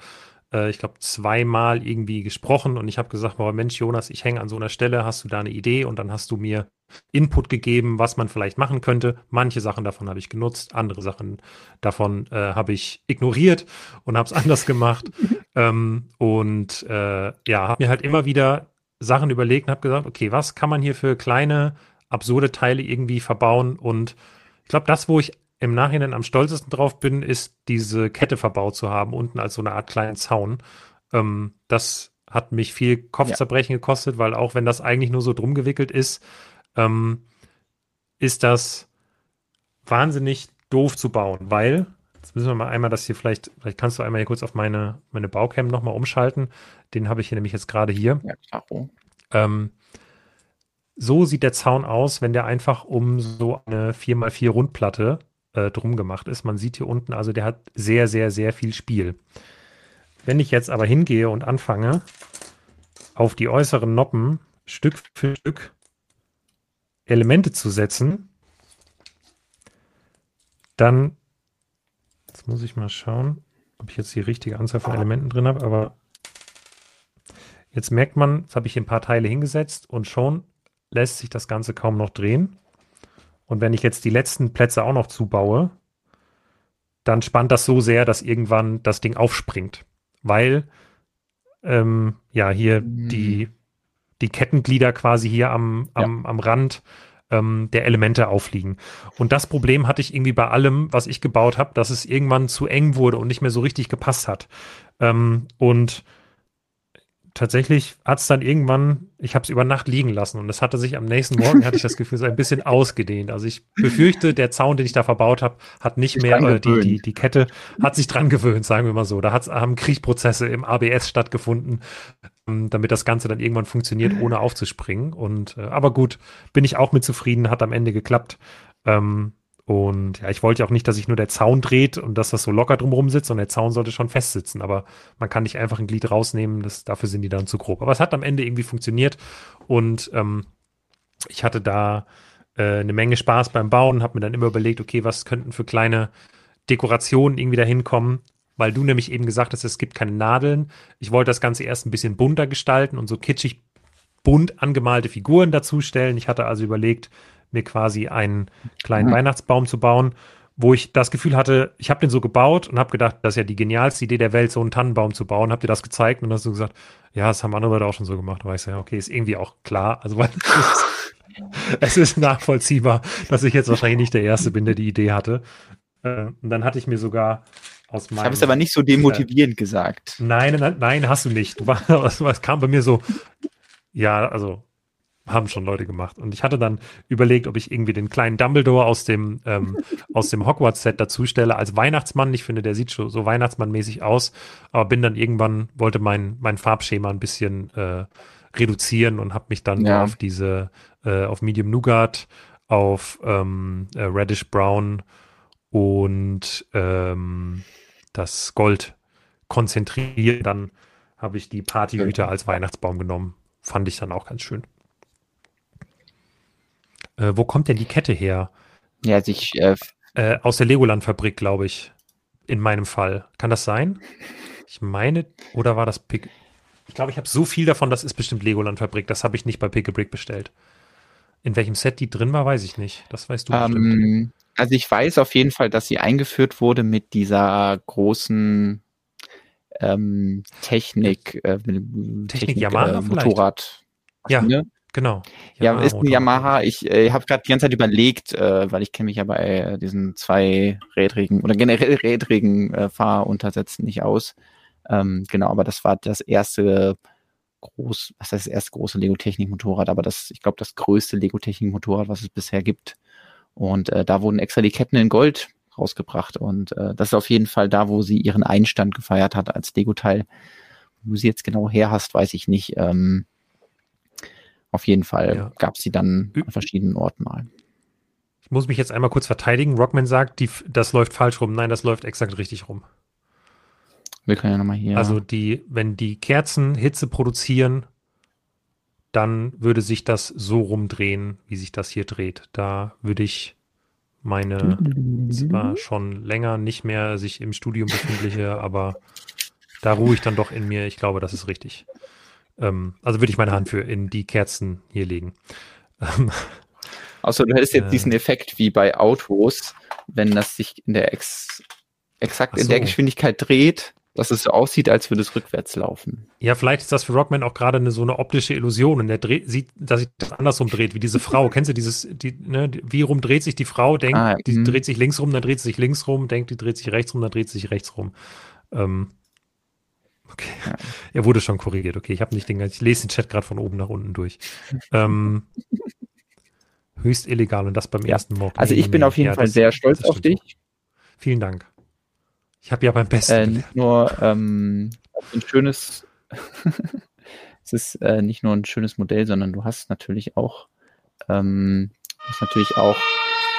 äh, ich glaube, zweimal irgendwie gesprochen und ich habe gesagt, boah, Mensch, Jonas, ich hänge an so einer Stelle, hast du da eine Idee? Und dann hast du mir Input gegeben, was man vielleicht machen könnte. Manche Sachen davon habe ich genutzt, andere Sachen davon äh, habe ich ignoriert und habe es <laughs> anders gemacht. ähm, und äh, ja, habe mir halt immer wieder Sachen überlegt und habe gesagt, okay, was kann man hier für kleine, absurde Teile irgendwie verbauen? Und ich glaube, das, wo ich im Nachhinein am stolzesten drauf bin, ist diese Kette verbaut zu haben, unten als so eine Art kleinen Zaun. Ähm, das hat mich viel Kopfzerbrechen ja. gekostet, weil auch wenn das eigentlich nur so drum gewickelt ist, ähm, ist das wahnsinnig doof zu bauen, weil, jetzt müssen wir mal einmal das hier vielleicht, vielleicht kannst du einmal hier kurz auf meine, meine Baucam nochmal umschalten. Den habe ich hier nämlich jetzt gerade hier. Ja, klar. Ähm, so sieht der Zaun aus, wenn der einfach um so eine 4x4 Rundplatte äh, drum gemacht ist. Man sieht hier unten, also der hat sehr, sehr, sehr viel Spiel. Wenn ich jetzt aber hingehe und anfange, auf die äußeren Noppen Stück für Stück Elemente zu setzen, dann, jetzt muss ich mal schauen, ob ich jetzt die richtige Anzahl von Elementen drin habe, aber jetzt merkt man, jetzt habe ich hier ein paar Teile hingesetzt und schon lässt sich das Ganze kaum noch drehen. Und wenn ich jetzt die letzten Plätze auch noch zubaue, dann spannt das so sehr, dass irgendwann das Ding aufspringt. Weil ähm, ja hier mhm. die, die Kettenglieder quasi hier am, am, ja. am Rand ähm, der Elemente aufliegen. Und das Problem hatte ich irgendwie bei allem, was ich gebaut habe, dass es irgendwann zu eng wurde und nicht mehr so richtig gepasst hat. Ähm, und tatsächlich hat es dann irgendwann, ich habe es über Nacht liegen lassen und es hatte sich am nächsten Morgen, hatte ich das Gefühl, so ein bisschen ausgedehnt. Also ich befürchte, der Zaun, den ich da verbaut habe, hat nicht mehr, äh, die, die, die Kette hat sich dran gewöhnt, sagen wir mal so. Da hat's, haben Kriechprozesse im ABS stattgefunden, ähm, damit das Ganze dann irgendwann funktioniert, ohne aufzuspringen. Und äh, aber gut, bin ich auch mit zufrieden, hat am Ende geklappt. Ähm, und ja, ich wollte ja auch nicht, dass sich nur der Zaun dreht und dass das so locker drumherum sitzt, sondern der Zaun sollte schon festsitzen. Aber man kann nicht einfach ein Glied rausnehmen, das, dafür sind die dann zu grob. Aber es hat am Ende irgendwie funktioniert und ähm, ich hatte da äh, eine Menge Spaß beim Bauen, habe mir dann immer überlegt, okay, was könnten für kleine Dekorationen irgendwie da hinkommen, weil du nämlich eben gesagt hast, es gibt keine Nadeln. Ich wollte das Ganze erst ein bisschen bunter gestalten und so kitschig bunt angemalte Figuren dazustellen. Ich hatte also überlegt, mir quasi einen kleinen mhm. Weihnachtsbaum zu bauen, wo ich das Gefühl hatte, ich habe den so gebaut und habe gedacht, das ist ja die genialste Idee der Welt, so einen Tannenbaum zu bauen. Hab dir das gezeigt und hast du gesagt, ja, das haben andere Leute auch schon so gemacht. Da war ich so, ja, okay, ist irgendwie auch klar. Also weil es ist <laughs> nachvollziehbar, dass ich jetzt wahrscheinlich nicht der Erste bin, der die Idee hatte. Äh, und dann hatte ich mir sogar aus meinem. Ich habe es aber nicht so demotivierend äh, gesagt. Nein, nein, nein, hast du nicht. Du war, <laughs> es kam bei mir so, ja, also haben schon Leute gemacht. Und ich hatte dann überlegt, ob ich irgendwie den kleinen Dumbledore aus dem, ähm, <laughs> aus dem Hogwarts-Set dazu stelle als Weihnachtsmann. Ich finde, der sieht schon so Weihnachtsmann-mäßig aus, aber bin dann irgendwann, wollte mein, mein Farbschema ein bisschen äh, reduzieren und habe mich dann ja. auf diese, äh, auf Medium Nougat, auf ähm, äh, Reddish Brown und ähm, das Gold konzentriert. Dann habe ich die Partyhüte als Weihnachtsbaum genommen. Fand ich dann auch ganz schön. Äh, wo kommt denn die Kette her? Ja, sich. Äh, äh, aus der Legoland-Fabrik, glaube ich. In meinem Fall. Kann das sein? Ich meine, oder war das Pick? Ich glaube, ich habe so viel davon, das ist bestimmt Legoland-Fabrik. Das habe ich nicht bei Pick a Brick bestellt. In welchem Set die drin war, weiß ich nicht. Das weißt du ähm, bestimmt. Also ich weiß auf jeden Fall, dass sie eingeführt wurde mit dieser großen ähm, Technik, äh, Technik, Technik Yamaha äh, Motorrad. Ja, genau. Yamaha ja, ist ein Yamaha. Ich äh, habe gerade die ganze Zeit überlegt, äh, weil ich kenne mich ja bei äh, diesen zweirädrigen oder generell <laughs> rädrigen äh, Fahruntersätzen nicht aus. Ähm, genau, aber das war das erste groß, was heißt das erste große Lego-Technik-Motorrad, aber das, ich glaube, das größte Lego-Technik-Motorrad, was es bisher gibt. Und äh, da wurden extra die Ketten in Gold rausgebracht. Und äh, das ist auf jeden Fall da, wo sie ihren Einstand gefeiert hat als Lego-Teil. Wo sie jetzt genau her hast, weiß ich nicht. Ähm, auf jeden Fall ja. gab es sie dann an verschiedenen Orten mal. Ich muss mich jetzt einmal kurz verteidigen. Rockman sagt, die, das läuft falsch rum. Nein, das läuft exakt richtig rum. Wir können ja nochmal hier. Also die, wenn die Kerzen Hitze produzieren, dann würde sich das so rumdrehen, wie sich das hier dreht. Da würde ich meine zwar schon länger nicht mehr sich im Studium befindliche, aber da ruhe ich dann doch in mir. Ich glaube, das ist richtig. Ähm, also würde ich meine Hand für in die Kerzen hier legen. Ähm, Außer du hättest jetzt äh, diesen Effekt wie bei Autos, wenn das sich in der Ex exakt so. in der Geschwindigkeit dreht, dass es so aussieht, als würde es rückwärts laufen. Ja, vielleicht ist das für Rockman auch gerade eine, so eine optische Illusion und er dreht, sieht, dass sich das andersrum dreht, wie diese Frau. <laughs> Kennst du dieses, die, ne, wie rum dreht sich die Frau? Denkt, ah, die mh. dreht sich links rum, dann dreht sie sich links rum, denkt, die dreht sich rechts rum, dann dreht sie sich rechts rum. Ähm, okay. Ja. Er wurde schon korrigiert. Okay, ich habe nicht den ich lese den Chat gerade von oben nach unten durch. ähm, <laughs> höchst illegal und das beim ja. ersten Mock. Also ich bin auf jeden ja, Fall das, sehr stolz auf dich. Vielen Dank. Ich habe ja beim besten. Äh, nicht nur ähm, ein schönes, <laughs> es ist äh, nicht nur ein schönes Modell, sondern du hast natürlich auch, ähm, hast natürlich auch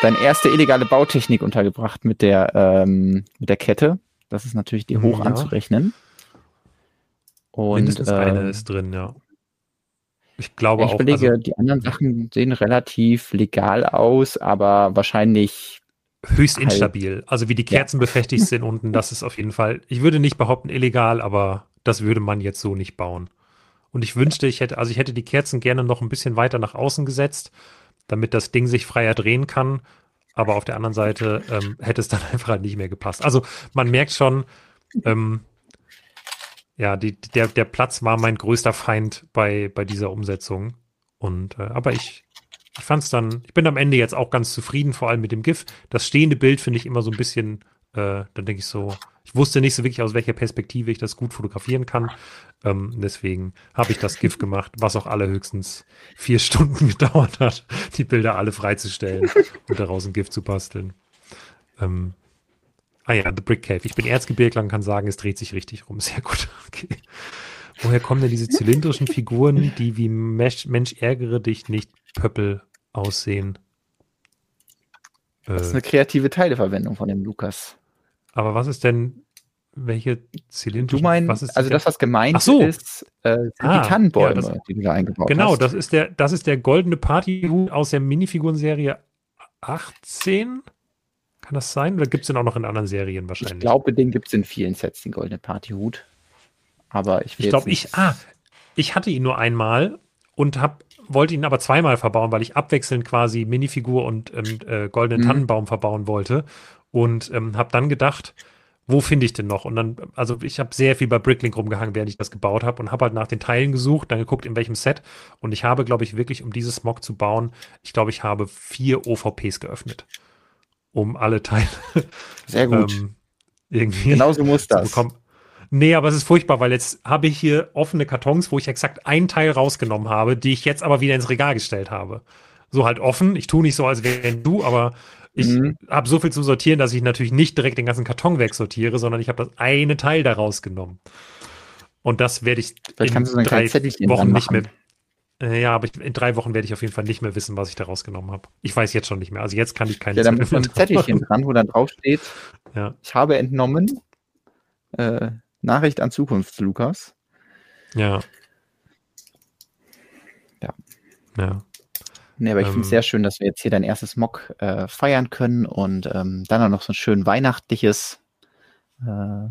deine erste illegale Bautechnik untergebracht mit der, ähm, mit der Kette. Das ist natürlich dir hoch ja. anzurechnen. Und, Mindestens eine ist drin, ja. Ich glaube ich auch. Ich überlege, also, die anderen Sachen sehen relativ legal aus, aber wahrscheinlich höchst halt. instabil. Also wie die Kerzen ja. befestigt sind unten, das ist auf jeden Fall, ich würde nicht behaupten illegal, aber das würde man jetzt so nicht bauen. Und ich wünschte, ich hätte, also ich hätte die Kerzen gerne noch ein bisschen weiter nach außen gesetzt, damit das Ding sich freier drehen kann. Aber auf der anderen Seite ähm, hätte es dann <laughs> einfach halt nicht mehr gepasst. Also man merkt schon, ähm, ja, die, der, der Platz war mein größter Feind bei, bei dieser Umsetzung. Und äh, aber ich, ich fand es dann, ich bin am Ende jetzt auch ganz zufrieden, vor allem mit dem GIF. Das stehende Bild finde ich immer so ein bisschen, äh, dann denke ich so, ich wusste nicht so wirklich, aus welcher Perspektive ich das gut fotografieren kann. Ähm, deswegen habe ich das GIF <laughs> gemacht, was auch alle höchstens vier Stunden <laughs> gedauert hat, die Bilder alle freizustellen und daraus ein GIF zu basteln. Ähm, ah ja, The Brick Cave. Ich bin Erzgebirgler und kann sagen, es dreht sich richtig rum. Sehr gut. <laughs> Okay. Woher kommen denn diese zylindrischen Figuren, die wie Mensch, Mensch ärgere dich nicht Pöppel aussehen. Das ist eine kreative Teileverwendung von dem Lukas. Aber was ist denn, welche zylindrischen? Du meinst, also das, was gemeint so. ist, äh, sind ah, die Tannenbäume, ja, das, die du da eingebaut genau, hast. Genau, das ist der, das ist der goldene Partyhut aus der Minifigurenserie 18. Kann das sein? Oder gibt es den auch noch in anderen Serien wahrscheinlich? Ich glaube, den gibt es in vielen Sets, den goldenen Partyhut. Aber ich Ich glaube, ich, ah, ich hatte ihn nur einmal und hab, wollte ihn aber zweimal verbauen, weil ich abwechselnd quasi Minifigur und ähm, äh, goldenen mhm. Tannenbaum verbauen wollte. Und ähm, habe dann gedacht, wo finde ich den noch? Und dann, also ich habe sehr viel bei Bricklink rumgehangen, während ich das gebaut habe und habe halt nach den Teilen gesucht, dann geguckt, in welchem Set. Und ich habe, glaube ich, wirklich, um dieses Smog zu bauen, ich glaube, ich habe vier OVPs geöffnet, um alle Teile sehr gut ähm, irgendwie Genauso muss das. bekommen. Nee, aber es ist furchtbar, weil jetzt habe ich hier offene Kartons, wo ich exakt einen Teil rausgenommen habe, die ich jetzt aber wieder ins Regal gestellt habe. So halt offen. Ich tue nicht so, als wären du, aber ich mhm. habe so viel zu sortieren, dass ich natürlich nicht direkt den ganzen Karton wegsortiere, sondern ich habe das eine Teil da rausgenommen. Und das werde ich Vielleicht in drei Wochen nicht mehr. Äh, ja, aber ich, in drei Wochen werde ich auf jeden Fall nicht mehr wissen, was ich da rausgenommen habe. Ich weiß jetzt schon nicht mehr. Also jetzt kann ich keine Ja, muss man ein Zettelchen dran, wo dann draufsteht, <laughs> ja. ich habe entnommen, äh, Nachricht an Zukunft, Lukas. Ja. Ja. Ja. Nee, aber ich ähm, finde es sehr schön, dass wir jetzt hier dein erstes Mock äh, feiern können und ähm, dann auch noch so ein schön weihnachtliches, äh,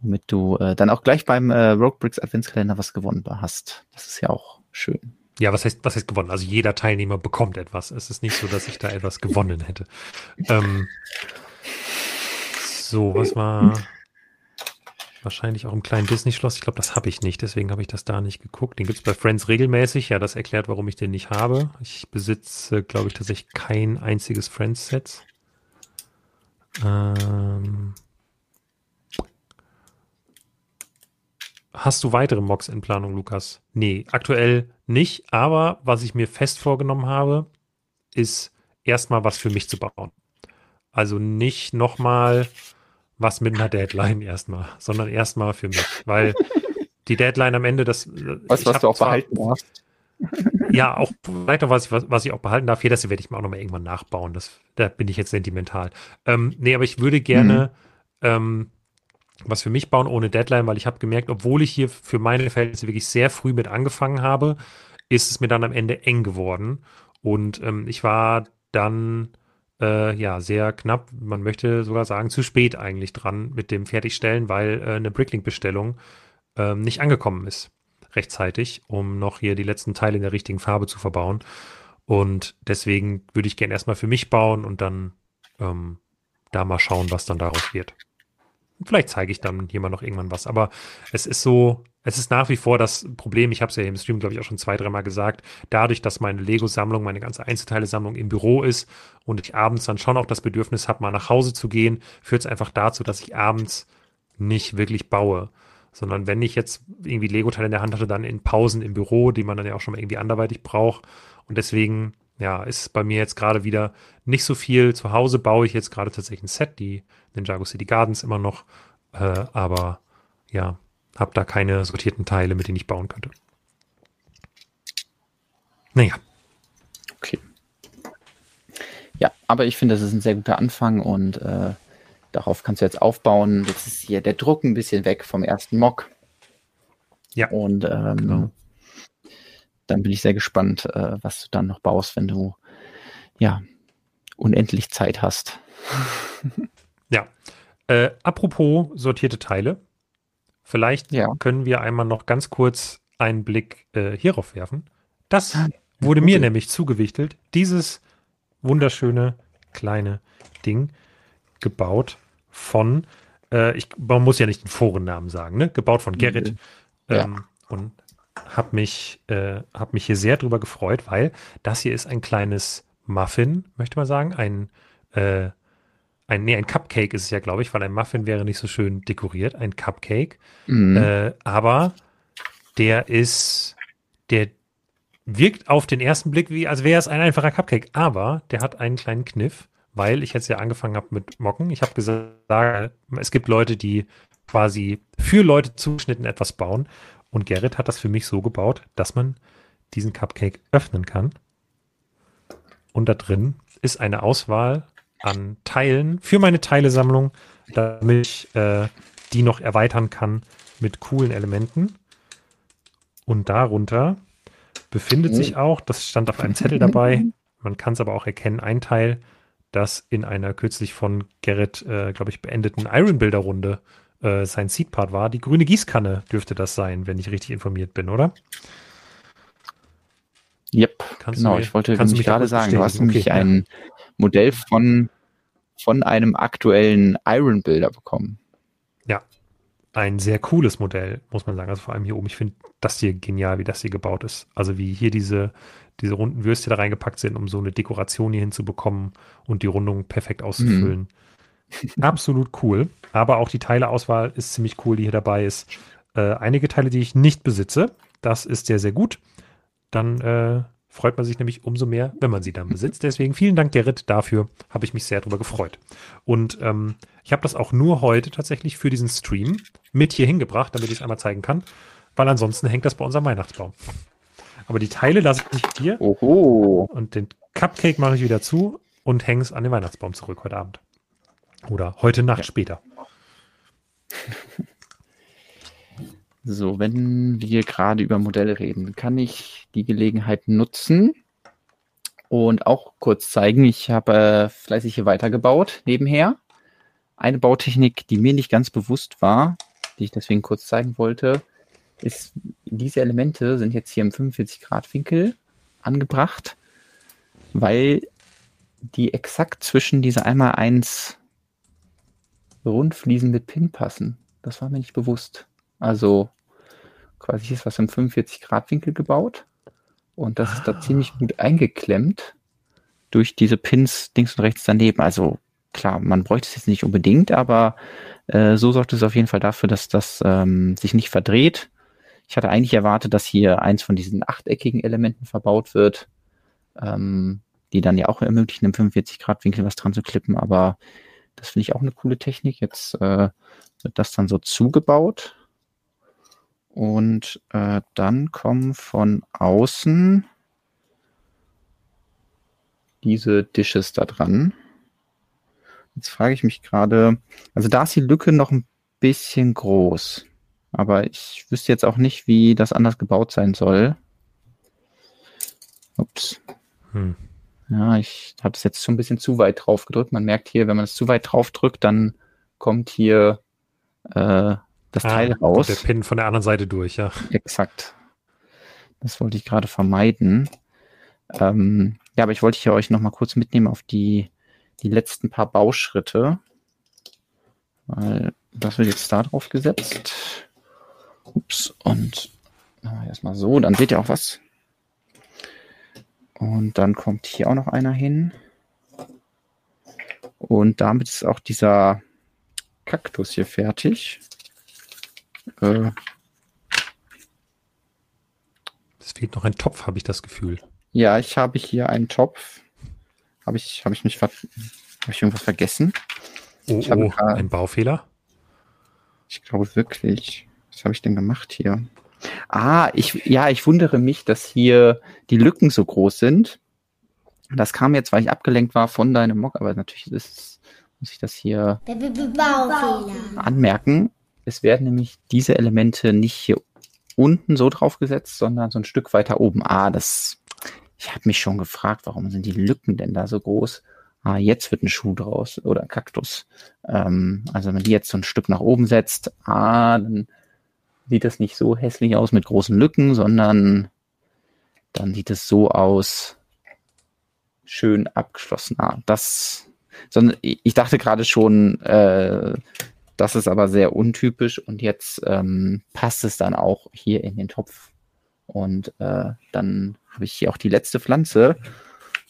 womit du äh, dann auch gleich beim äh, Rogue Bricks Adventskalender was gewonnen hast. Das ist ja auch schön. Ja, was heißt, was heißt gewonnen? Also jeder Teilnehmer bekommt etwas. Es ist nicht so, dass ich da etwas gewonnen hätte. Ähm, so, was war. Wahrscheinlich auch im kleinen Disney-Schloss. Ich glaube, das habe ich nicht, deswegen habe ich das da nicht geguckt. Den gibt es bei Friends regelmäßig. Ja, das erklärt, warum ich den nicht habe. Ich besitze, glaube ich, tatsächlich kein einziges Friends-Set. Ähm Hast du weitere Mocks in Planung, Lukas? Nee, aktuell nicht. Aber was ich mir fest vorgenommen habe, ist erstmal was für mich zu bauen. Also nicht nochmal was mit einer Deadline erstmal, sondern erstmal für mich, weil <laughs> die Deadline am Ende, das. Was, was du auch zwar, behalten darfst. <laughs> Ja, auch weiter, was ich, was, was ich auch behalten darf. Hier, das werde ich mir auch nochmal irgendwann nachbauen. Das, da bin ich jetzt sentimental. Ähm, nee, aber ich würde gerne mhm. ähm, was für mich bauen ohne Deadline, weil ich habe gemerkt, obwohl ich hier für meine Verhältnisse wirklich sehr früh mit angefangen habe, ist es mir dann am Ende eng geworden. Und ähm, ich war dann äh, ja, sehr knapp, man möchte sogar sagen, zu spät eigentlich dran mit dem Fertigstellen, weil äh, eine Bricklink-Bestellung äh, nicht angekommen ist rechtzeitig, um noch hier die letzten Teile in der richtigen Farbe zu verbauen. Und deswegen würde ich gerne erstmal für mich bauen und dann ähm, da mal schauen, was dann daraus wird. Vielleicht zeige ich dann mal noch irgendwann was. Aber es ist so, es ist nach wie vor das Problem, ich habe es ja im Stream, glaube ich, auch schon zwei, dreimal gesagt, dadurch, dass meine Lego-Sammlung, meine ganze Einzelteile-Sammlung im Büro ist und ich abends dann schon auch das Bedürfnis habe, mal nach Hause zu gehen, führt es einfach dazu, dass ich abends nicht wirklich baue. Sondern wenn ich jetzt irgendwie Lego-Teile in der Hand hatte, dann in Pausen im Büro, die man dann ja auch schon mal irgendwie anderweitig braucht. Und deswegen, ja, ist bei mir jetzt gerade wieder nicht so viel. Zu Hause baue ich jetzt gerade tatsächlich ein Set, die Ninjago City Gardens immer noch. Äh, aber ja, habe da keine sortierten Teile, mit denen ich bauen könnte. Naja. Okay. Ja, aber ich finde, das ist ein sehr guter Anfang und äh, darauf kannst du jetzt aufbauen. Jetzt ist hier der Druck ein bisschen weg vom ersten Mock. Ja. Und ähm, genau. Dann bin ich sehr gespannt, äh, was du dann noch baust, wenn du ja unendlich Zeit hast. <laughs> ja. Äh, apropos sortierte Teile. Vielleicht ja. können wir einmal noch ganz kurz einen Blick äh, hierauf werfen. Das ah, wurde mir nämlich zugewichtelt. Dieses wunderschöne kleine Ding gebaut von, äh, ich, man muss ja nicht den Forennamen sagen, ne? gebaut von Gerrit. Mhm. Ähm, ja. Und habe mich, äh, hab mich hier sehr drüber gefreut, weil das hier ist ein kleines Muffin, möchte man sagen, ein äh, ein, nee, ein Cupcake ist es ja, glaube ich, weil ein Muffin wäre nicht so schön dekoriert, ein Cupcake. Mhm. Äh, aber der ist, der wirkt auf den ersten Blick wie, als wäre es ein einfacher Cupcake. Aber der hat einen kleinen Kniff, weil ich jetzt ja angefangen habe mit Mocken. Ich habe gesagt, es gibt Leute, die quasi für Leute zugeschnitten etwas bauen. Und Gerrit hat das für mich so gebaut, dass man diesen Cupcake öffnen kann. Und da drin ist eine Auswahl an Teilen für meine Teilesammlung damit ich äh, die noch erweitern kann mit coolen Elementen. Und darunter befindet sich auch, das stand auf einem Zettel dabei, <laughs> man kann es aber auch erkennen, ein Teil, das in einer kürzlich von Gerrit, äh, glaube ich, beendeten Iron Builder Runde äh, sein Seedpart war. Die grüne Gießkanne dürfte das sein, wenn ich richtig informiert bin, oder? Yep, kannst genau. Mir, ich wollte mich gerade sagen, du hast okay, nämlich ja. ein Modell von, von einem aktuellen Iron Builder bekommen. Ja, ein sehr cooles Modell, muss man sagen. Also vor allem hier oben, ich finde das hier genial, wie das hier gebaut ist. Also wie hier diese, diese runden Würste da reingepackt sind, um so eine Dekoration hier hinzubekommen und die Rundung perfekt auszufüllen. Mhm. Absolut cool. Aber auch die Teileauswahl ist ziemlich cool, die hier dabei ist. Äh, einige Teile, die ich nicht besitze, das ist sehr, sehr gut. Dann äh, freut man sich nämlich umso mehr, wenn man sie dann besitzt. Deswegen vielen Dank, Gerrit, dafür habe ich mich sehr darüber gefreut. Und ähm, ich habe das auch nur heute tatsächlich für diesen Stream mit hier hingebracht, damit ich es einmal zeigen kann, weil ansonsten hängt das bei unserem Weihnachtsbaum. Aber die Teile lasse ich hier Oho. und den Cupcake mache ich wieder zu und hänge es an den Weihnachtsbaum zurück heute Abend. Oder heute Nacht ja. später. <laughs> So, wenn wir gerade über Modelle reden, kann ich die Gelegenheit nutzen und auch kurz zeigen. Ich habe äh, fleißig hier weitergebaut nebenher. Eine Bautechnik, die mir nicht ganz bewusst war, die ich deswegen kurz zeigen wollte, ist, diese Elemente sind jetzt hier im 45 Grad Winkel angebracht, weil die exakt zwischen diese einmal eins Rundfliesen mit Pin passen. Das war mir nicht bewusst. Also quasi ist was im 45 Grad Winkel gebaut und das ah. ist da ah. ziemlich gut eingeklemmt durch diese Pins links und rechts daneben. Also klar, man bräuchte es jetzt nicht unbedingt, aber äh, so sorgt es auf jeden Fall dafür, dass das ähm, sich nicht verdreht. Ich hatte eigentlich erwartet, dass hier eins von diesen achteckigen Elementen verbaut wird, ähm, die dann ja auch ermöglichen, im 45 Grad Winkel was dran zu klippen, aber das finde ich auch eine coole Technik. Jetzt äh, wird das dann so zugebaut. Und äh, dann kommen von außen diese Dishes da dran. Jetzt frage ich mich gerade, also da ist die Lücke noch ein bisschen groß. Aber ich wüsste jetzt auch nicht, wie das anders gebaut sein soll. Ups. Hm. Ja, ich habe es jetzt schon ein bisschen zu weit drauf gedrückt. Man merkt hier, wenn man es zu weit drauf drückt, dann kommt hier äh, das ah, Teil raus. Der Pin von der anderen Seite durch, ja. Exakt. Das wollte ich gerade vermeiden. Ähm, ja, aber ich wollte hier euch noch mal kurz mitnehmen auf die, die letzten paar Bauschritte. Weil das wird jetzt da drauf gesetzt. Ups, und erstmal so, dann seht ihr auch was. Und dann kommt hier auch noch einer hin. Und damit ist auch dieser Kaktus hier fertig. Äh, es fehlt noch ein Topf, habe ich das Gefühl. Ja, ich habe hier einen Topf. Habe ich, habe ich mich, habe ich irgendwas vergessen? Oh, ich oh ein Baufehler? Ich glaube wirklich. Was habe ich denn gemacht hier? Ah, ich, ja, ich wundere mich, dass hier die Lücken so groß sind. Das kam jetzt, weil ich abgelenkt war von deinem Mock, aber natürlich ist, muss ich das hier anmerken. Es werden nämlich diese Elemente nicht hier unten so draufgesetzt, sondern so ein Stück weiter oben. Ah, das, ich habe mich schon gefragt, warum sind die Lücken denn da so groß? Ah, jetzt wird ein Schuh draus oder ein Kaktus. Ähm, also wenn man die jetzt so ein Stück nach oben setzt, ah, dann sieht das nicht so hässlich aus mit großen Lücken, sondern dann sieht es so aus, schön abgeschlossen. Ah, das, sondern ich dachte gerade schon, äh, das ist aber sehr untypisch und jetzt ähm, passt es dann auch hier in den Topf. Und äh, dann habe ich hier auch die letzte Pflanze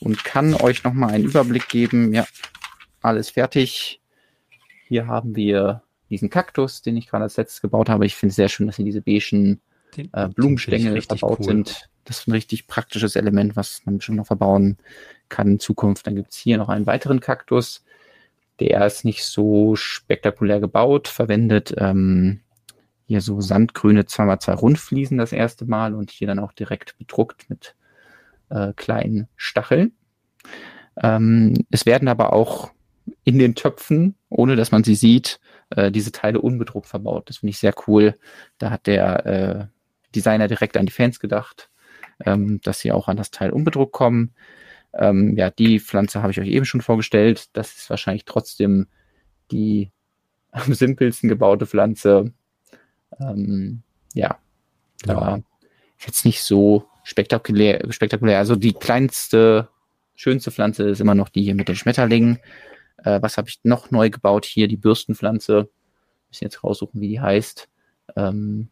und kann euch nochmal einen Überblick geben. Ja, alles fertig. Hier haben wir diesen Kaktus, den ich gerade als letztes gebaut habe. Ich finde es sehr schön, dass hier diese beigen äh, Blumenstängel verbaut cool. sind. Das ist ein richtig praktisches Element, was man bestimmt noch verbauen kann in Zukunft. Dann gibt es hier noch einen weiteren Kaktus. Der ist nicht so spektakulär gebaut, verwendet ähm, hier so sandgrüne 2x2 Rundfliesen das erste Mal und hier dann auch direkt bedruckt mit äh, kleinen Stacheln. Ähm, es werden aber auch in den Töpfen, ohne dass man sie sieht, äh, diese Teile unbedruckt verbaut. Das finde ich sehr cool. Da hat der äh, Designer direkt an die Fans gedacht, ähm, dass sie auch an das Teil unbedruckt kommen. Ähm, ja, die Pflanze habe ich euch eben schon vorgestellt. Das ist wahrscheinlich trotzdem die am simpelsten gebaute Pflanze. Ähm, ja, ja. ist jetzt nicht so spektakulär, spektakulär. Also die kleinste, schönste Pflanze ist immer noch die hier mit den Schmetterlingen. Äh, was habe ich noch neu gebaut? Hier die Bürstenpflanze. Müssen jetzt raussuchen, wie die heißt. Ähm,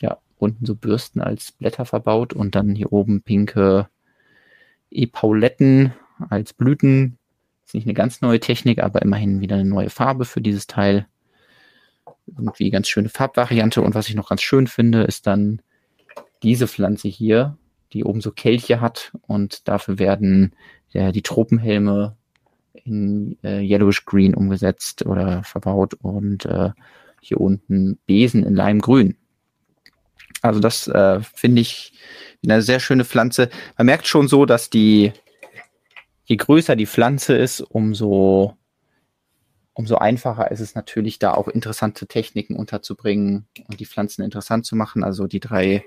ja, unten so Bürsten als Blätter verbaut und dann hier oben pinke Epauletten als Blüten. Ist nicht eine ganz neue Technik, aber immerhin wieder eine neue Farbe für dieses Teil. Irgendwie ganz schöne Farbvariante. Und was ich noch ganz schön finde, ist dann diese Pflanze hier, die oben so Kelche hat. Und dafür werden ja, die Tropenhelme in äh, Yellowish Green umgesetzt oder verbaut und äh, hier unten Besen in Leimgrün. Also das äh, finde ich eine sehr schöne Pflanze. Man merkt schon so, dass die, je größer die Pflanze ist, umso, umso einfacher ist es natürlich, da auch interessante Techniken unterzubringen und die Pflanzen interessant zu machen. Also die drei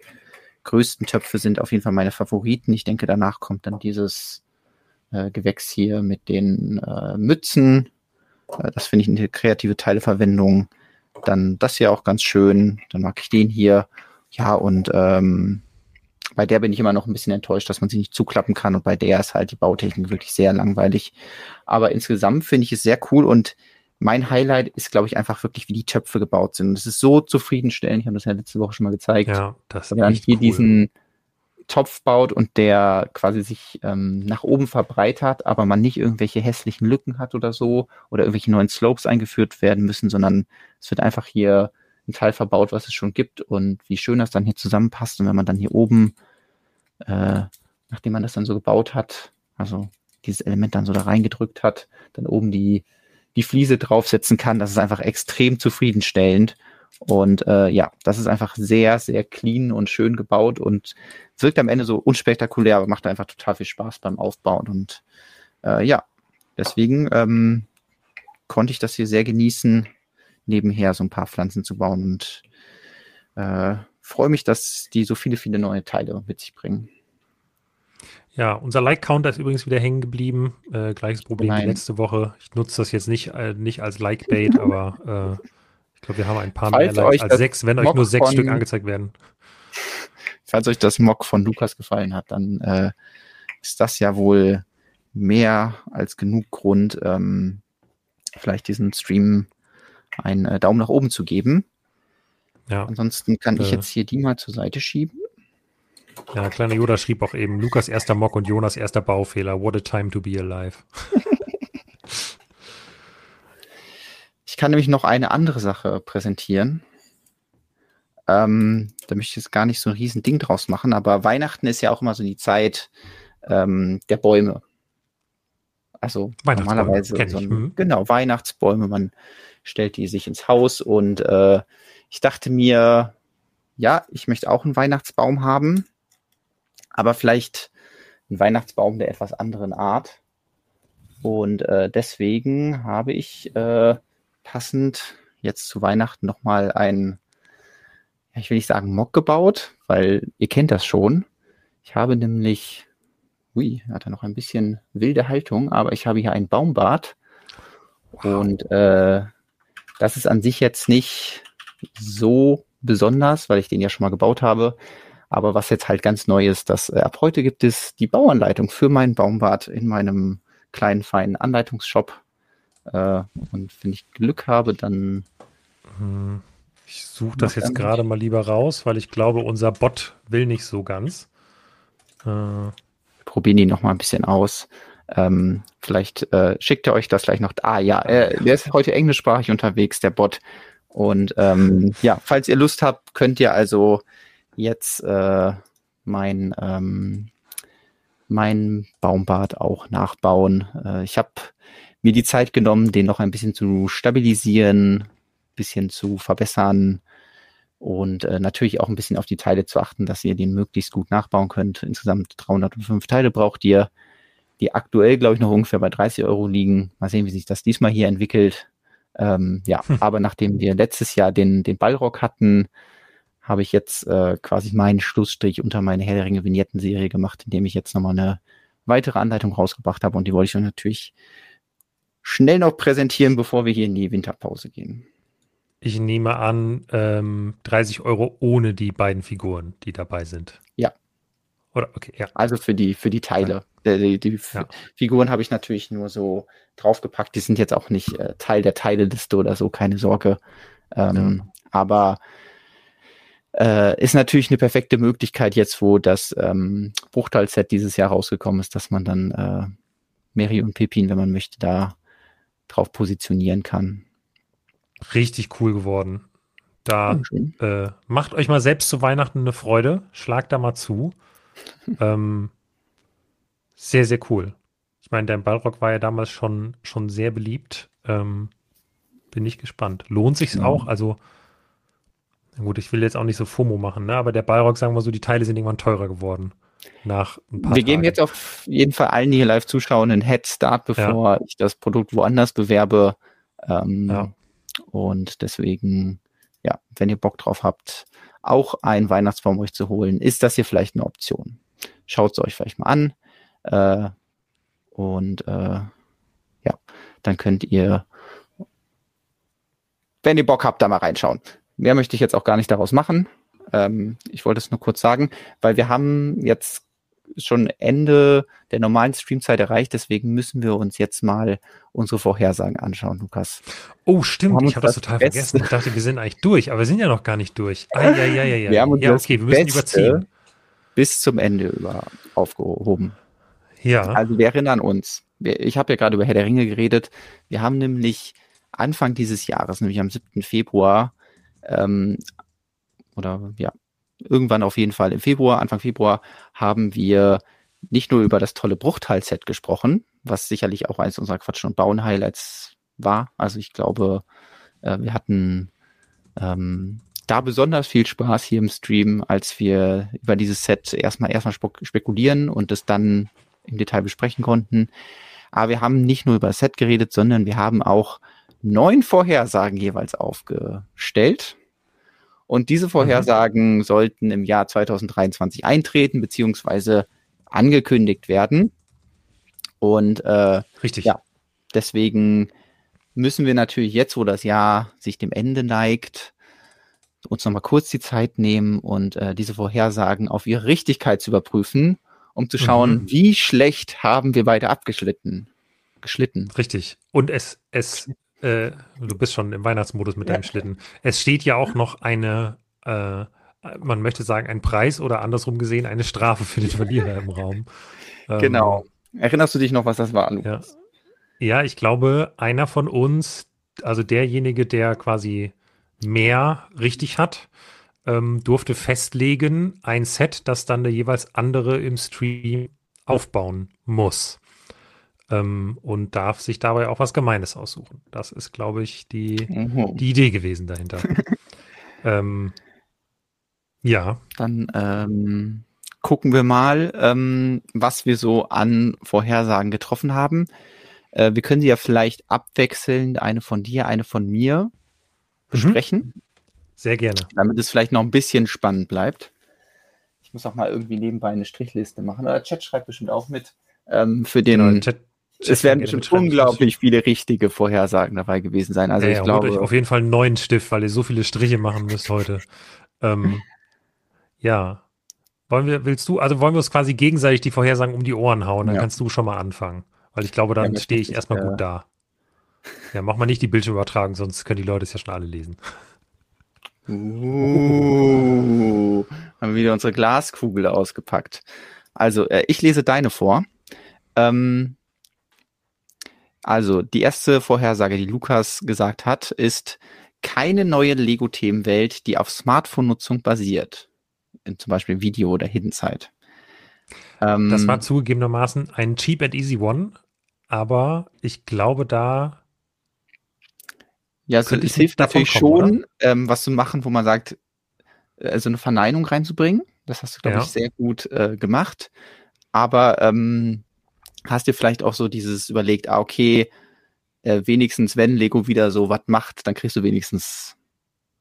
größten Töpfe sind auf jeden Fall meine Favoriten. Ich denke, danach kommt dann dieses äh, Gewächs hier mit den äh, Mützen. Äh, das finde ich eine kreative Teileverwendung. Dann das hier auch ganz schön. Dann mag ich den hier. Ja, und ähm, bei der bin ich immer noch ein bisschen enttäuscht, dass man sie nicht zuklappen kann. Und bei der ist halt die Bautechnik wirklich sehr langweilig. Aber insgesamt finde ich es sehr cool und mein Highlight ist, glaube ich, einfach wirklich, wie die Töpfe gebaut sind. Es ist so zufriedenstellend. Ich habe das ja letzte Woche schon mal gezeigt. Ja, das ist man hier cool. diesen Topf baut und der quasi sich ähm, nach oben verbreitert, aber man nicht irgendwelche hässlichen Lücken hat oder so oder irgendwelche neuen Slopes eingeführt werden müssen, sondern es wird einfach hier ein Teil verbaut, was es schon gibt und wie schön das dann hier zusammenpasst. Und wenn man dann hier oben, äh, nachdem man das dann so gebaut hat, also dieses Element dann so da reingedrückt hat, dann oben die, die Fliese draufsetzen kann, das ist einfach extrem zufriedenstellend und äh, ja, das ist einfach sehr, sehr clean und schön gebaut und wirkt am Ende so unspektakulär, aber macht einfach total viel Spaß beim Aufbauen. Und äh, ja, deswegen ähm, konnte ich das hier sehr genießen, nebenher so ein paar Pflanzen zu bauen und äh, freue mich, dass die so viele, viele neue Teile mit sich bringen. Ja, unser Like-Counter ist übrigens wieder hängen geblieben. Äh, gleiches Problem Nein. wie letzte Woche. Ich nutze das jetzt nicht, äh, nicht als Like-Bait, <laughs> aber äh, ich glaube, wir haben ein paar Falls mehr Likes als sechs, wenn Mock euch nur sechs von, Stück angezeigt werden. <laughs> Falls euch das Mock von Lukas gefallen hat, dann äh, ist das ja wohl mehr als genug Grund, ähm, vielleicht diesen Stream einen äh, Daumen nach oben zu geben. Ja. Ansonsten kann äh, ich jetzt hier die mal zur Seite schieben. Ja, kleiner Yoda schrieb auch eben, Lukas erster Mock und Jonas erster Baufehler. What a time to be alive. <laughs> Ich kann nämlich noch eine andere Sache präsentieren. Ähm, da möchte ich jetzt gar nicht so ein riesen Ding draus machen, aber Weihnachten ist ja auch immer so die Zeit ähm, der Bäume. Also normalerweise so ein, mhm. genau Weihnachtsbäume. Man stellt die sich ins Haus und äh, ich dachte mir, ja, ich möchte auch einen Weihnachtsbaum haben, aber vielleicht einen Weihnachtsbaum der etwas anderen Art. Und äh, deswegen habe ich äh, passend jetzt zu Weihnachten nochmal ein, ich will nicht sagen Mock gebaut, weil ihr kennt das schon. Ich habe nämlich, ui, hat er noch ein bisschen wilde Haltung, aber ich habe hier ein Baumbad und äh, das ist an sich jetzt nicht so besonders, weil ich den ja schon mal gebaut habe. Aber was jetzt halt ganz neu ist, dass äh, ab heute gibt es die Bauanleitung für mein Baumbad in meinem kleinen feinen Anleitungsshop. Äh, und wenn ich Glück habe, dann. Hm. Ich suche das jetzt gerade mal lieber raus, weil ich glaube, unser Bot will nicht so ganz. Äh. Probieren die noch mal ein bisschen aus. Ähm, vielleicht äh, schickt er euch das gleich noch. Ah ja, äh, der ist heute englischsprachig unterwegs, der Bot. Und ähm, ja, falls ihr Lust habt, könnt ihr also jetzt äh, mein ähm, mein Baumbad auch nachbauen. Äh, ich habe mir die Zeit genommen, den noch ein bisschen zu stabilisieren, bisschen zu verbessern und äh, natürlich auch ein bisschen auf die Teile zu achten, dass ihr den möglichst gut nachbauen könnt. Insgesamt 305 Teile braucht ihr. die aktuell, glaube ich, noch ungefähr bei 30 Euro liegen. Mal sehen, wie sich das diesmal hier entwickelt. Ähm, ja, hm. aber nachdem wir letztes Jahr den, den Ballrock hatten, habe ich jetzt äh, quasi meinen Schlussstrich unter meine Herr der Ringe Vignetten-Serie gemacht, indem ich jetzt nochmal eine weitere Anleitung rausgebracht habe und die wollte ich natürlich schnell noch präsentieren, bevor wir hier in die Winterpause gehen. Ich nehme an, ähm, 30 Euro ohne die beiden Figuren, die dabei sind. Ja. Oder okay, ja. Also für die, für die Teile. Ja. Die, die, die ja. Figuren habe ich natürlich nur so draufgepackt. Die sind jetzt auch nicht äh, Teil der Teileliste oder so, keine Sorge. Ähm, ja. Aber äh, ist natürlich eine perfekte Möglichkeit jetzt, wo das ähm, Bruchteil-Set dieses Jahr rausgekommen ist, dass man dann äh, Mary und Pippin, wenn man möchte, da drauf positionieren kann. Richtig cool geworden. Da äh, macht euch mal selbst zu Weihnachten eine Freude. Schlagt da mal zu. <laughs> ähm, sehr, sehr cool. Ich meine, dein Ballrock war ja damals schon, schon sehr beliebt. Ähm, bin ich gespannt. Lohnt sich ja. auch? Also, gut, ich will jetzt auch nicht so FOMO machen, ne? aber der Ballrock, sagen wir so, die Teile sind irgendwann teurer geworden. Nach ein paar Wir Tagen. geben jetzt auf jeden Fall allen, die hier live zuschauen, einen Head Start, bevor ja. ich das Produkt woanders bewerbe. Ähm, ja. Und deswegen, ja, wenn ihr Bock drauf habt, auch einen Weihnachtsbaum euch zu holen, ist das hier vielleicht eine Option. Schaut es euch vielleicht mal an. Äh, und äh, ja, dann könnt ihr, wenn ihr Bock habt, da mal reinschauen. Mehr möchte ich jetzt auch gar nicht daraus machen. Ähm, ich wollte es nur kurz sagen, weil wir haben jetzt schon Ende der normalen Streamzeit erreicht, deswegen müssen wir uns jetzt mal unsere Vorhersagen anschauen, Lukas. Oh, stimmt, ich habe das total Beste. vergessen. Ich dachte, wir sind eigentlich durch, aber wir sind ja noch gar nicht durch. Ah, ja, ja, ja, ja. Wir haben uns ja, okay, wir müssen Beste überziehen. Bis zum Ende über aufgehoben. Ja. Also wir erinnern uns. Ich habe ja gerade über Herr der Ringe geredet. Wir haben nämlich Anfang dieses Jahres, nämlich am 7. Februar, ähm, oder ja, irgendwann auf jeden Fall im Februar, Anfang Februar, haben wir nicht nur über das tolle Bruchteil-Set gesprochen, was sicherlich auch eines unserer Quatsch- und Bauen-Highlights war. Also ich glaube, äh, wir hatten ähm, da besonders viel Spaß hier im Stream, als wir über dieses Set erstmal erstmal spekulieren und es dann im Detail besprechen konnten. Aber wir haben nicht nur über das Set geredet, sondern wir haben auch neun Vorhersagen jeweils aufgestellt. Und diese Vorhersagen mhm. sollten im Jahr 2023 eintreten, beziehungsweise angekündigt werden. Und äh, richtig. Ja, deswegen müssen wir natürlich jetzt, wo das Jahr sich dem Ende neigt, uns nochmal kurz die Zeit nehmen und äh, diese Vorhersagen auf ihre Richtigkeit zu überprüfen, um zu schauen, mhm. wie schlecht haben wir beide abgeschlitten. Geschlitten. Richtig. Und es, es äh, du bist schon im Weihnachtsmodus mit ja. deinem Schlitten. Es steht ja auch noch eine, äh, man möchte sagen, ein Preis oder andersrum gesehen eine Strafe für den Verlierer im Raum. <laughs> Ähm, genau. Erinnerst du dich noch, was das war, Ja. ja, ich glaube, einer von uns, also derjenige, der quasi mehr richtig hat, ähm, durfte festlegen, ein Set, das dann der jeweils andere im Stream aufbauen muss ähm, und darf sich dabei auch was Gemeines aussuchen. Das ist, glaube ich, die, mhm. die Idee gewesen dahinter. <laughs> ähm, ja. Dann ähm, gucken wir mal, ähm, was wir so an Vorhersagen getroffen haben. Äh, wir können sie ja vielleicht abwechselnd, eine von dir, eine von mir, mhm. besprechen. Sehr gerne. Damit es vielleicht noch ein bisschen spannend bleibt. Ich muss auch mal irgendwie nebenbei eine Strichliste machen. Der Chat schreibt bestimmt auch mit. Ähm, für den genau, Chat, es werden bestimmt unglaublich viele richtige Vorhersagen dabei gewesen sein. Also ja, ich glaube. Euch auf jeden Fall einen neuen Stift, weil ihr so viele Striche machen müsst heute. ähm, ja. Wollen wir, willst du, also wollen wir uns quasi gegenseitig die Vorhersagen um die Ohren hauen, dann ja. kannst du schon mal anfangen. Weil ich glaube, dann ja, stehe ich erstmal gut da. Ja, mach mal nicht die Bildschirmübertragung, sonst können die Leute es ja schon alle lesen. Uh, haben wir wieder unsere Glaskugel ausgepackt. Also, äh, ich lese deine vor. Ähm, also, die erste Vorhersage, die Lukas gesagt hat, ist keine neue Lego-Themenwelt, die auf Smartphone-Nutzung basiert. In zum Beispiel Video oder Hidden Side. Ähm, das war zugegebenermaßen ein Cheap and Easy One, aber ich glaube, da. Ja, also es hilft natürlich kommen, schon, ähm, was zu machen, wo man sagt, äh, so eine Verneinung reinzubringen. Das hast du, glaube ja. ich, sehr gut äh, gemacht. Aber ähm, hast dir vielleicht auch so dieses überlegt, ah, okay, äh, wenigstens wenn Lego wieder so was macht, dann kriegst du wenigstens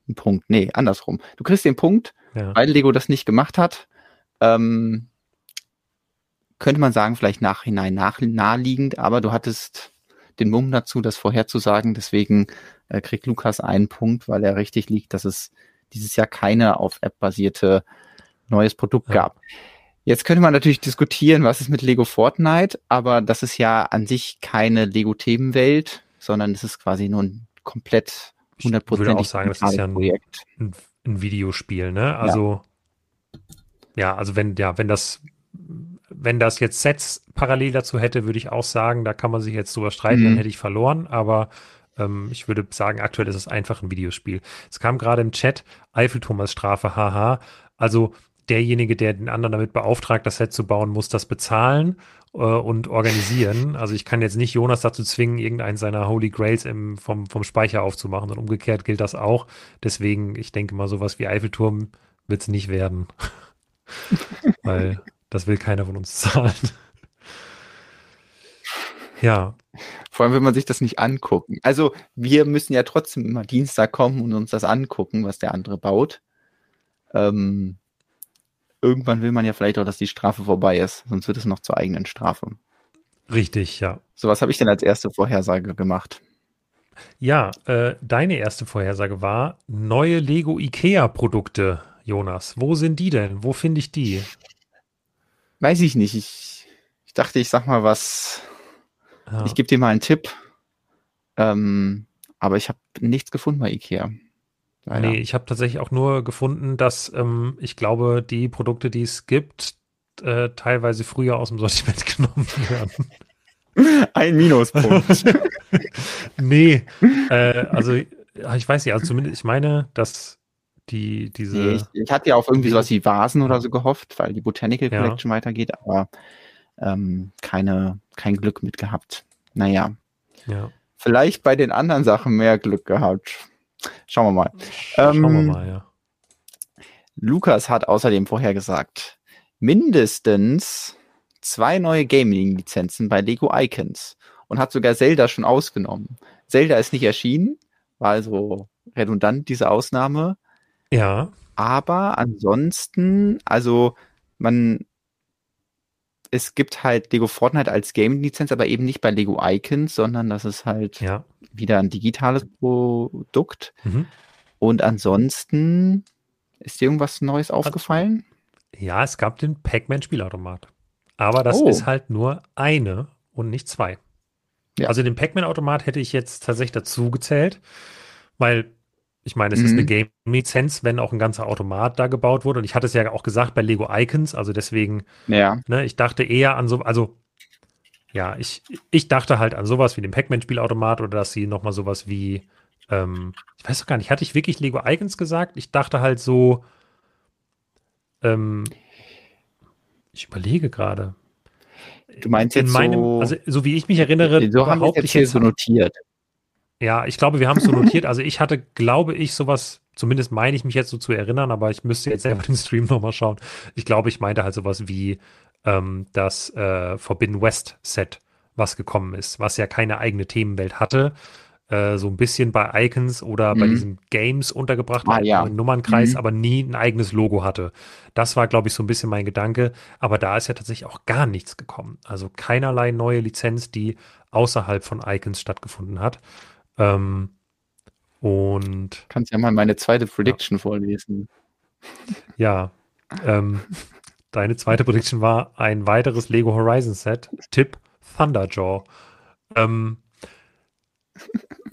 einen Punkt. Nee, andersrum. Du kriegst den Punkt, ja. weil Lego das nicht gemacht hat. Ähm, könnte man sagen, vielleicht nachhinein nach, naheliegend, aber du hattest den Mumm dazu, das vorherzusagen. Deswegen äh, kriegt Lukas einen Punkt, weil er richtig liegt, dass es dieses Jahr keine auf App basierte neues Produkt ja. gab. Jetzt könnte man natürlich diskutieren, was ist mit Lego Fortnite, aber das ist ja an sich keine Lego-Themenwelt, sondern es ist quasi nur ein komplett 100% Ich würde auch sagen, das ist ja ein, ein, ein Videospiel, ne? Also, ja. ja, also wenn, ja, wenn das, wenn das jetzt Sets parallel dazu hätte, würde ich auch sagen, da kann man sich jetzt drüber streiten, mhm. dann hätte ich verloren, aber ähm, ich würde sagen, aktuell ist es einfach ein Videospiel. Es kam gerade im Chat Eiffelturm als Strafe, haha. Also derjenige, der den anderen damit beauftragt, das Set zu bauen, muss das bezahlen äh, und organisieren. Also ich kann jetzt nicht Jonas dazu zwingen, irgendeinen seiner Holy Grails im, vom, vom Speicher aufzumachen und umgekehrt gilt das auch. Deswegen, ich denke mal, sowas wie Eiffelturm wird es nicht werden. <laughs> Weil das will keiner von uns <laughs> zahlen. ja. Vor allem, wenn man sich das nicht angucken. Also wir müssen ja trotzdem immer Dienstag kommen und uns das angucken, was der andere baut. Ähm, irgendwann will man ja vielleicht auch, dass die Strafe vorbei ist, sonst wird es noch zur eigenen Strafe. Richtig, ja. So, was habe ich denn als erste Vorhersage gemacht? Ja, äh, deine erste Vorhersage war neue Lego IKEA Produkte, Jonas. Wo sind die denn? Wo finde ich die? Weiß ich nicht. Ich, ich dachte, ich sag mal was. Ja. Ich gebe dir mal einen Tipp. Ähm, aber ich habe nichts gefunden bei IKEA. Leider. Nee, ich habe tatsächlich auch nur gefunden, dass ähm, ich glaube, die Produkte, die es gibt, äh, teilweise früher aus dem <laughs> Sortiment genommen werden. Ein Minuspunkt. <laughs> nee, äh, also ich weiß nicht, also zumindest, ich meine, dass die, diese. Nee, ich, ich, hatte ja auf irgendwie sowas wie Vasen oder so gehofft, weil die Botanical Collection ja. weitergeht, aber ähm, keine, kein Glück mit gehabt. Naja. Ja. Vielleicht bei den anderen Sachen mehr Glück gehabt. Schauen wir mal. Schauen ähm, wir mal, ja. Lukas hat außerdem vorher gesagt, mindestens zwei neue Gaming-Lizenzen bei Lego Icons und hat sogar Zelda schon ausgenommen. Zelda ist nicht erschienen, war also redundant, diese Ausnahme. Ja. Aber ansonsten, also man es gibt halt Lego Fortnite als Game-Lizenz, aber eben nicht bei Lego Icons, sondern das ist halt ja. wieder ein digitales Produkt. Mhm. Und ansonsten ist dir irgendwas Neues aufgefallen? Ja, es gab den Pac-Man-Spielautomat. Aber das oh. ist halt nur eine und nicht zwei. Ja. Also den Pac-Man-Automat hätte ich jetzt tatsächlich dazu gezählt, weil ich meine, es mhm. ist eine. Game-Lizenz, wenn auch ein ganzer Automat da gebaut wurde. Und ich hatte es ja auch gesagt bei Lego Icons, also deswegen, ja. ne, ich dachte eher an so, also ja, ich, ich dachte halt an sowas wie den Pac-Man-Spielautomat oder dass sie nochmal sowas wie, ähm, ich weiß doch gar nicht, hatte ich wirklich Lego Icons gesagt? Ich dachte halt so, ähm, ich überlege gerade. Du meinst in jetzt meinem, so, also so wie ich mich erinnere, so haben wir jetzt hier so notiert. Ja, ich glaube, wir haben es so <laughs> notiert. Also ich hatte, glaube ich, sowas, zumindest meine ich mich jetzt so zu erinnern, aber ich müsste jetzt selber <laughs> den Stream nochmal schauen. Ich glaube, ich meinte halt sowas wie ähm, das äh, Forbidden West Set, was gekommen ist, was ja keine eigene Themenwelt hatte. Äh, so ein bisschen bei Icons oder mhm. bei diesen Games untergebracht ah, ja. einen Nummernkreis, mhm. aber nie ein eigenes Logo hatte. Das war, glaube ich, so ein bisschen mein Gedanke. Aber da ist ja tatsächlich auch gar nichts gekommen. Also keinerlei neue Lizenz, die außerhalb von Icons stattgefunden hat. Ähm, und. Kannst ja mal meine zweite Prediction ja. vorlesen. Ja. Ähm, deine zweite Prediction war ein weiteres Lego Horizon Set. Tipp Thunderjaw. Ähm,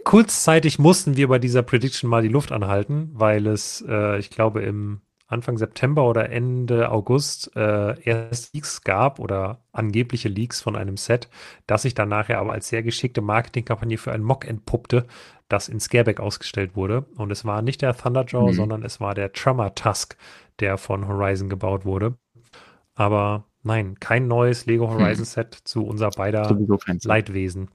kurzzeitig mussten wir bei dieser Prediction mal die Luft anhalten, weil es, äh, ich glaube, im Anfang September oder Ende August äh, erst Leaks gab oder angebliche Leaks von einem Set, das sich dann nachher aber als sehr geschickte Marketingkampagne für ein Mock entpuppte, das in Scareback ausgestellt wurde. Und es war nicht der Thunderjaw, mhm. sondern es war der Tremor Tusk, der von Horizon gebaut wurde. Aber nein, kein neues Lego hm. Horizon Set zu unser beider Leidwesen.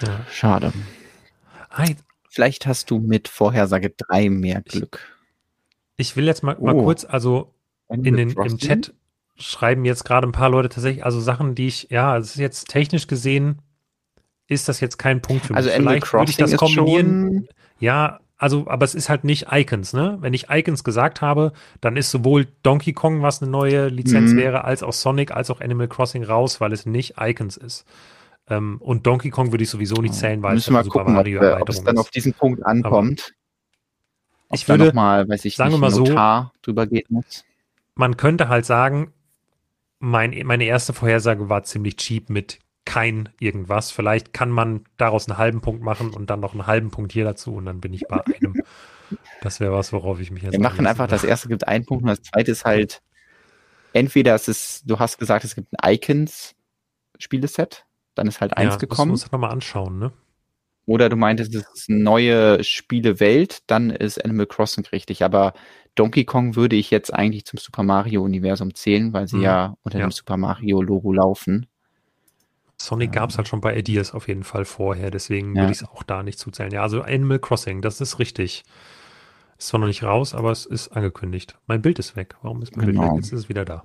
Ja. Schade. Vielleicht hast du mit Vorhersage 3 mehr Glück. Ich, will jetzt mal, mal oh. kurz, also in den, im Chat schreiben jetzt gerade ein paar Leute tatsächlich, also Sachen, die ich, ja, es ist jetzt technisch gesehen, ist das jetzt kein Punkt für mich. Also Vielleicht würde ich das kombinieren. Ja, also, aber es ist halt nicht Icons, ne? Wenn ich Icons gesagt habe, dann ist sowohl Donkey Kong, was eine neue Lizenz mhm. wäre, als auch Sonic, als auch Animal Crossing raus, weil es nicht Icons ist. Ähm, und Donkey Kong würde ich sowieso nicht zählen, weil Müssen es Super gucken, Mario ob, ob es dann auf diesen Punkt ankommt. Aber ich würde mal, weiß ich sagen nicht, wir mal so, drüber geht muss. Man könnte halt sagen, mein, meine erste Vorhersage war ziemlich cheap mit kein irgendwas. Vielleicht kann man daraus einen halben Punkt machen und dann noch einen halben Punkt hier dazu und dann bin ich bei einem. Das wäre was, worauf ich mich jetzt. Wir machen einfach, das erste gibt einen Punkt und das zweite ist halt, entweder es ist, du hast gesagt, es gibt ein Icons-Spieleset, dann ist halt eins ja, gekommen. Muss man mal anschauen, ne? Oder du meintest, es ist eine neue Spielewelt, dann ist Animal Crossing richtig. Aber Donkey Kong würde ich jetzt eigentlich zum Super Mario Universum zählen, weil sie mhm. ja unter ja. dem Super Mario Logo laufen. Sonic gab es halt schon bei Ideas auf jeden Fall vorher, deswegen ja. würde ich es auch da nicht zuzählen. Ja, also Animal Crossing, das ist richtig. Ist zwar noch nicht raus, aber es ist angekündigt. Mein Bild ist weg. Warum ist mein genau. Bild weg? Jetzt ist es wieder da.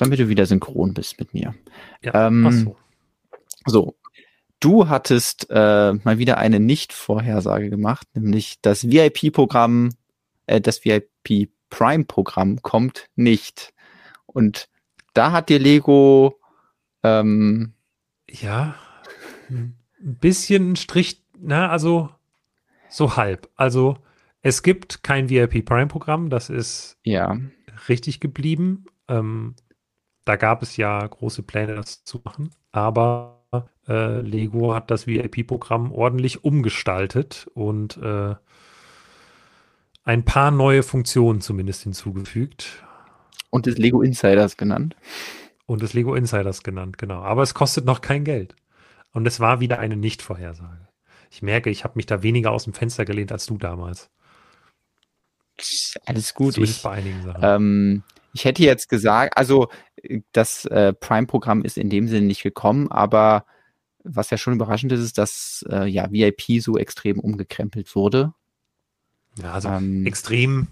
Damit du wieder synchron bist mit mir. Ja, ähm, so. So, du hattest äh, mal wieder eine Nicht-Vorhersage gemacht, nämlich das VIP-Programm, äh, das VIP Prime-Programm kommt nicht. Und da hat dir Lego ähm, ja, ein bisschen Strich, na, also so halb. Also es gibt kein VIP Prime Programm, das ist ja richtig geblieben. Ähm, da gab es ja große Pläne, das zu machen, aber äh, Lego hat das VIP-Programm ordentlich umgestaltet und äh, ein paar neue Funktionen zumindest hinzugefügt. Und des Lego Insiders genannt und des Lego Insiders genannt, genau. Aber es kostet noch kein Geld. Und es war wieder eine Nicht-Vorhersage. Ich merke, ich habe mich da weniger aus dem Fenster gelehnt als du damals. Alles gut. Zumindest ich, bei einigen Sachen. Ähm, ich hätte jetzt gesagt, also das äh, Prime-Programm ist in dem Sinne nicht gekommen, aber was ja schon überraschend ist, ist, dass äh, ja VIP so extrem umgekrempelt wurde. Ja, also ähm, extrem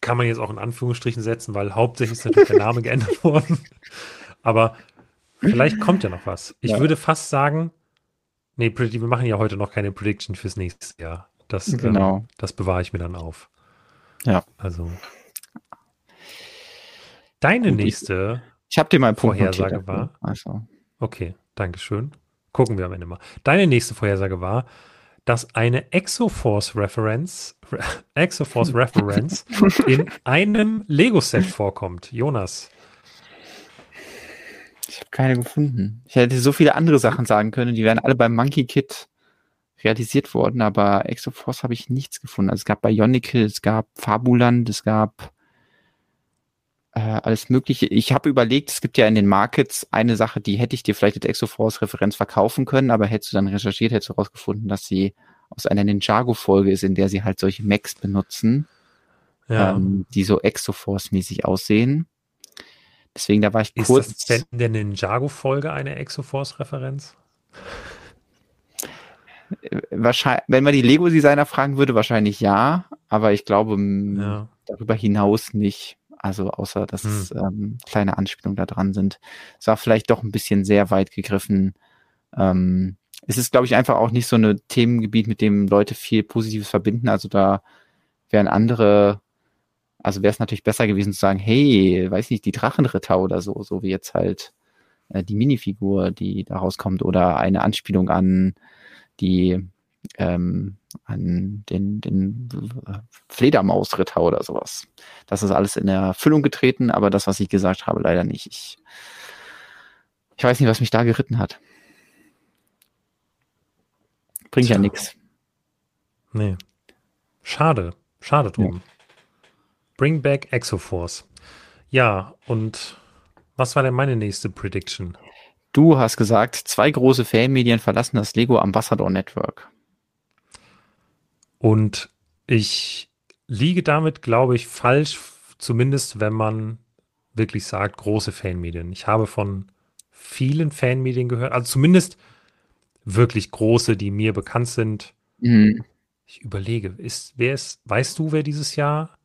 kann man jetzt auch in Anführungsstrichen setzen, weil hauptsächlich ist natürlich der Name <laughs> geändert worden. Aber vielleicht kommt ja noch was. Ich ja. würde fast sagen, nee, wir machen ja heute noch keine Prediction fürs nächste Jahr. Das, ähm, genau. Ähm, das bewahre ich mir dann auf. Ja. Also. Deine Gut, nächste ich, ich habe dir mal Vorhersage war. Also. Okay, Dankeschön. Gucken wir am Ende mal. Deine nächste Vorhersage war, dass eine Exoforce Reference, <laughs> Exoforce Reference <laughs> in einem Lego-Set vorkommt. Jonas. Ich habe keine gefunden. Ich hätte so viele andere Sachen sagen können, die wären alle beim Monkey Kit realisiert worden, aber Exoforce habe ich nichts gefunden. Also es gab Bionicle, es gab Fabuland, es gab äh, alles Mögliche. Ich habe überlegt, es gibt ja in den Markets eine Sache, die hätte ich dir vielleicht als Exoforce-Referenz verkaufen können, aber hättest du dann recherchiert, hättest du herausgefunden, dass sie aus einer Ninjago-Folge ist, in der sie halt solche Mechs benutzen, ja. ähm, die so Exoforce-mäßig aussehen. Deswegen, da war ich ist kurz. Ist das denn in der Ninjago-Folge eine Exoforce-Referenz? Äh, wahrscheinlich, wenn man die Lego-Designer fragen würde, wahrscheinlich ja, aber ich glaube ja. darüber hinaus nicht. Also außer, dass hm. ähm, kleine Anspielungen da dran sind. Es war vielleicht doch ein bisschen sehr weit gegriffen. Ähm, es ist, glaube ich, einfach auch nicht so ein Themengebiet, mit dem Leute viel Positives verbinden. Also da wären andere, also wäre es natürlich besser gewesen zu sagen, hey, weiß nicht, die Drachenritter oder so, so wie jetzt halt äh, die Minifigur, die da rauskommt, oder eine Anspielung an die ähm, an den, den Fledermausritter oder sowas. Das ist alles in Erfüllung getreten, aber das, was ich gesagt habe, leider nicht. Ich, ich weiß nicht, was mich da geritten hat. Bringt ja nichts. Nee. Schade. Schade drum. Ja. Bring back Exoforce. Ja, und was war denn meine nächste Prediction? Du hast gesagt, zwei große Fanmedien verlassen das Lego Ambassador Network. Und ich liege damit, glaube ich, falsch, zumindest wenn man wirklich sagt, große Fanmedien. Ich habe von vielen Fanmedien gehört, also zumindest wirklich große, die mir bekannt sind. Mhm. Ich überlege, ist, wer ist, weißt du, wer dieses Jahr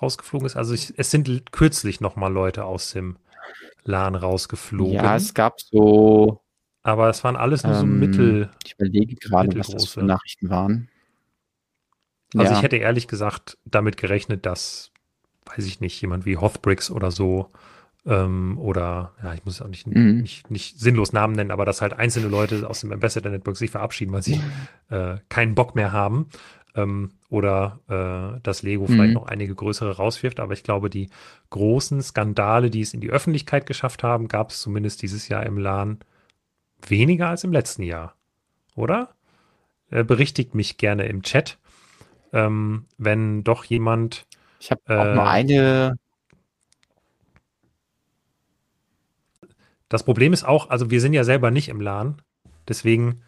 rausgeflogen ist. Also ich, es sind kürzlich nochmal Leute aus dem LAN rausgeflogen. Ja, es gab so. Aber es waren alles nur so ähm, Mittel. Ich überlege gerade, was das für Nachrichten waren. Also ja. ich hätte ehrlich gesagt damit gerechnet, dass, weiß ich nicht, jemand wie Hothbricks oder so ähm, oder ja, ich muss es auch nicht, mhm. nicht, nicht sinnlos Namen nennen, aber dass halt einzelne Leute aus dem Ambassador Network sich verabschieden, weil sie äh, keinen Bock mehr haben ähm, oder äh, dass Lego mhm. vielleicht noch einige größere rauswirft. Aber ich glaube, die großen Skandale, die es in die Öffentlichkeit geschafft haben, gab es zumindest dieses Jahr im LAN weniger als im letzten Jahr, oder? Äh, berichtigt mich gerne im Chat, ähm, wenn doch jemand. Ich habe auch nur äh, eine. Das Problem ist auch, also wir sind ja selber nicht im LAN, deswegen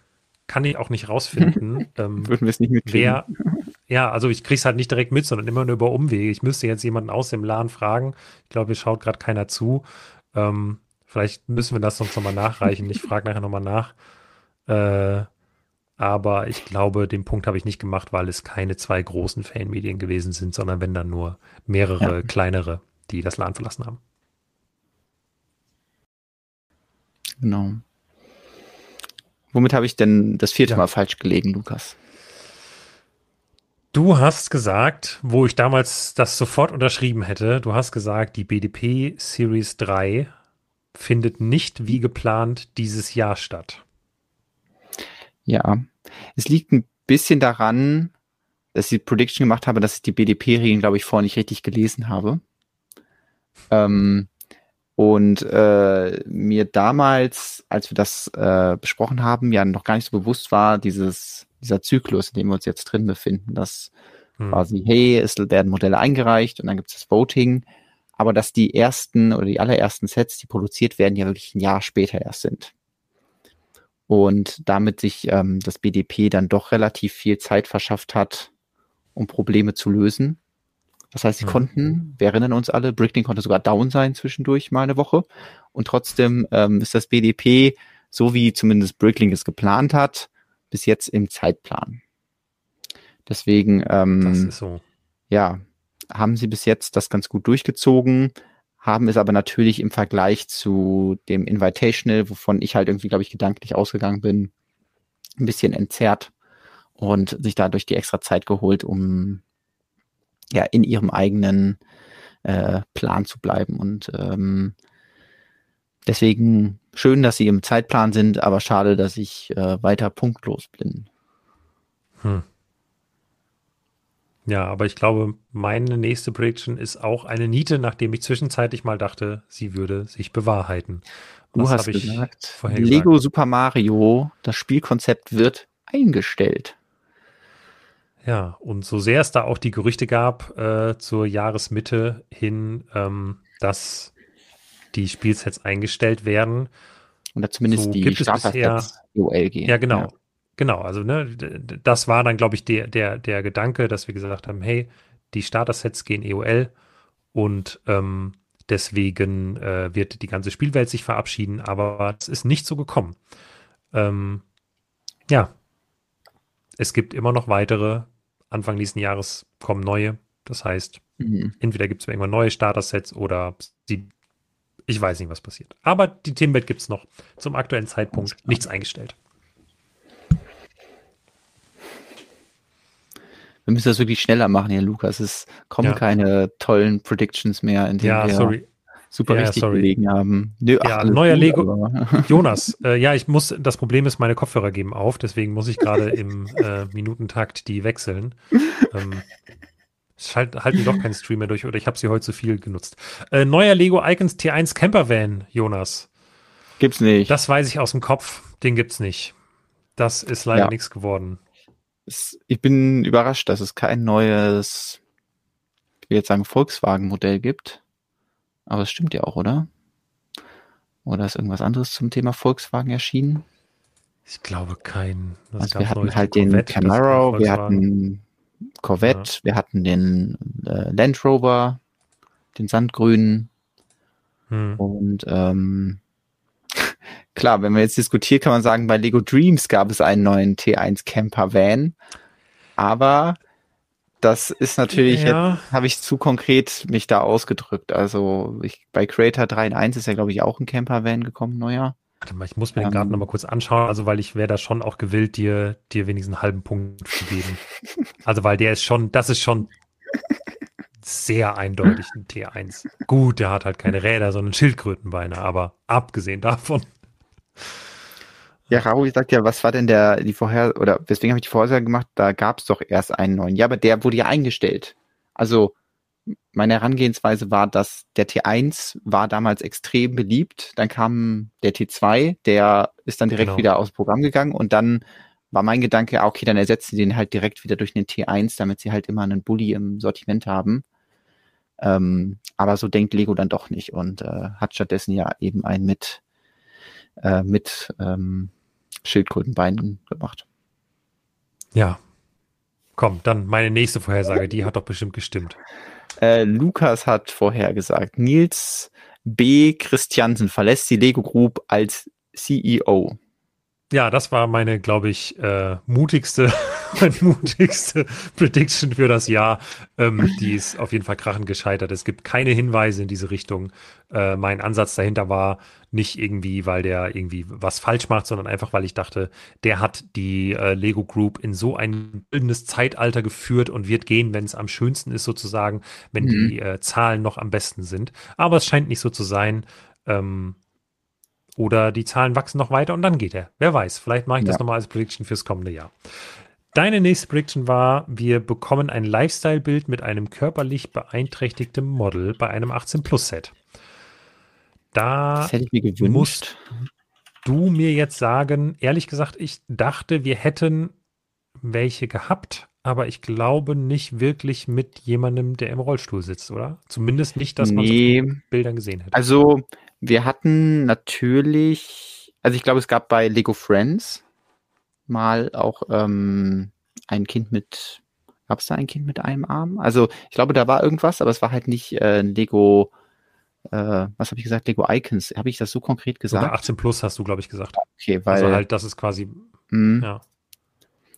kann ich auch nicht rausfinden, <laughs> ähm, Würden wir es nicht wer. Ja, also ich kriege es halt nicht direkt mit, sondern immer nur über Umwege. Ich müsste jetzt jemanden aus dem LAN fragen. Ich glaube, hier schaut gerade keiner zu. Ähm, vielleicht müssen wir das sonst nochmal nachreichen. Ich frage nachher nochmal nach. Äh, aber ich glaube, den Punkt habe ich nicht gemacht, weil es keine zwei großen Fanmedien gewesen sind, sondern wenn dann nur mehrere ja. kleinere, die das LAN verlassen haben. Genau. Womit habe ich denn das vierte ja. Mal falsch gelegen, Lukas? Du hast gesagt, wo ich damals das sofort unterschrieben hätte, du hast gesagt, die BDP Series 3 findet nicht wie geplant dieses Jahr statt. Ja, es liegt ein bisschen daran, dass ich die Prediction gemacht habe, dass ich die BDP-Regeln, glaube ich, vorher nicht richtig gelesen habe. Ähm, und äh, mir damals, als wir das äh, besprochen haben, ja noch gar nicht so bewusst war, dieses, dieser Zyklus, in dem wir uns jetzt drin befinden, dass hm. quasi, hey, es werden Modelle eingereicht und dann gibt es das Voting, aber dass die ersten oder die allerersten Sets, die produziert werden, ja wirklich ein Jahr später erst sind. Und damit sich ähm, das BDP dann doch relativ viel Zeit verschafft hat, um Probleme zu lösen das heißt, sie mhm. konnten, wir erinnern uns alle, Bricklink konnte sogar down sein zwischendurch mal eine Woche. Und trotzdem ähm, ist das BDP, so wie zumindest Bricklink es geplant hat, bis jetzt im Zeitplan. Deswegen, ähm, so. ja, haben sie bis jetzt das ganz gut durchgezogen, haben es aber natürlich im Vergleich zu dem Invitational, wovon ich halt irgendwie, glaube ich, gedanklich ausgegangen bin, ein bisschen entzerrt und sich dadurch die extra Zeit geholt, um ja in ihrem eigenen äh, Plan zu bleiben. Und ähm, deswegen schön, dass sie im Zeitplan sind, aber schade, dass ich äh, weiter punktlos bin. Hm. Ja, aber ich glaube, meine nächste Prediction ist auch eine Niete, nachdem ich zwischenzeitlich mal dachte, sie würde sich bewahrheiten. Du hast gesagt, Lego gesagt? Super Mario, das Spielkonzept wird eingestellt. Ja, und so sehr es da auch die Gerüchte gab äh, zur Jahresmitte hin, ähm, dass die Spielsets eingestellt werden. Oder zumindest so die Starter-Sets EOL gehen. Ja, genau. Ja. Genau, also ne, das war dann, glaube ich, der, der, der Gedanke, dass wir gesagt haben, hey, die Starter-Sets gehen EOL und ähm, deswegen äh, wird die ganze Spielwelt sich verabschieden, aber es ist nicht so gekommen. Ähm, ja, es gibt immer noch weitere. Anfang nächsten Jahres kommen neue. Das heißt, mhm. entweder gibt es irgendwann neue Starter-Sets oder die, ich weiß nicht, was passiert. Aber die Themenwelt gibt es noch. Zum aktuellen Zeitpunkt nichts eingestellt. Wir müssen das wirklich schneller machen hier, Lukas. Es kommen ja. keine tollen Predictions mehr, in denen ja, wir sorry super ja, richtig sorry. gelegen haben. Nö, ach, ja, neuer gut, Lego. <laughs> Jonas, äh, ja, ich muss, das Problem ist, meine Kopfhörer geben auf, deswegen muss ich gerade <laughs> im äh, Minutentakt die wechseln. Ähm, es halt, halten doch keinen Stream mehr durch oder ich habe sie heute zu viel genutzt. Äh, neuer Lego Icons T1 Campervan, Jonas. Gibt's nicht. Das weiß ich aus dem Kopf. Den gibt's nicht. Das ist leider ja. nichts geworden. Ich bin überrascht, dass es kein neues, ich will jetzt sagen, Volkswagen-Modell gibt. Aber es stimmt ja auch, oder? Oder ist irgendwas anderes zum Thema Volkswagen erschienen? Ich glaube kein. Also wir hatten halt den Camaro, wir hatten Corvette, ja. wir hatten den äh, Land Rover, den Sandgrünen. Hm. Und ähm, klar, wenn man jetzt diskutiert, kann man sagen, bei Lego Dreams gab es einen neuen T1 Camper Van. Aber Das ist natürlich, ja. habe ich zu konkret mich da ausgedrückt. Also ich, bei Creator 3 in 1 ist ja, glaube ich, auch ein Camper-Van gekommen, neuer. Warte mal, ich muss mir den Garten ähm, nochmal kurz anschauen, also weil ich wäre da schon auch gewillt, dir, dir wenigstens einen halben Punkt zu geben. <laughs> also weil der ist schon, das ist schon sehr eindeutig ein T1. Gut, der hat halt keine Räder, sondern Schildkrötenbeine, aber abgesehen davon. Ja, Raoul sagt ja, was war denn der, die Vorher, oder weswegen habe ich die Vorhersage gemacht? Da gab es doch erst einen neuen. Ja, aber der wurde ja eingestellt. Also meine Herangehensweise war, dass der T1 war damals extrem beliebt. Dann kam der T2, der ist dann direkt genau. wieder aus dem Programm gegangen und dann war mein Gedanke, ah, okay, dann ersetzen sie den halt direkt wieder durch den T1, damit sie halt immer einen Bully im Sortiment haben. Ähm, aber so denkt Lego dann doch nicht und äh, hat stattdessen ja eben einen mit, äh, mit ähm, Schildkrötenbeinen gemacht. Ja. Komm, dann meine nächste Vorhersage, die hat doch bestimmt gestimmt. Äh, Lukas hat vorhergesagt, Nils B. Christiansen verlässt die Lego Group als CEO. Ja, das war meine, glaube ich, äh, mutigste, <laughs> mutigste Prediction für das Jahr. Ähm, die ist auf jeden Fall krachend gescheitert. Es gibt keine Hinweise in diese Richtung. Äh, mein Ansatz dahinter war nicht irgendwie, weil der irgendwie was falsch macht, sondern einfach, weil ich dachte, der hat die äh, Lego Group in so ein bildendes Zeitalter geführt und wird gehen, wenn es am schönsten ist, sozusagen, wenn mhm. die äh, Zahlen noch am besten sind. Aber es scheint nicht so zu sein. Ähm, oder die Zahlen wachsen noch weiter und dann geht er. Wer weiß, vielleicht mache ich ja. das nochmal als Prediction fürs kommende Jahr. Deine nächste Prediction war, wir bekommen ein Lifestyle-Bild mit einem körperlich beeinträchtigten Model bei einem 18-Plus-Set. Da musst du mir jetzt sagen, ehrlich gesagt, ich dachte, wir hätten welche gehabt, aber ich glaube nicht wirklich mit jemandem, der im Rollstuhl sitzt, oder? Zumindest nicht, dass man nee. so Bildern gesehen hätte. Also wir hatten natürlich, also ich glaube, es gab bei Lego Friends mal auch ähm, ein Kind mit, gab es da ein Kind mit einem Arm? Also ich glaube, da war irgendwas, aber es war halt nicht äh, Lego, äh, was habe ich gesagt, Lego Icons. Habe ich das so konkret gesagt? Oder 18 Plus hast du, glaube ich, gesagt. Okay, weil. Also halt, das ist quasi, mh. ja.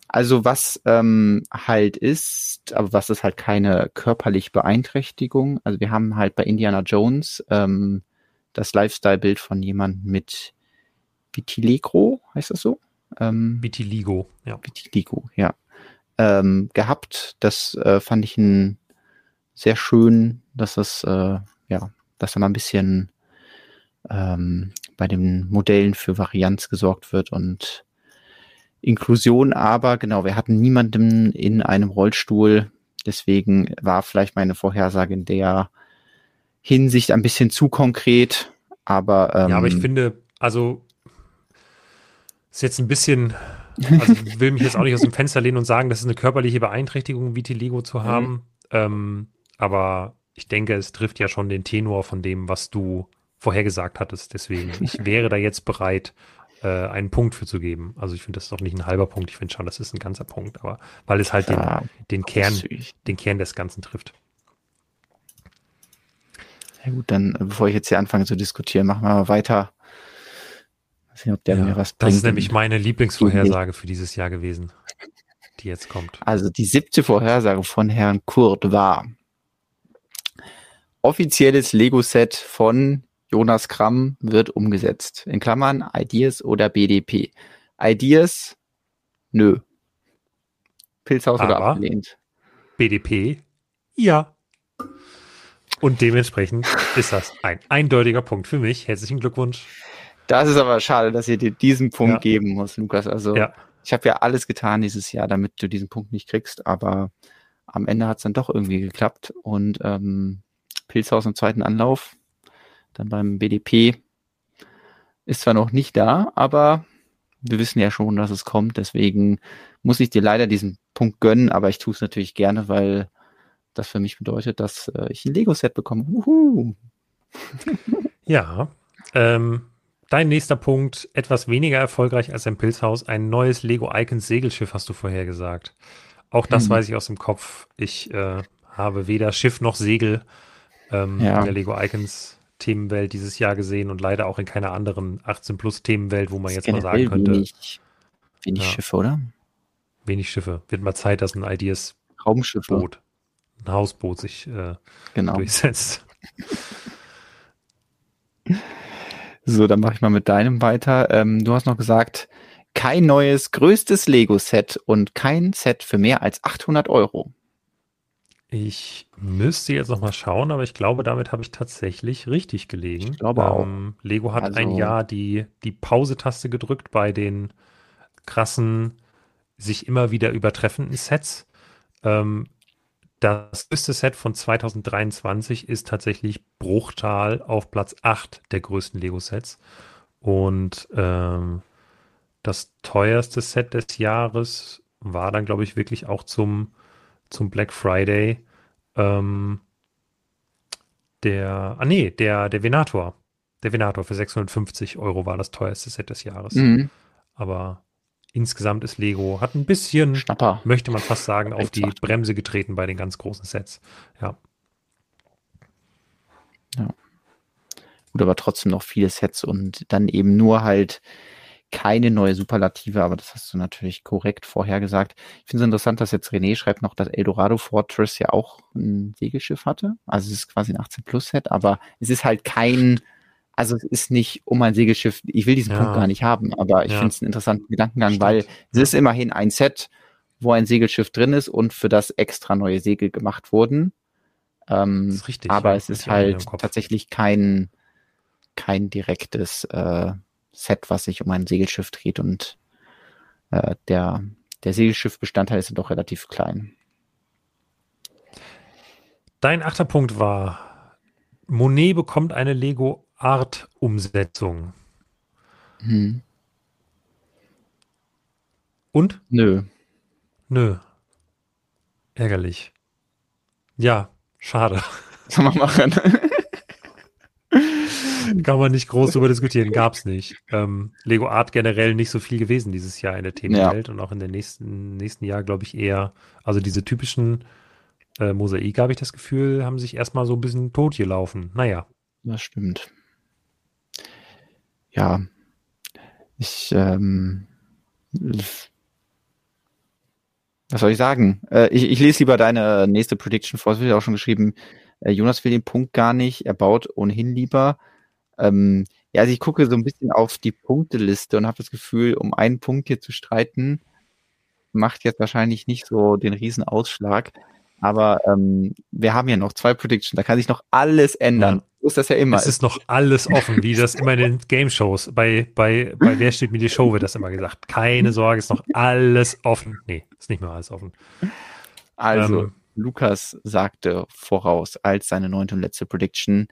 Also was ähm, halt ist, aber was ist halt keine körperliche Beeinträchtigung. Also wir haben halt bei Indiana Jones ähm, das Lifestyle-Bild von jemandem mit Vitilegro, heißt das so? Ähm, Vitiligo, ja. Vitiligo, ja. Ähm, gehabt. Das äh, fand ich ein sehr schön, dass das, äh, ja, dass da mal ein bisschen ähm, bei den Modellen für Varianz gesorgt wird und Inklusion, aber genau, wir hatten niemanden in einem Rollstuhl. Deswegen war vielleicht meine Vorhersage in der Hinsicht ein bisschen zu konkret, aber ähm, ja, aber ich finde, also ist jetzt ein bisschen, also ich will mich jetzt auch nicht aus dem Fenster lehnen und sagen, das ist eine körperliche Beeinträchtigung, Vitiligo zu mhm. haben, mhm. ähm, aber ich denke, es trifft ja schon den Tenor von dem, was du vorhergesagt hattest. Deswegen, ich wäre da jetzt bereit, äh, einen Punkt für zu geben. Also ich finde, das ist doch nicht ein halber Punkt. Ich finde schon, das ist ein ganzer Punkt, aber weil es halt ja, den, den Kern, den Kern des Ganzen trifft. Ja gut, dann äh, bevor ich jetzt hier anfange zu diskutieren, machen wir mal weiter. Nicht, ob der ja, mir was bringt. Das ist nämlich meine Lieblingsvorhersage für dieses Jahr gewesen, die jetzt kommt. Also die siebte Vorhersage von Herrn Kurt war offizielles Lego-Set von Jonas Kramm wird umgesetzt. In Klammern Ideas oder BDP. Ideas, nö. Pilzhaus Aber oder abgelehnt. BDP, ja. Und dementsprechend ist das ein eindeutiger Punkt für mich. Herzlichen Glückwunsch. Das ist aber schade, dass ihr dir diesen Punkt ja. geben muss, Lukas. Also ja. ich habe ja alles getan dieses Jahr, damit du diesen Punkt nicht kriegst, aber am Ende hat es dann doch irgendwie geklappt. Und ähm, Pilzhaus im zweiten Anlauf, dann beim BDP, ist zwar noch nicht da, aber wir wissen ja schon, dass es kommt. Deswegen muss ich dir leider diesen Punkt gönnen, aber ich tue es natürlich gerne, weil das für mich bedeutet, dass äh, ich ein Lego-Set bekomme. Uhu. <laughs> ja, ähm, dein nächster Punkt, etwas weniger erfolgreich als ein Pilzhaus, ein neues Lego Icons Segelschiff hast du vorher gesagt. Auch das hm. weiß ich aus dem Kopf. Ich äh, habe weder Schiff noch Segel ähm, ja. in der Lego Icons Themenwelt dieses Jahr gesehen und leider auch in keiner anderen 18 Plus Themenwelt, wo man jetzt mal sagen könnte. Wenig, wenig ja. Schiffe, oder? Wenig Schiffe. Wird mal Zeit, dass ein Ideas Raumschiffe. Boot, ein Hausboot sich äh, genau. durchsetzt. So, dann mache ich mal mit deinem weiter. Ähm, du hast noch gesagt, kein neues, größtes Lego-Set und kein Set für mehr als 800 Euro. Ich müsste jetzt noch mal schauen, aber ich glaube, damit habe ich tatsächlich richtig gelegen. Ich glaube ähm, auch. Lego hat also, ein Jahr die, die Pause-Taste gedrückt bei den krassen, sich immer wieder übertreffenden Sets. Ähm, das größte Set von 2023 ist tatsächlich Bruchtal auf Platz 8 der größten Lego-Sets. Und ähm, das teuerste Set des Jahres war dann, glaube ich, wirklich auch zum, zum Black Friday. Ähm, der, ah nee, der, der Venator. Der Venator für 650 Euro war das teuerste Set des Jahres. Mhm. Aber insgesamt ist Lego, hat ein bisschen, Schnapper. möchte man fast sagen, auf die Bremse getreten bei den ganz großen Sets. Ja. Ja. Gut, aber trotzdem noch viele Sets und dann eben nur halt keine neue Superlative, aber das hast du natürlich korrekt vorhergesagt. Ich finde es interessant, dass jetzt René schreibt noch, dass Eldorado Fortress ja auch ein Segelschiff hatte. Also es ist quasi ein 18 Plus Set, aber es ist halt kein also es ist nicht um ein Segelschiff, ich will diesen ja. Punkt gar nicht haben, aber ich ja. finde es einen interessanten Gedankengang, Stimmt. weil es ist immerhin ein Set, wo ein Segelschiff drin ist und für das extra neue Segel gemacht wurden. Ähm, das ist richtig, aber ja, es ist halt tatsächlich kein, kein direktes äh, Set, was sich um ein Segelschiff dreht und äh, der, der Segelschiffbestandteil ist ja doch relativ klein. Dein achter Punkt war, Monet bekommt eine Lego Art-Umsetzung. Hm. Und? Nö. Nö. Ärgerlich. Ja, schade. <laughs> Soll man machen. <laughs> Kann man nicht groß darüber diskutieren, gab's nicht. Ähm, Lego Art generell nicht so viel gewesen dieses Jahr in der Themenwelt ja. und auch in den nächsten, nächsten Jahr, glaube ich, eher, also diese typischen äh, Mosaik, habe ich das Gefühl, haben sich erstmal so ein bisschen tot gelaufen. Naja. Das stimmt ja, ich, ähm, was soll ich sagen? Äh, ich, ich lese lieber deine nächste Prediction vor. Es wird ja auch schon geschrieben, äh, Jonas will den Punkt gar nicht, er baut ohnehin lieber. Ähm, ja, also ich gucke so ein bisschen auf die Punkteliste und habe das Gefühl, um einen Punkt hier zu streiten, macht jetzt wahrscheinlich nicht so den riesen Ausschlag. Aber ähm, wir haben ja noch zwei Predictions, da kann sich noch alles ändern. So ist das ja immer. Es ist noch alles offen, wie das immer in den Game-Shows. Bei, bei, bei Wer steht mir die Show wird das immer gesagt. Keine Sorge, ist noch alles offen. Nee, ist nicht mehr alles offen. Also, ähm, Lukas sagte voraus als seine neunte und letzte Prediction,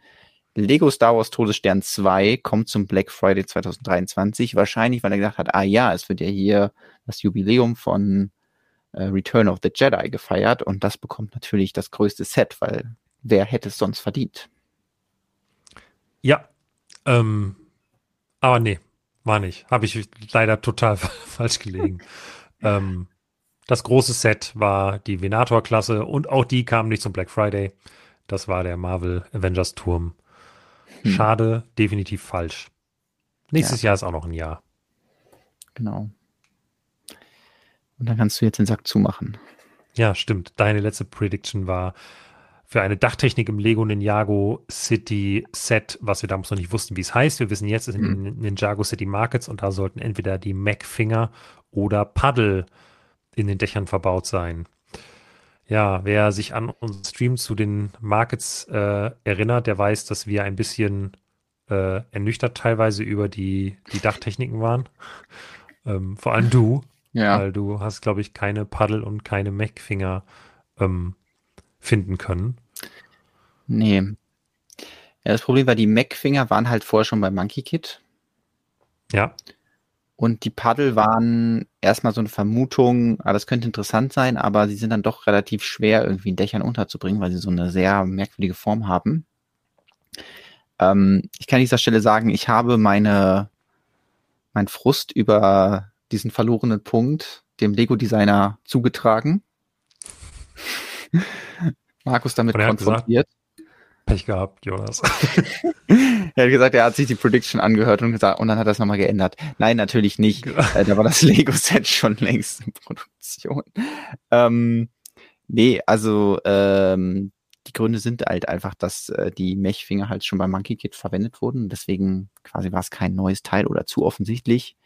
Lego Star Wars Todesstern 2 kommt zum Black Friday 2023. Wahrscheinlich, weil er gesagt hat, ah ja, es wird ja hier das Jubiläum von äh, Return of the Jedi gefeiert und das bekommt natürlich das größte Set, weil wer hätte es sonst verdient? Ja, ähm, aber nee, war nicht. Habe ich leider total <laughs> falsch gelegen. ähm, das große Set war die Venator-Klasse und auch die kam nicht zum Black Friday. Das war der Marvel Avengers Turm. Hm. Schade, definitiv falsch. Nächstes ja. Jahr ist auch noch ein Jahr. Genau. Und dann kannst du jetzt den Sack zumachen. Ja, stimmt. Deine letzte Prediction war für eine Dachtechnik im Lego Ninjago City Set, was wir damals noch nicht wussten, wie es heißt. Wir wissen jetzt, es sind mhm. Ninjago City Markets und da sollten entweder die Mac-Finger oder Paddel in den Dächern verbaut sein. Ja, wer sich an unseren Stream zu den Markets äh, erinnert, der weiß, dass wir ein bisschen äh, ernüchtert teilweise über die, die Dachtechniken waren. <laughs> Ähm, vor allem du. Ja. Weil du hast, glaube ich, keine Paddel und keine Mac-Finger ähm, finden können. Nee. Ja, das Problem war, die Mac-Finger waren halt vorher schon bei Monkey Kid. Ja. Und die Paddel waren erstmal so eine Vermutung, ah, das könnte interessant sein, aber sie sind dann doch relativ schwer irgendwie in Dächern unterzubringen, weil sie so eine sehr merkwürdige Form haben. Ähm, ich kann an dieser Stelle sagen, ich habe meine, mein Frust über diesen verlorenen Punkt dem Lego-Designer zugetragen. <laughs> Markus damit konfrontiert. Gesagt, Pech gehabt, Jonas. <laughs> er hat gesagt, er hat sich die Prediction angehört und gesagt, und dann hat er es nochmal geändert. Nein, natürlich nicht. Äh, da war das <laughs> Lego-Set schon längst in Produktion. Ähm, Nee, also ähm, die Gründe sind halt einfach, dass äh, die Mech-Finger halt schon beim Monkey Kit verwendet wurden. Deswegen quasi war es kein neues Teil oder zu offensichtlich.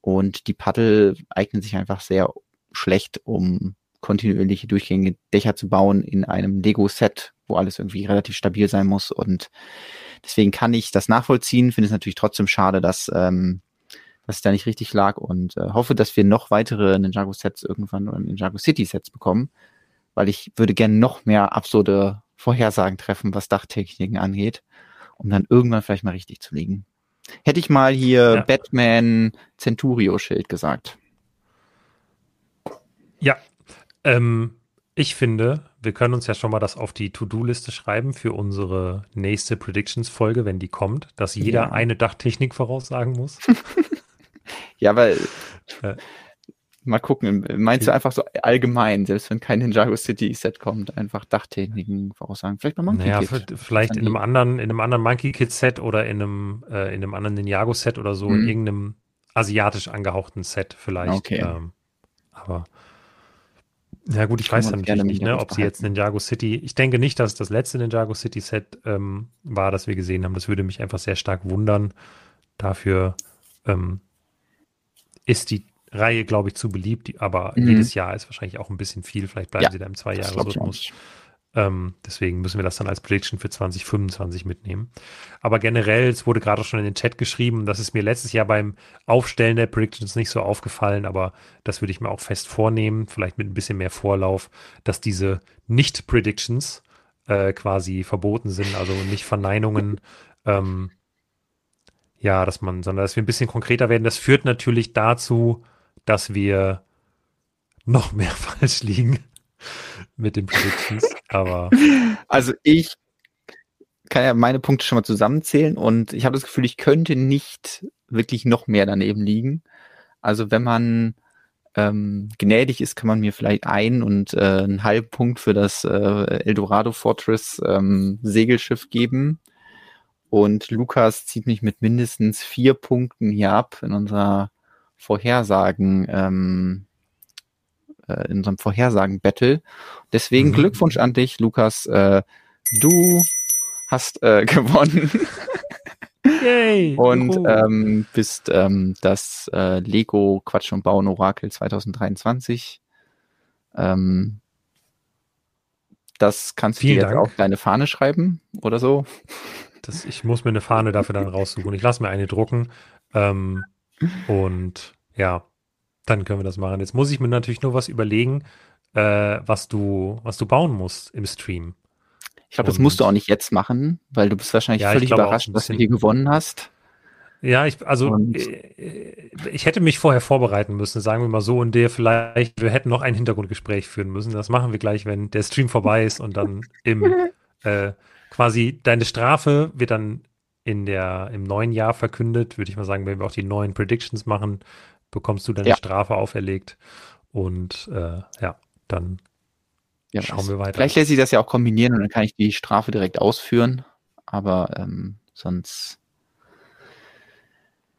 Und die Paddel eignen sich einfach sehr schlecht, um kontinuierliche durchgängige Dächer zu bauen in einem Lego-Set, wo alles irgendwie relativ stabil sein muss. Und deswegen kann ich das nachvollziehen, finde es natürlich trotzdem schade, dass, ähm, dass es da nicht richtig lag und äh, hoffe, dass wir noch weitere Ninjago-Sets irgendwann oder Ninjago City-Sets bekommen, weil ich würde gerne noch mehr absurde Vorhersagen treffen, was Dachtechniken angeht, um dann irgendwann vielleicht mal richtig zu liegen. Hätte ich mal hier ja. Batman Centurio Schild gesagt. Ja, ähm, ich finde, wir können uns ja schon mal das auf die To-Do-Liste schreiben für unsere nächste Predictions-Folge, wenn die kommt, dass jeder ja. eine Dachtechnik voraussagen muss. <laughs> ja, weil <laughs> äh, mal gucken, meinst du einfach so allgemein, selbst wenn kein Ninjago City Set kommt, einfach Dachtechniken voraussagen? Vielleicht bei Monkey naja, Kid. Vielleicht in einem anderen, in einem anderen Monkey Kid Set oder in einem, äh, in einem anderen Ninjago Set oder so, mhm. in irgendeinem asiatisch angehauchten Set vielleicht. Okay. Ähm, aber ja gut, ich weiß ja natürlich nicht, ne, ob sie jetzt Ninjago City, ich denke nicht, dass das letzte Ninjago City Set ähm, war, das wir gesehen haben. Das würde mich einfach sehr stark wundern. Dafür ähm, ist die Reihe, glaube ich, zu beliebt, aber mhm. jedes Jahr ist wahrscheinlich auch ein bisschen viel. Vielleicht bleiben ja, sie da im Zwei-Jahres-Rhythmus. Ähm, deswegen müssen wir das dann als Prediction für 2025 mitnehmen. Aber generell, es wurde gerade schon in den Chat geschrieben, das ist mir letztes Jahr beim Aufstellen der Predictions nicht so aufgefallen, aber das würde ich mir auch fest vornehmen, vielleicht mit ein bisschen mehr Vorlauf, dass diese Nicht-Predictions äh, quasi verboten sind, also nicht Verneinungen. <laughs> Ähm, ja, dass man, sondern dass wir ein bisschen konkreter werden. Das führt natürlich dazu, dass wir noch mehr <laughs> falsch liegen mit den Predictions. <laughs> Aber also ich kann ja meine Punkte schon mal zusammenzählen und ich habe das Gefühl, ich könnte nicht wirklich noch mehr daneben liegen. Also wenn man ähm, gnädig ist, kann man mir vielleicht ein und äh, einen halben Punkt für das äh, Eldorado Fortress ähm, Segelschiff geben. Und Lukas zieht mich mit mindestens vier Punkten hier ab in unserer Vorhersagen ähm, äh, in unserem Vorhersagen-Battle. Deswegen mhm. Glückwunsch an dich, Lukas. Äh, du hast äh, <laughs> gewonnen. Yay! und ähm, bist ähm, das äh, Lego Quatsch und Bauen Orakel 2023. Ähm, das kannst Vielen du jetzt Dank. auf deine Fahne schreiben oder so. Das, ich muss mir eine Fahne dafür dann raussuchen. Ich lasse mir eine drucken. Ähm, und ja, dann können wir das machen. Jetzt muss ich mir natürlich nur was überlegen, äh, was du, was du bauen musst im Stream. Ich glaube, das musst du auch nicht jetzt machen, weil du bist wahrscheinlich ja, völlig überrascht, dass du hier gewonnen hast. Ja, ich, also äh, ich hätte mich vorher vorbereiten müssen, sagen wir mal so, und der vielleicht, wir hätten noch ein Hintergrundgespräch führen müssen. Das machen wir gleich, wenn der Stream vorbei ist und dann im <laughs> äh, quasi deine Strafe wird dann in der im neuen Jahr verkündet, würde ich mal sagen, wenn wir auch die neuen Predictions machen, bekommst du deine ja. Strafe auferlegt. Und äh, ja, dann ja, schauen wir weiter. Vielleicht lässt sich das ja auch kombinieren und dann kann ich die Strafe direkt ausführen. Aber ähm, sonst.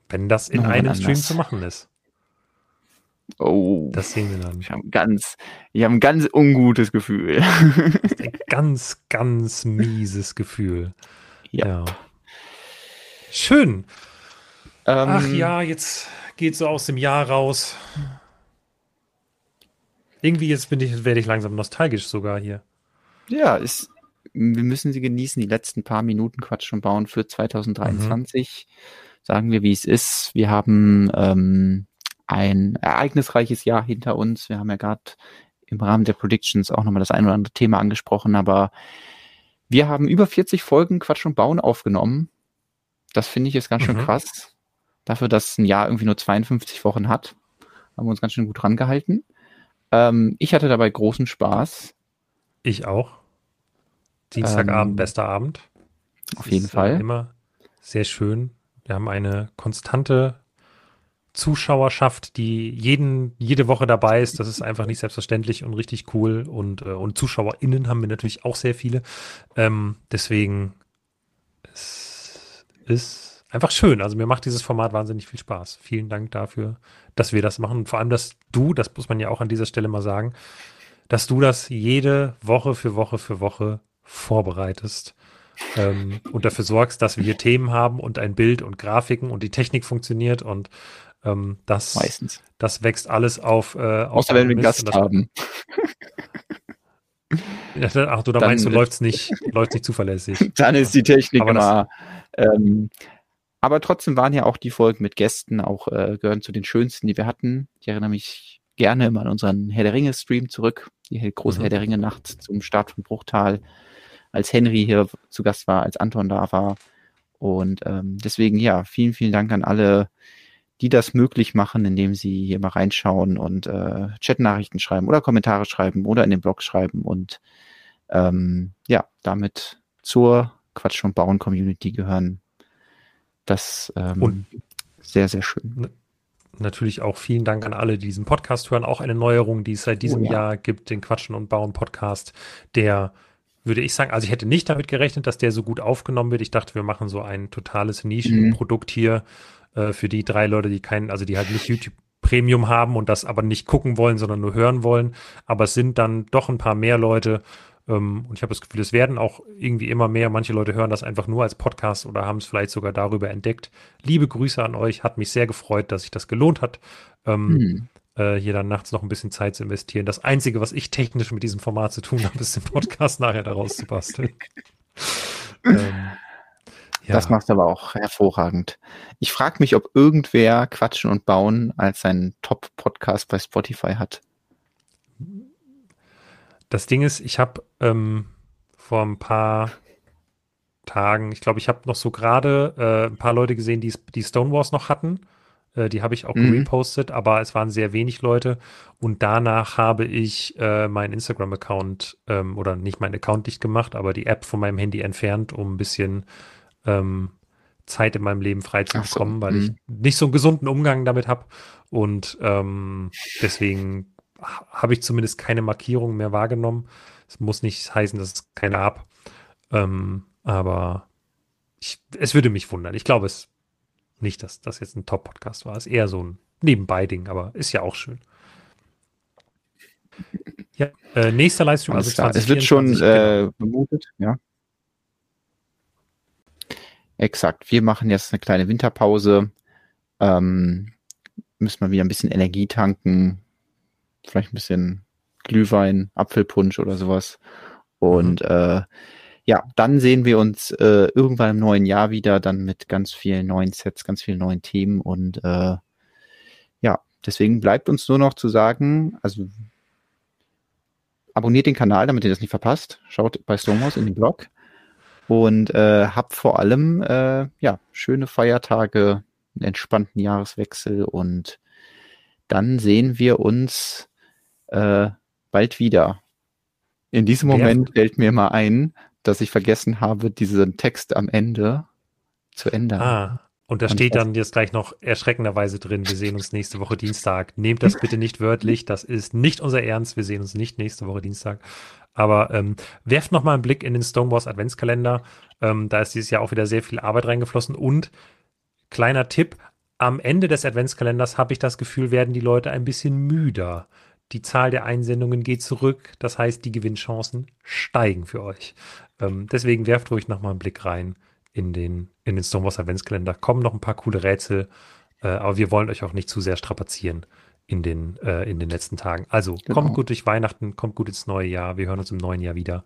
Wenn das in einem Stream zu machen ist. Oh. Das sehen wir dann. Ich habe ganz, ich habe ein ganz ungutes Gefühl. ein <laughs> ganz, ganz mieses Gefühl. Ja. ja. Schön. Ähm, Ach ja, jetzt geht so aus dem Jahr raus. Irgendwie jetzt bin ich, werde ich langsam nostalgisch sogar hier. Ja, ist, wir müssen sie genießen, die letzten paar Minuten Quatsch schon bauen für 2023. Mhm. Sagen wir, wie es ist. Wir haben ähm, ein ereignisreiches Jahr hinter uns. Wir haben ja gerade im Rahmen der Predictions auch nochmal das ein oder andere Thema angesprochen, aber wir haben über 40 Folgen Quatsch und Bauen aufgenommen. Das finde ich jetzt ganz schön mhm. krass. Dafür, dass ein Jahr irgendwie nur 52 Wochen hat, haben wir uns ganz schön gut rangehalten. Ähm, ich hatte dabei großen Spaß. Ich auch. Dienstagabend, ähm, bester Abend. Das auf jeden ist, äh, Fall. Äh, immer sehr schön. Wir haben eine konstante Zuschauerschaft, die jeden, jede Woche dabei ist. Das ist einfach nicht selbstverständlich und richtig cool. Und, äh, und ZuschauerInnen haben wir natürlich auch sehr viele. Ähm, deswegen es ist einfach schön. Also mir macht dieses Format wahnsinnig viel Spaß. Vielen Dank dafür, dass wir das machen. Und vor allem, dass du, das muss man ja auch an dieser Stelle mal sagen, dass du das jede Woche für Woche für Woche vorbereitest ähm, und dafür sorgst, dass wir hier Themen haben und ein Bild und Grafiken und die Technik funktioniert und ähm, das, Meistens. das wächst alles auf. Äh, auf Außer wenn wir einen Gast haben. <laughs> Ach du, da meinst du, läuft es nicht, läuft's nicht zuverlässig. <laughs> Dann ist die Technik aber immer. Ähm, aber trotzdem waren ja auch die Folgen mit Gästen auch äh, gehören zu den schönsten, die wir hatten. Ich erinnere mich gerne immer an unseren Herr der Ringe Stream zurück, die große mhm. Herr der Ringe Nacht zum Start von Bruchtal, als Henry hier zu Gast war, als Anton da war. Und ähm, deswegen ja, vielen, vielen Dank an alle, die das möglich machen, indem sie hier mal reinschauen und äh, Chat-Nachrichten schreiben oder Kommentare schreiben oder in den Blog schreiben und ähm, ja, damit zur Quatsch und Bauen Community gehören. Das ähm, und sehr, sehr schön. Natürlich auch vielen Dank an alle, die diesen Podcast hören. Auch eine Neuerung, die es seit diesem oh, ja. Jahr gibt, den Quatschen und Bauen Podcast, der würde ich sagen, also ich hätte nicht damit gerechnet, dass der so gut aufgenommen wird. Ich dachte, wir machen so ein totales Nischenprodukt mhm. hier äh, für die drei Leute, die keinen, also die halt nicht YouTube Premium haben und das aber nicht gucken wollen, sondern nur hören wollen. Aber es sind dann doch ein paar mehr Leute. Ähm, und ich habe das Gefühl, es werden auch irgendwie immer mehr. Manche Leute hören das einfach nur als Podcast oder haben es vielleicht sogar darüber entdeckt. Liebe Grüße an euch. Hat mich sehr gefreut, dass sich das gelohnt hat. Ähm, hm äh, hier dann nachts noch ein bisschen Zeit zu investieren. Das Einzige, was ich technisch mit diesem Format zu tun habe, ist den Podcast <laughs> nachher daraus zu basteln. <laughs> ähm, ja. Das macht aber auch hervorragend. Ich frage mich, ob irgendwer Quatschen und Bauen als seinen Top-Podcast bei Spotify hat. Das Ding ist, ich habe ähm, vor ein paar Tagen, ich glaube, ich habe noch so gerade äh, ein paar Leute gesehen, die, die Stonewalls noch hatten. Äh, die habe ich auch mhm. repostet, aber es waren sehr wenig Leute. Und danach habe ich äh, meinen Instagram-Account ähm, oder nicht meinen Account dicht gemacht, aber die App von meinem Handy entfernt, um ein bisschen ähm, Zeit in meinem Leben frei zu bekommen, so. weil mhm. ich nicht so einen gesunden Umgang damit habe. Und ähm, deswegen habe ich zumindest keine Markierung mehr wahrgenommen. Es muss nicht heißen, dass es keine habe. Ähm, aber ich, es würde mich wundern. Ich glaube es nicht, dass das jetzt ein Top-Podcast war. Es ist eher so ein Nebenbei-Ding, aber ist ja auch schön. Ja, äh, nächster Livestream. Also 20, es wird schon äh, genau. bemutet, ja. Exakt. Wir machen jetzt eine kleine Winterpause. Ähm, müssen wir wieder ein bisschen Energie tanken. Vielleicht ein bisschen Glühwein, Apfelpunsch oder sowas. Und mhm. äh, ja, dann sehen wir uns äh, irgendwann im neuen Jahr wieder, dann mit ganz vielen neuen Sets, ganz vielen neuen Themen. Und äh, ja, deswegen bleibt uns nur noch zu sagen, also abonniert den Kanal, damit ihr das nicht verpasst. Schaut bei Stormhouse in den Blog. Und äh, habt vor allem äh, ja schöne Feiertage, einen entspannten Jahreswechsel und dann sehen wir uns äh, bald wieder. In diesem Moment fällt mir mal ein, dass ich vergessen habe, diesen Text am Ende zu ändern. Ah, und da steht dann jetzt gleich noch erschreckenderweise drin, wir sehen uns nächste Woche Dienstag. Nehmt das bitte nicht wörtlich, das ist nicht unser Ernst, wir sehen uns nicht nächste Woche Dienstag. Aber ähm, werft noch mal einen Blick in den Stonewalls Adventskalender. Ähm, da ist dieses Jahr auch wieder sehr viel Arbeit reingeflossen. Und kleiner Tipp, am Ende des Adventskalenders habe ich das Gefühl, werden die Leute ein bisschen müder. Die Zahl der Einsendungen geht zurück. Das heißt, die Gewinnchancen steigen für euch. Ähm, deswegen werft ruhig noch mal einen Blick rein in den, in den Stonewalls Adventskalender. Kommen noch ein paar coole Rätsel. Äh, aber wir wollen euch auch nicht zu sehr strapazieren in den, äh, in den letzten Tagen. Also genau. kommt gut durch Weihnachten, kommt gut ins neue Jahr. Wir hören uns im neuen Jahr wieder.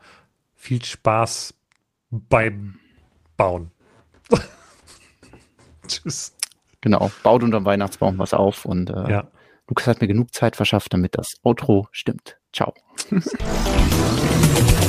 Viel Spaß beim Bauen. <laughs> Tschüss. Genau, baut unterm Weihnachtsbaum was auf und äh, ja. Lukas hat mir genug Zeit verschafft, damit das Outro stimmt. Ciao. <laughs>